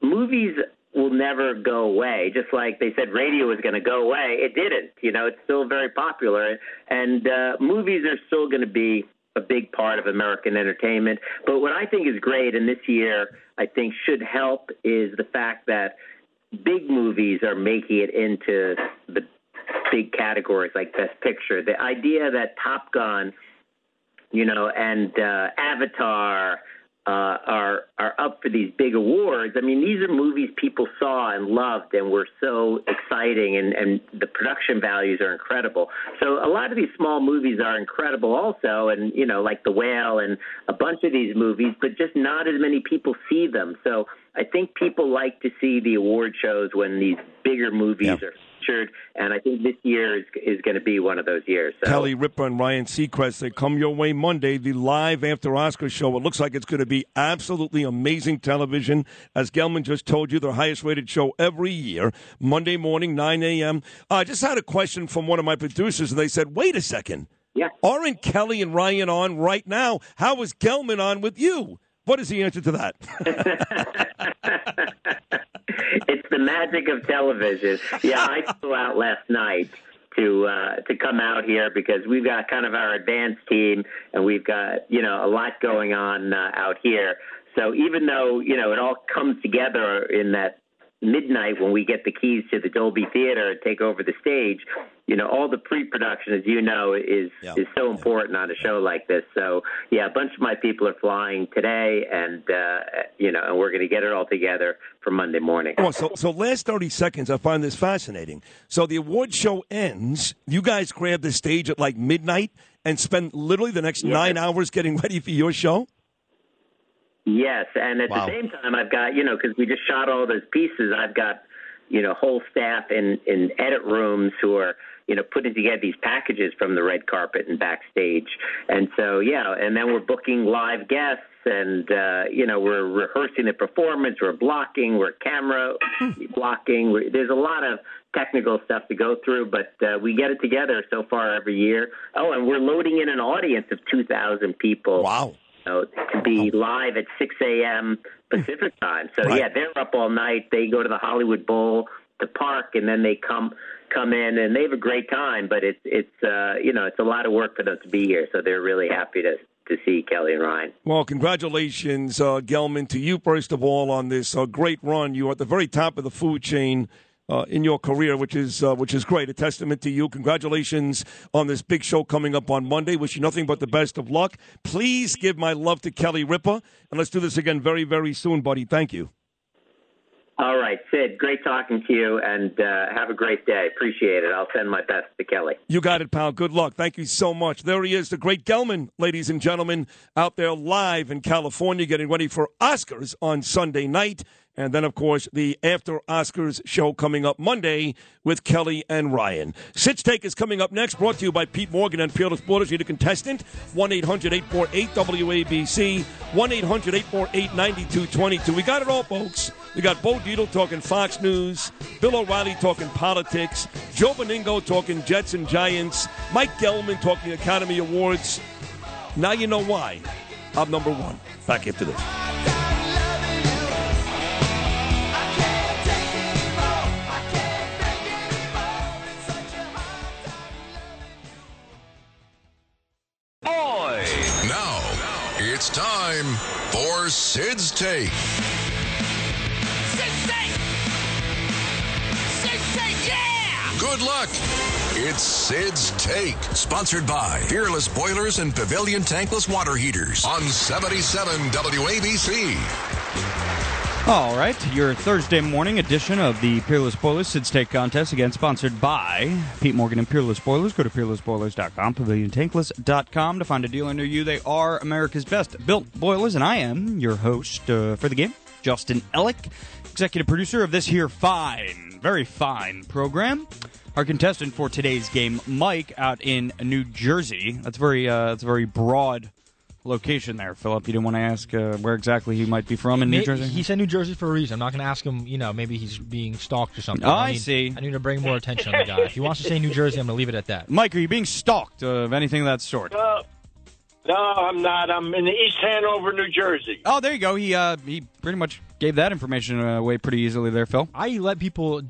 [SPEAKER 36] movies will never go away. Just like they said radio was going to go away, it didn't. You know, it's still very popular, and uh, movies are still going to be a big part of American entertainment. But what I think is great, and this year I think should help, is the fact that big movies are making it into the big categories like Best Picture. The idea that Top Gun, you know, and uh, Avatar uh, are are up for these big awards. I mean, these are movies people saw and loved and were so exciting, and and the production values are incredible. So a lot of these small movies are incredible also, and you know, like The Whale and a bunch of these movies, but just not as many people see them. So I think people like to see the award shows when these bigger movies are featured, and I think this year is is going to be one of those years. So.
[SPEAKER 9] Kelly Ripa and Ryan Seacrest, they come your way Monday, the live after Oscar show. It looks like it's going to be absolutely amazing television. As Gelman just told you, their highest rated show every year, Monday morning, 9 a.m. Uh, I just had a question from one of my producers, and they said, wait a second.
[SPEAKER 36] Yeah.
[SPEAKER 9] Aren't Kelly and Ryan on right now? How is Gelman on with you? What is the answer to that? [laughs]
[SPEAKER 36] it's the magic of television. Yeah, I flew out last night to uh, to come out here because we've got kind of our advanced team and we've got you know a lot going on uh, out here. So even though you know it all comes together in that midnight when we get the keys to the Dolby Theater and take over the stage, you know, all the pre-production, as you know, is is so important on a show like this. So yeah, a bunch of my people are flying today, and uh, you know, and we're going to get it all together for Monday morning.
[SPEAKER 9] Oh, so, so last 30 seconds, I find this fascinating. So the award show ends. You guys grab the stage at like midnight and spend literally the next nine hours getting [laughs] ready for your show?
[SPEAKER 36] Yes, and at
[SPEAKER 9] Wow.
[SPEAKER 36] the same time, I've got you know because we just shot all those pieces. I've got you know whole staff in in edit rooms who are you know putting together these packages from the red carpet and backstage. And so yeah, and then we're booking live guests. And uh, you know we're rehearsing the performance, we're blocking, we're camera blocking. We're, there's a lot of technical stuff to go through, but uh, we get it together so far every year. Oh, and we're loading in an audience of 2,000 people.
[SPEAKER 9] Wow.
[SPEAKER 36] Know, to be live at 6 a.m. Pacific time. So
[SPEAKER 9] Right.
[SPEAKER 36] yeah, they're up all night. They go to the Hollywood Bowl to park, and then they come come in, and they have a great time. But it's it's uh, you know it's a lot of work for them to be here. So they're really happy to to see Kelly and Ryan.
[SPEAKER 9] Well, congratulations, uh, Gelman, to you, first of all, on this uh, great run. You are at the very top of the food chain. Uh, in your career, which is uh, which is great, a testament to you. Congratulations on this big show coming up on Monday. Wish you nothing but the best of luck. Please give my love to Kelly Ripa, and let's do this again very very soon, buddy. Thank you.
[SPEAKER 36] All right, Sid, great talking to you, and uh, have a great day. Appreciate it. I'll send my best to Kelly.
[SPEAKER 9] You got it, pal. Good luck. Thank you so much. There he is, the great Gelman, ladies and gentlemen, out there live in California, getting ready for Oscars on Sunday night. And then, of course, the After Oscars show coming up Monday with Kelly and Ryan. Sid's Take is coming up next, brought to you by Pete Morgan and Peerless Boilers. Need a contestant? 1 800 848 WABC, 1 800 848 9222. We got it all, folks. We got Bo Dietl talking Fox News, Bill O'Reilly talking politics, Joe Benigno talking Jets and Giants, Mike Gelman talking Academy Awards. Now you know why. I'm number one. Back after this.
[SPEAKER 5] Time for Sid's Take. Sid's Take! Sid's Take, yeah! Good luck. It's Sid's Take, sponsored by Peerless Boilers and Pavilion Tankless Water Heaters on 77 WABC.
[SPEAKER 18] All right, your Thursday morning edition of the Peerless Boilers Sid's Take Contest, again sponsored by Pete Morgan and Peerless Boilers. Go to peerlessboilers.com, paviliontankless.com to find a dealer near you. They are America's best built boilers, and I am your host uh, for the game, Justin Ellick, executive producer of this here fine, very fine program. Our contestant for today's game, Mike, out in New Jersey. That's very, uh, that's a very broad location there, Philip. You didn't want to ask uh, where exactly he might be from in New
[SPEAKER 11] May-
[SPEAKER 18] Jersey.
[SPEAKER 11] He said New Jersey for a reason. I'm not going to ask him. You know, maybe he's being stalked or something.
[SPEAKER 18] Oh, I
[SPEAKER 11] need,
[SPEAKER 18] see.
[SPEAKER 11] I need to bring more attention on the guy. If he wants to say New Jersey, I'm going to leave it at that.
[SPEAKER 18] Mike, are you being stalked uh, of anything of that sort?
[SPEAKER 37] Uh, no, I'm not. I'm in the East Hanover, New Jersey.
[SPEAKER 18] Oh, there you go. He uh, he pretty much gave that information away pretty easily there, Phil.
[SPEAKER 11] I let people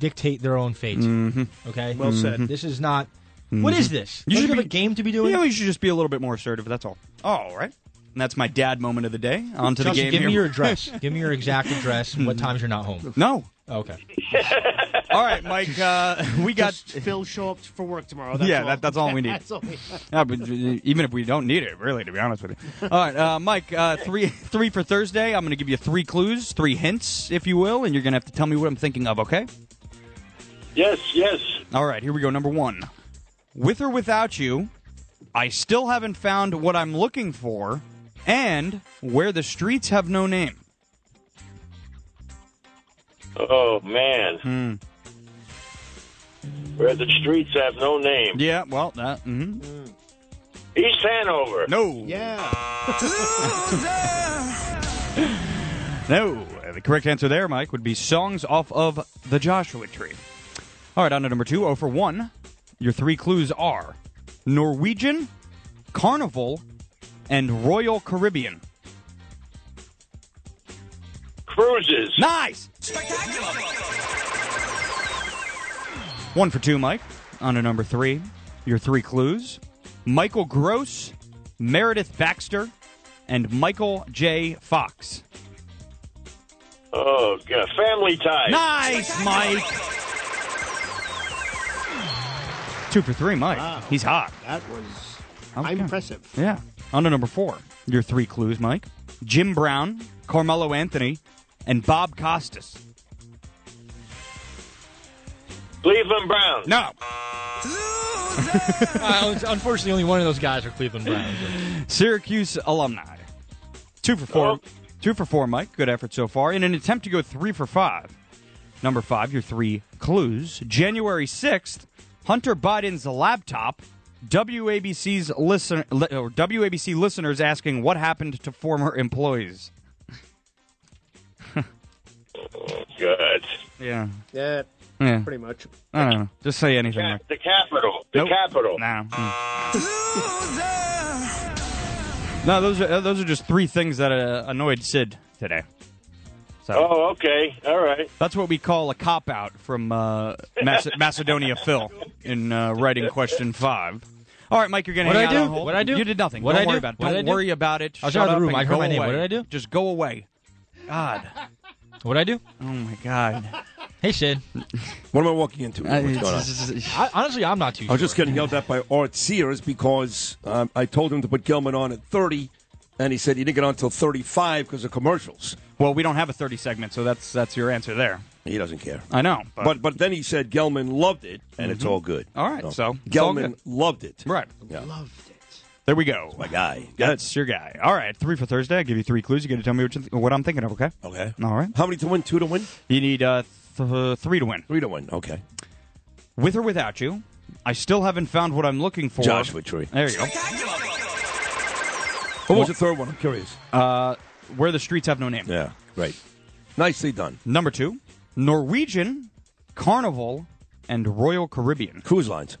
[SPEAKER 11] dictate their own fate.
[SPEAKER 18] Mhm.
[SPEAKER 11] Okay.
[SPEAKER 18] Well said.
[SPEAKER 11] This is not. What is this?
[SPEAKER 18] You
[SPEAKER 11] Don't
[SPEAKER 18] should
[SPEAKER 11] you have
[SPEAKER 18] be-
[SPEAKER 11] a game to be doing.
[SPEAKER 18] You know, you should just be a little bit more assertive. That's all. All right. And that's my dad moment of the day. On to the
[SPEAKER 11] Justin,
[SPEAKER 18] game
[SPEAKER 11] give
[SPEAKER 18] here.
[SPEAKER 11] me your address. [laughs] give me your exact address. and What times you're not home?
[SPEAKER 18] No.
[SPEAKER 11] Okay. [laughs]
[SPEAKER 18] All right, Mike. Uh, we got
[SPEAKER 10] Just Phil show up for work tomorrow. That's
[SPEAKER 18] yeah,
[SPEAKER 10] all.
[SPEAKER 18] that, that's all we need. [laughs]
[SPEAKER 10] that's all we
[SPEAKER 18] Yeah, but uh, even if we don't need it, really, to be honest with you. All right, uh, Mike. Uh, three, three for Thursday. I'm going to give you three clues, three hints, if you will, and you're going to have to tell me what I'm thinking of. Okay?
[SPEAKER 37] Yes, yes.
[SPEAKER 18] All right. Here we go. Number one. With or without you, I still haven't found what I'm looking for, and where the streets have no name.
[SPEAKER 37] Oh man,
[SPEAKER 18] Hmm.
[SPEAKER 37] where the streets have no name.
[SPEAKER 18] Yeah. Well, that. mhm.
[SPEAKER 37] East Hanover.
[SPEAKER 18] No.
[SPEAKER 10] Yeah.
[SPEAKER 18] No. The correct answer there, Mike, would be songs off of the Joshua Tree. All right, on to number two. Oh for one. Your three clues are Norwegian, Carnival, and Royal Caribbean.
[SPEAKER 37] Cruises.
[SPEAKER 18] Nice. Spectacular. One for two, Mike. On to number three. Your three clues Michael Gross, Meredith Baxter, and Michael J. Fox.
[SPEAKER 37] Oh god, family ties.
[SPEAKER 18] Nice, Mike. Two for three, Mike.
[SPEAKER 10] Wow.
[SPEAKER 18] He's hot.
[SPEAKER 10] That was
[SPEAKER 18] Okay.
[SPEAKER 10] impressive.
[SPEAKER 18] Yeah. On to number four. Your three clues, Mike. Jim Brown, Carmelo Anthony, and Bob Costas.
[SPEAKER 37] Cleveland Browns.
[SPEAKER 18] No. [laughs]
[SPEAKER 11] Uh, unfortunately, only one of those guys are Cleveland Browns. [laughs]
[SPEAKER 18] Syracuse alumni. Two for four. Two for four, Mike. Good effort so far. In an attempt to go three for five. Number five, your three clues. January 6th, Hunter Biden's laptop. WABC's listen, li- or WABC listeners asking what happened to former employees.
[SPEAKER 37] Good.
[SPEAKER 18] Yeah.
[SPEAKER 10] Yeah.
[SPEAKER 18] Yeah.
[SPEAKER 10] Pretty much.
[SPEAKER 18] I don't know. Just say anything.
[SPEAKER 37] Ca-
[SPEAKER 18] Mike.
[SPEAKER 37] the capital. The
[SPEAKER 18] Nope.
[SPEAKER 37] capital.
[SPEAKER 18] No. No, those are those are just three things that uh, annoyed Sid today. So
[SPEAKER 37] Oh, okay. All right.
[SPEAKER 18] that's what we call a cop out from uh, Mace- [laughs] Macedonia Phil in uh, writing question five. All right, Mike, you're going to
[SPEAKER 11] What'd
[SPEAKER 18] hang
[SPEAKER 11] I
[SPEAKER 18] out
[SPEAKER 11] do?
[SPEAKER 18] on hold.
[SPEAKER 11] What'd I do?
[SPEAKER 18] You did nothing.
[SPEAKER 11] What'd
[SPEAKER 18] Don't
[SPEAKER 11] I
[SPEAKER 18] worry
[SPEAKER 11] do?
[SPEAKER 18] about it.
[SPEAKER 11] What'd
[SPEAKER 18] Don't
[SPEAKER 11] I do?
[SPEAKER 18] worry about it.
[SPEAKER 11] I was
[SPEAKER 18] Shut
[SPEAKER 11] out of the
[SPEAKER 18] up
[SPEAKER 11] room.
[SPEAKER 18] and
[SPEAKER 11] I heard
[SPEAKER 18] go
[SPEAKER 11] my name.
[SPEAKER 18] away.
[SPEAKER 11] What did I do?
[SPEAKER 18] Just go away. God.
[SPEAKER 11] What'd I do?
[SPEAKER 18] Oh my God.
[SPEAKER 11] Hey, Sid.
[SPEAKER 9] What am I walking into?
[SPEAKER 18] Uh,
[SPEAKER 9] What's going on?
[SPEAKER 11] I, honestly, I'm not too sure.
[SPEAKER 9] I
[SPEAKER 11] sure.
[SPEAKER 9] was just getting yelled at by Art Sears because um, I told him to put Gelman on at 30, and he said he didn't get on until 35 because of commercials.
[SPEAKER 18] Well, we don't have a 30 segment, so that's that's your answer there.
[SPEAKER 9] He doesn't care.
[SPEAKER 18] I know, but,
[SPEAKER 9] But but then he said Gelman loved it, and it's
[SPEAKER 18] Mhm.
[SPEAKER 9] all good.
[SPEAKER 18] All right, so it's
[SPEAKER 9] Gelman loved it.
[SPEAKER 18] right.
[SPEAKER 9] Yeah.
[SPEAKER 10] Loved it.
[SPEAKER 18] There we go.
[SPEAKER 9] My guy.
[SPEAKER 18] That's your guy. All right, three for Thursday. I give you three clues. You got to tell me what, you th- what I'm thinking of. Okay.
[SPEAKER 9] Okay.
[SPEAKER 18] All right.
[SPEAKER 9] How many to win? Two to win?
[SPEAKER 18] You need uh, th- three to win.
[SPEAKER 9] Three to win. Okay.
[SPEAKER 18] With or without you, I still haven't found what I'm looking for.
[SPEAKER 9] Joshua Tree.
[SPEAKER 18] There you go.
[SPEAKER 9] What was the third one? I'm curious.
[SPEAKER 18] Uh, where the streets have no name.
[SPEAKER 9] Yeah. Great. Nicely done.
[SPEAKER 18] Number two, Norwegian, Carnival, and Royal Caribbean.
[SPEAKER 9] Cruise lines.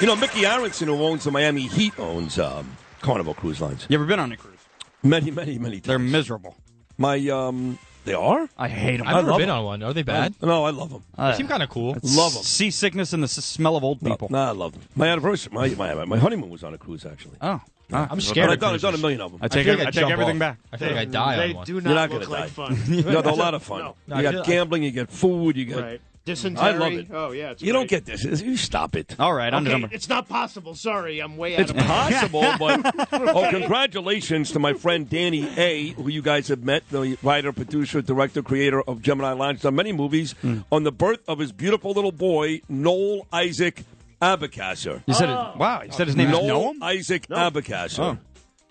[SPEAKER 9] You know, Micky Arison, who owns the Miami Heat, owns um, Carnival Cruise Lines.
[SPEAKER 18] You ever been on a cruise?
[SPEAKER 9] Many, many, many times.
[SPEAKER 18] They're miserable.
[SPEAKER 9] My, um, they are?
[SPEAKER 18] I hate them.
[SPEAKER 11] I've never been on one. Are they bad?
[SPEAKER 9] no, I love them.
[SPEAKER 11] They seem kind of cool.
[SPEAKER 9] Love 'em.
[SPEAKER 18] Seasickness and the s- smell of old people.
[SPEAKER 9] No, I love them. My anniversary, my, my, my honeymoon was on a cruise, actually.
[SPEAKER 18] Oh.
[SPEAKER 11] I'm scared
[SPEAKER 9] But I've done, I've done a million of them.
[SPEAKER 18] I take,
[SPEAKER 11] feel like
[SPEAKER 18] I
[SPEAKER 11] I'd
[SPEAKER 18] take everything
[SPEAKER 11] off.
[SPEAKER 18] back.
[SPEAKER 11] I feel like I'd die
[SPEAKER 10] They
[SPEAKER 11] on one.
[SPEAKER 10] do
[SPEAKER 9] You're
[SPEAKER 10] not
[SPEAKER 9] not
[SPEAKER 10] look
[SPEAKER 9] gonna
[SPEAKER 10] like
[SPEAKER 9] die.
[SPEAKER 10] fun. [laughs]
[SPEAKER 9] no, they're a lot of fun.
[SPEAKER 10] No.
[SPEAKER 11] No,
[SPEAKER 9] you
[SPEAKER 11] I
[SPEAKER 9] got
[SPEAKER 11] feel-
[SPEAKER 9] gambling, you get food, you get
[SPEAKER 10] Right. Dysentery.
[SPEAKER 9] I love it.
[SPEAKER 10] Oh yeah, it's
[SPEAKER 9] you don't get this. You stop it.
[SPEAKER 18] All right, on to
[SPEAKER 10] Okay,
[SPEAKER 18] number.
[SPEAKER 10] it's not possible. Sorry, I'm way out
[SPEAKER 9] It's
[SPEAKER 10] of
[SPEAKER 9] possible, [laughs] but oh, congratulations to my friend Danny A, who you guys have met, the writer, producer, director, creator of Gemini Lounge, done many movies,
[SPEAKER 18] Hmm.
[SPEAKER 9] on the birth of his beautiful little boy, Noel Isaac Abeckaser.
[SPEAKER 18] You said it. Wow, you said his name
[SPEAKER 9] Noel
[SPEAKER 18] is Noam.
[SPEAKER 9] Isaac
[SPEAKER 18] No.
[SPEAKER 9] Abeckaser.
[SPEAKER 18] Oh.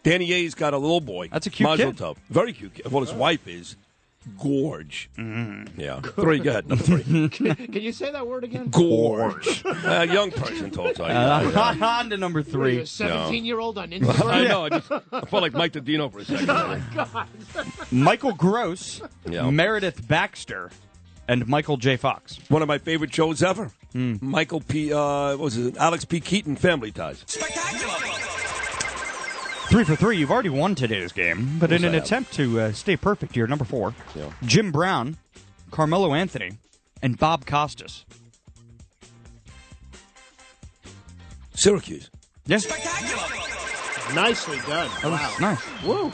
[SPEAKER 9] Danny A's got a little boy.
[SPEAKER 18] That's a cute
[SPEAKER 9] Mazel
[SPEAKER 18] kid.
[SPEAKER 9] tov. Very cute kid. Well, his wife is gorge.
[SPEAKER 18] Mm-hmm.
[SPEAKER 9] Yeah. Three. Go ahead. Number three. [laughs] [laughs]
[SPEAKER 10] Can you say that word again?
[SPEAKER 9] Gorge. a young person told you.
[SPEAKER 18] Uh, [laughs] on to number three.
[SPEAKER 10] you, a 17 year old on Instagram.
[SPEAKER 9] I
[SPEAKER 10] Instagram?
[SPEAKER 9] know. I, just, I felt like Mike Dino for a second.
[SPEAKER 10] Oh, my God.
[SPEAKER 18] Michael Gross,
[SPEAKER 9] Yeah.
[SPEAKER 18] Meredith Baxter, and Michael J. Fox.
[SPEAKER 9] One of my favorite shows ever.
[SPEAKER 18] Hmm.
[SPEAKER 9] Michael P. Uh, what was it Alex P. Keaton Family Ties? Spectacular.
[SPEAKER 18] Three for three. You've already won today's game, but in an
[SPEAKER 9] I have.
[SPEAKER 18] attempt to uh, stay perfect, you're number four.
[SPEAKER 9] Yeah.
[SPEAKER 18] Jim Brown, Carmelo Anthony, and Bob Costas.
[SPEAKER 9] Syracuse.
[SPEAKER 18] Yes. Spectacular.
[SPEAKER 10] Nicely done.
[SPEAKER 18] That
[SPEAKER 10] wow.
[SPEAKER 18] nice.
[SPEAKER 10] Woo.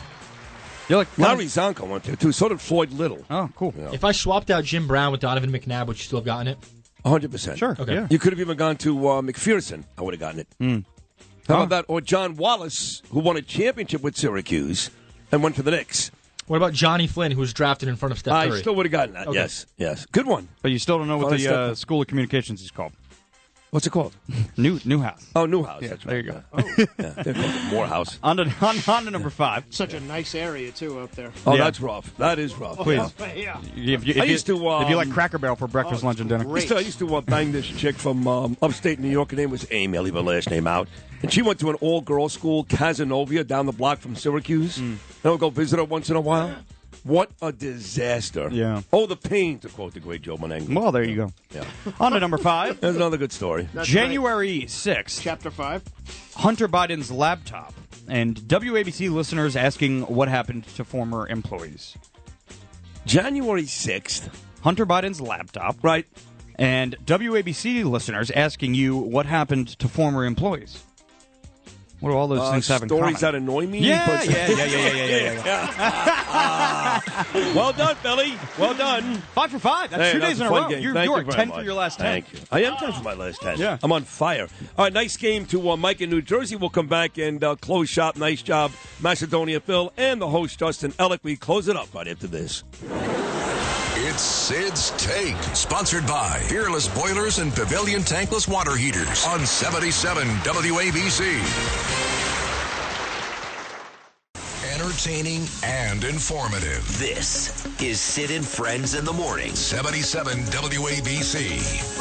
[SPEAKER 18] You're like
[SPEAKER 9] Larry Csonka went there too. So did Floyd Little.
[SPEAKER 18] Oh, cool.
[SPEAKER 11] If I swapped out Jim Brown with Donovan McNabb, would you still have gotten it?
[SPEAKER 9] 100. percent
[SPEAKER 18] Sure.
[SPEAKER 11] Okay.
[SPEAKER 18] Yeah.
[SPEAKER 9] You could have even gone to uh, McPherson. I would have gotten it.
[SPEAKER 18] Hmm.
[SPEAKER 9] How
[SPEAKER 18] Oh.
[SPEAKER 9] about that? Or John Wallace, who won a championship with Syracuse and went to the Knicks.
[SPEAKER 11] What about Jonny Flynn, who was drafted in front of Steph Curry?
[SPEAKER 9] I still would have gotten that.
[SPEAKER 11] Okay.
[SPEAKER 9] Yes, yes. Good one.
[SPEAKER 18] But you still don't know what
[SPEAKER 9] Fun
[SPEAKER 18] the uh, School of Communications is called.
[SPEAKER 9] What's it called? [laughs]
[SPEAKER 18] New Newhouse.
[SPEAKER 9] Oh, Newhouse.
[SPEAKER 18] Yeah,
[SPEAKER 9] That's
[SPEAKER 18] there
[SPEAKER 9] right.
[SPEAKER 18] you go. [laughs]
[SPEAKER 9] Yeah. yeah. They're called [laughs] it Morehouse.
[SPEAKER 18] On to, on, on to number five.
[SPEAKER 10] Such a nice area too up there.
[SPEAKER 9] Oh,
[SPEAKER 18] Yeah.
[SPEAKER 9] that's rough. That is rough.
[SPEAKER 18] Please.
[SPEAKER 10] Yeah.
[SPEAKER 18] If you, if
[SPEAKER 9] I
[SPEAKER 18] you-
[SPEAKER 9] used to,
[SPEAKER 18] if you like
[SPEAKER 9] um,
[SPEAKER 18] Cracker Barrel for breakfast,
[SPEAKER 10] oh,
[SPEAKER 18] lunch, and dinner.
[SPEAKER 10] great.
[SPEAKER 9] Used to- I used to uh, bang this chick from um, upstate New York. Her name was Amy. I'll leave her last name out. And she went to an all-girls school, Cazenovia, down the block from Syracuse.
[SPEAKER 18] Hmm.
[SPEAKER 9] And I'll go visit her once in a while. What a disaster.
[SPEAKER 18] Yeah.
[SPEAKER 9] Oh, the pain, to quote the great Joe Benigno.
[SPEAKER 18] Well, there you go.
[SPEAKER 9] Yeah. [laughs]
[SPEAKER 18] On to number five.
[SPEAKER 9] That's another good story.
[SPEAKER 10] That's
[SPEAKER 18] January 6th,
[SPEAKER 10] Chapter five.
[SPEAKER 18] Hunter Biden's laptop. And WABC listeners asking what happened to former employees.
[SPEAKER 9] January 6th.
[SPEAKER 18] Hunter Biden's laptop.
[SPEAKER 9] Right.
[SPEAKER 18] And WABC listeners asking you what happened to former employees. What do all those
[SPEAKER 9] Uh,
[SPEAKER 18] things have in
[SPEAKER 9] stories that annoy me?
[SPEAKER 18] Yeah, yeah, yeah, yeah, yeah, yeah, yeah, [laughs] yeah.
[SPEAKER 9] well done, Billy. Well done.
[SPEAKER 18] Five for five. That's two days in
[SPEAKER 9] a
[SPEAKER 18] row. You're,
[SPEAKER 9] you
[SPEAKER 18] 10
[SPEAKER 9] much.
[SPEAKER 18] for your last 10.
[SPEAKER 9] Thank you. I am 10 for my last 10.
[SPEAKER 18] Yeah.
[SPEAKER 9] I'm on fire. All right, nice game to uh, Mike in New Jersey. We'll come back and uh, close shop. Nice job, Macedonia Phil, and the host, Justin Ellick. We close it up right after this.
[SPEAKER 5] It's Sid's Take, sponsored by Peerless Boilers and Pavilion Tankless Water Heaters on 77 WABC. Entertaining and informative.
[SPEAKER 2] This is Sid and Friends in the Morning.
[SPEAKER 5] 77 WABC.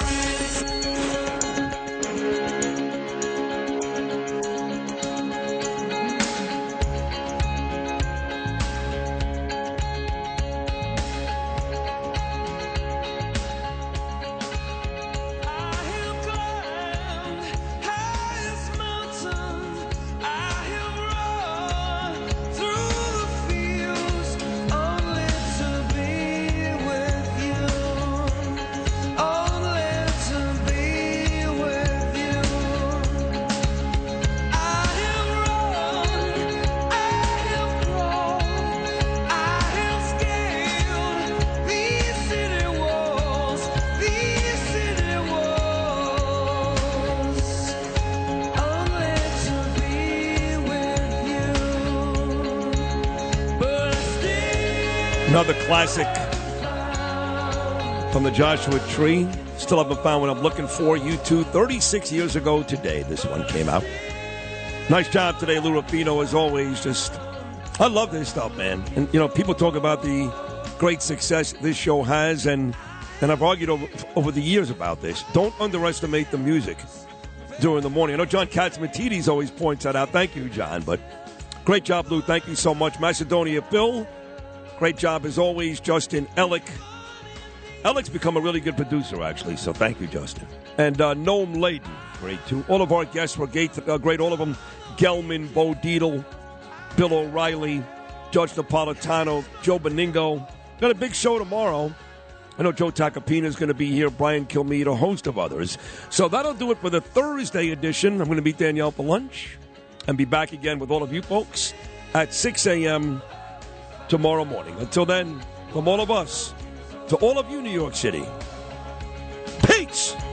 [SPEAKER 9] Classic from the Joshua Tree. Still haven't found what I'm looking for. U2, 36 years ago today, this one came out. Nice job today, Lou Rapino, as always. Just, I love this stuff, man. And, you know, people talk about the great success this show has, and, and I've argued over, over the years about this. Don't underestimate the music during the morning. I know John Catsimatidis always points that out. Thank you, John. But great job, Lou. Thank you so much. Macedonia Phil, great job as always. Justin Ellick. Ellick's become a really good producer, actually, so thank you, Justin. And uh, Noam Layden, great too. All of our guests were great, uh, great all of them. Gelman, Bo Dietl, Bill O'Reilly, Judge Napolitano, Joe Benigno. Got a big show tomorrow. I know Joe Tacopina is going to be here, Brian Kilmeade, a host of others. So that'll do it for the Thursday edition. I'm going to meet Danielle for lunch and be back again with all of you folks at 6 a.m. tomorrow morning. Until then, from all of us to all of you, New York City, Sports.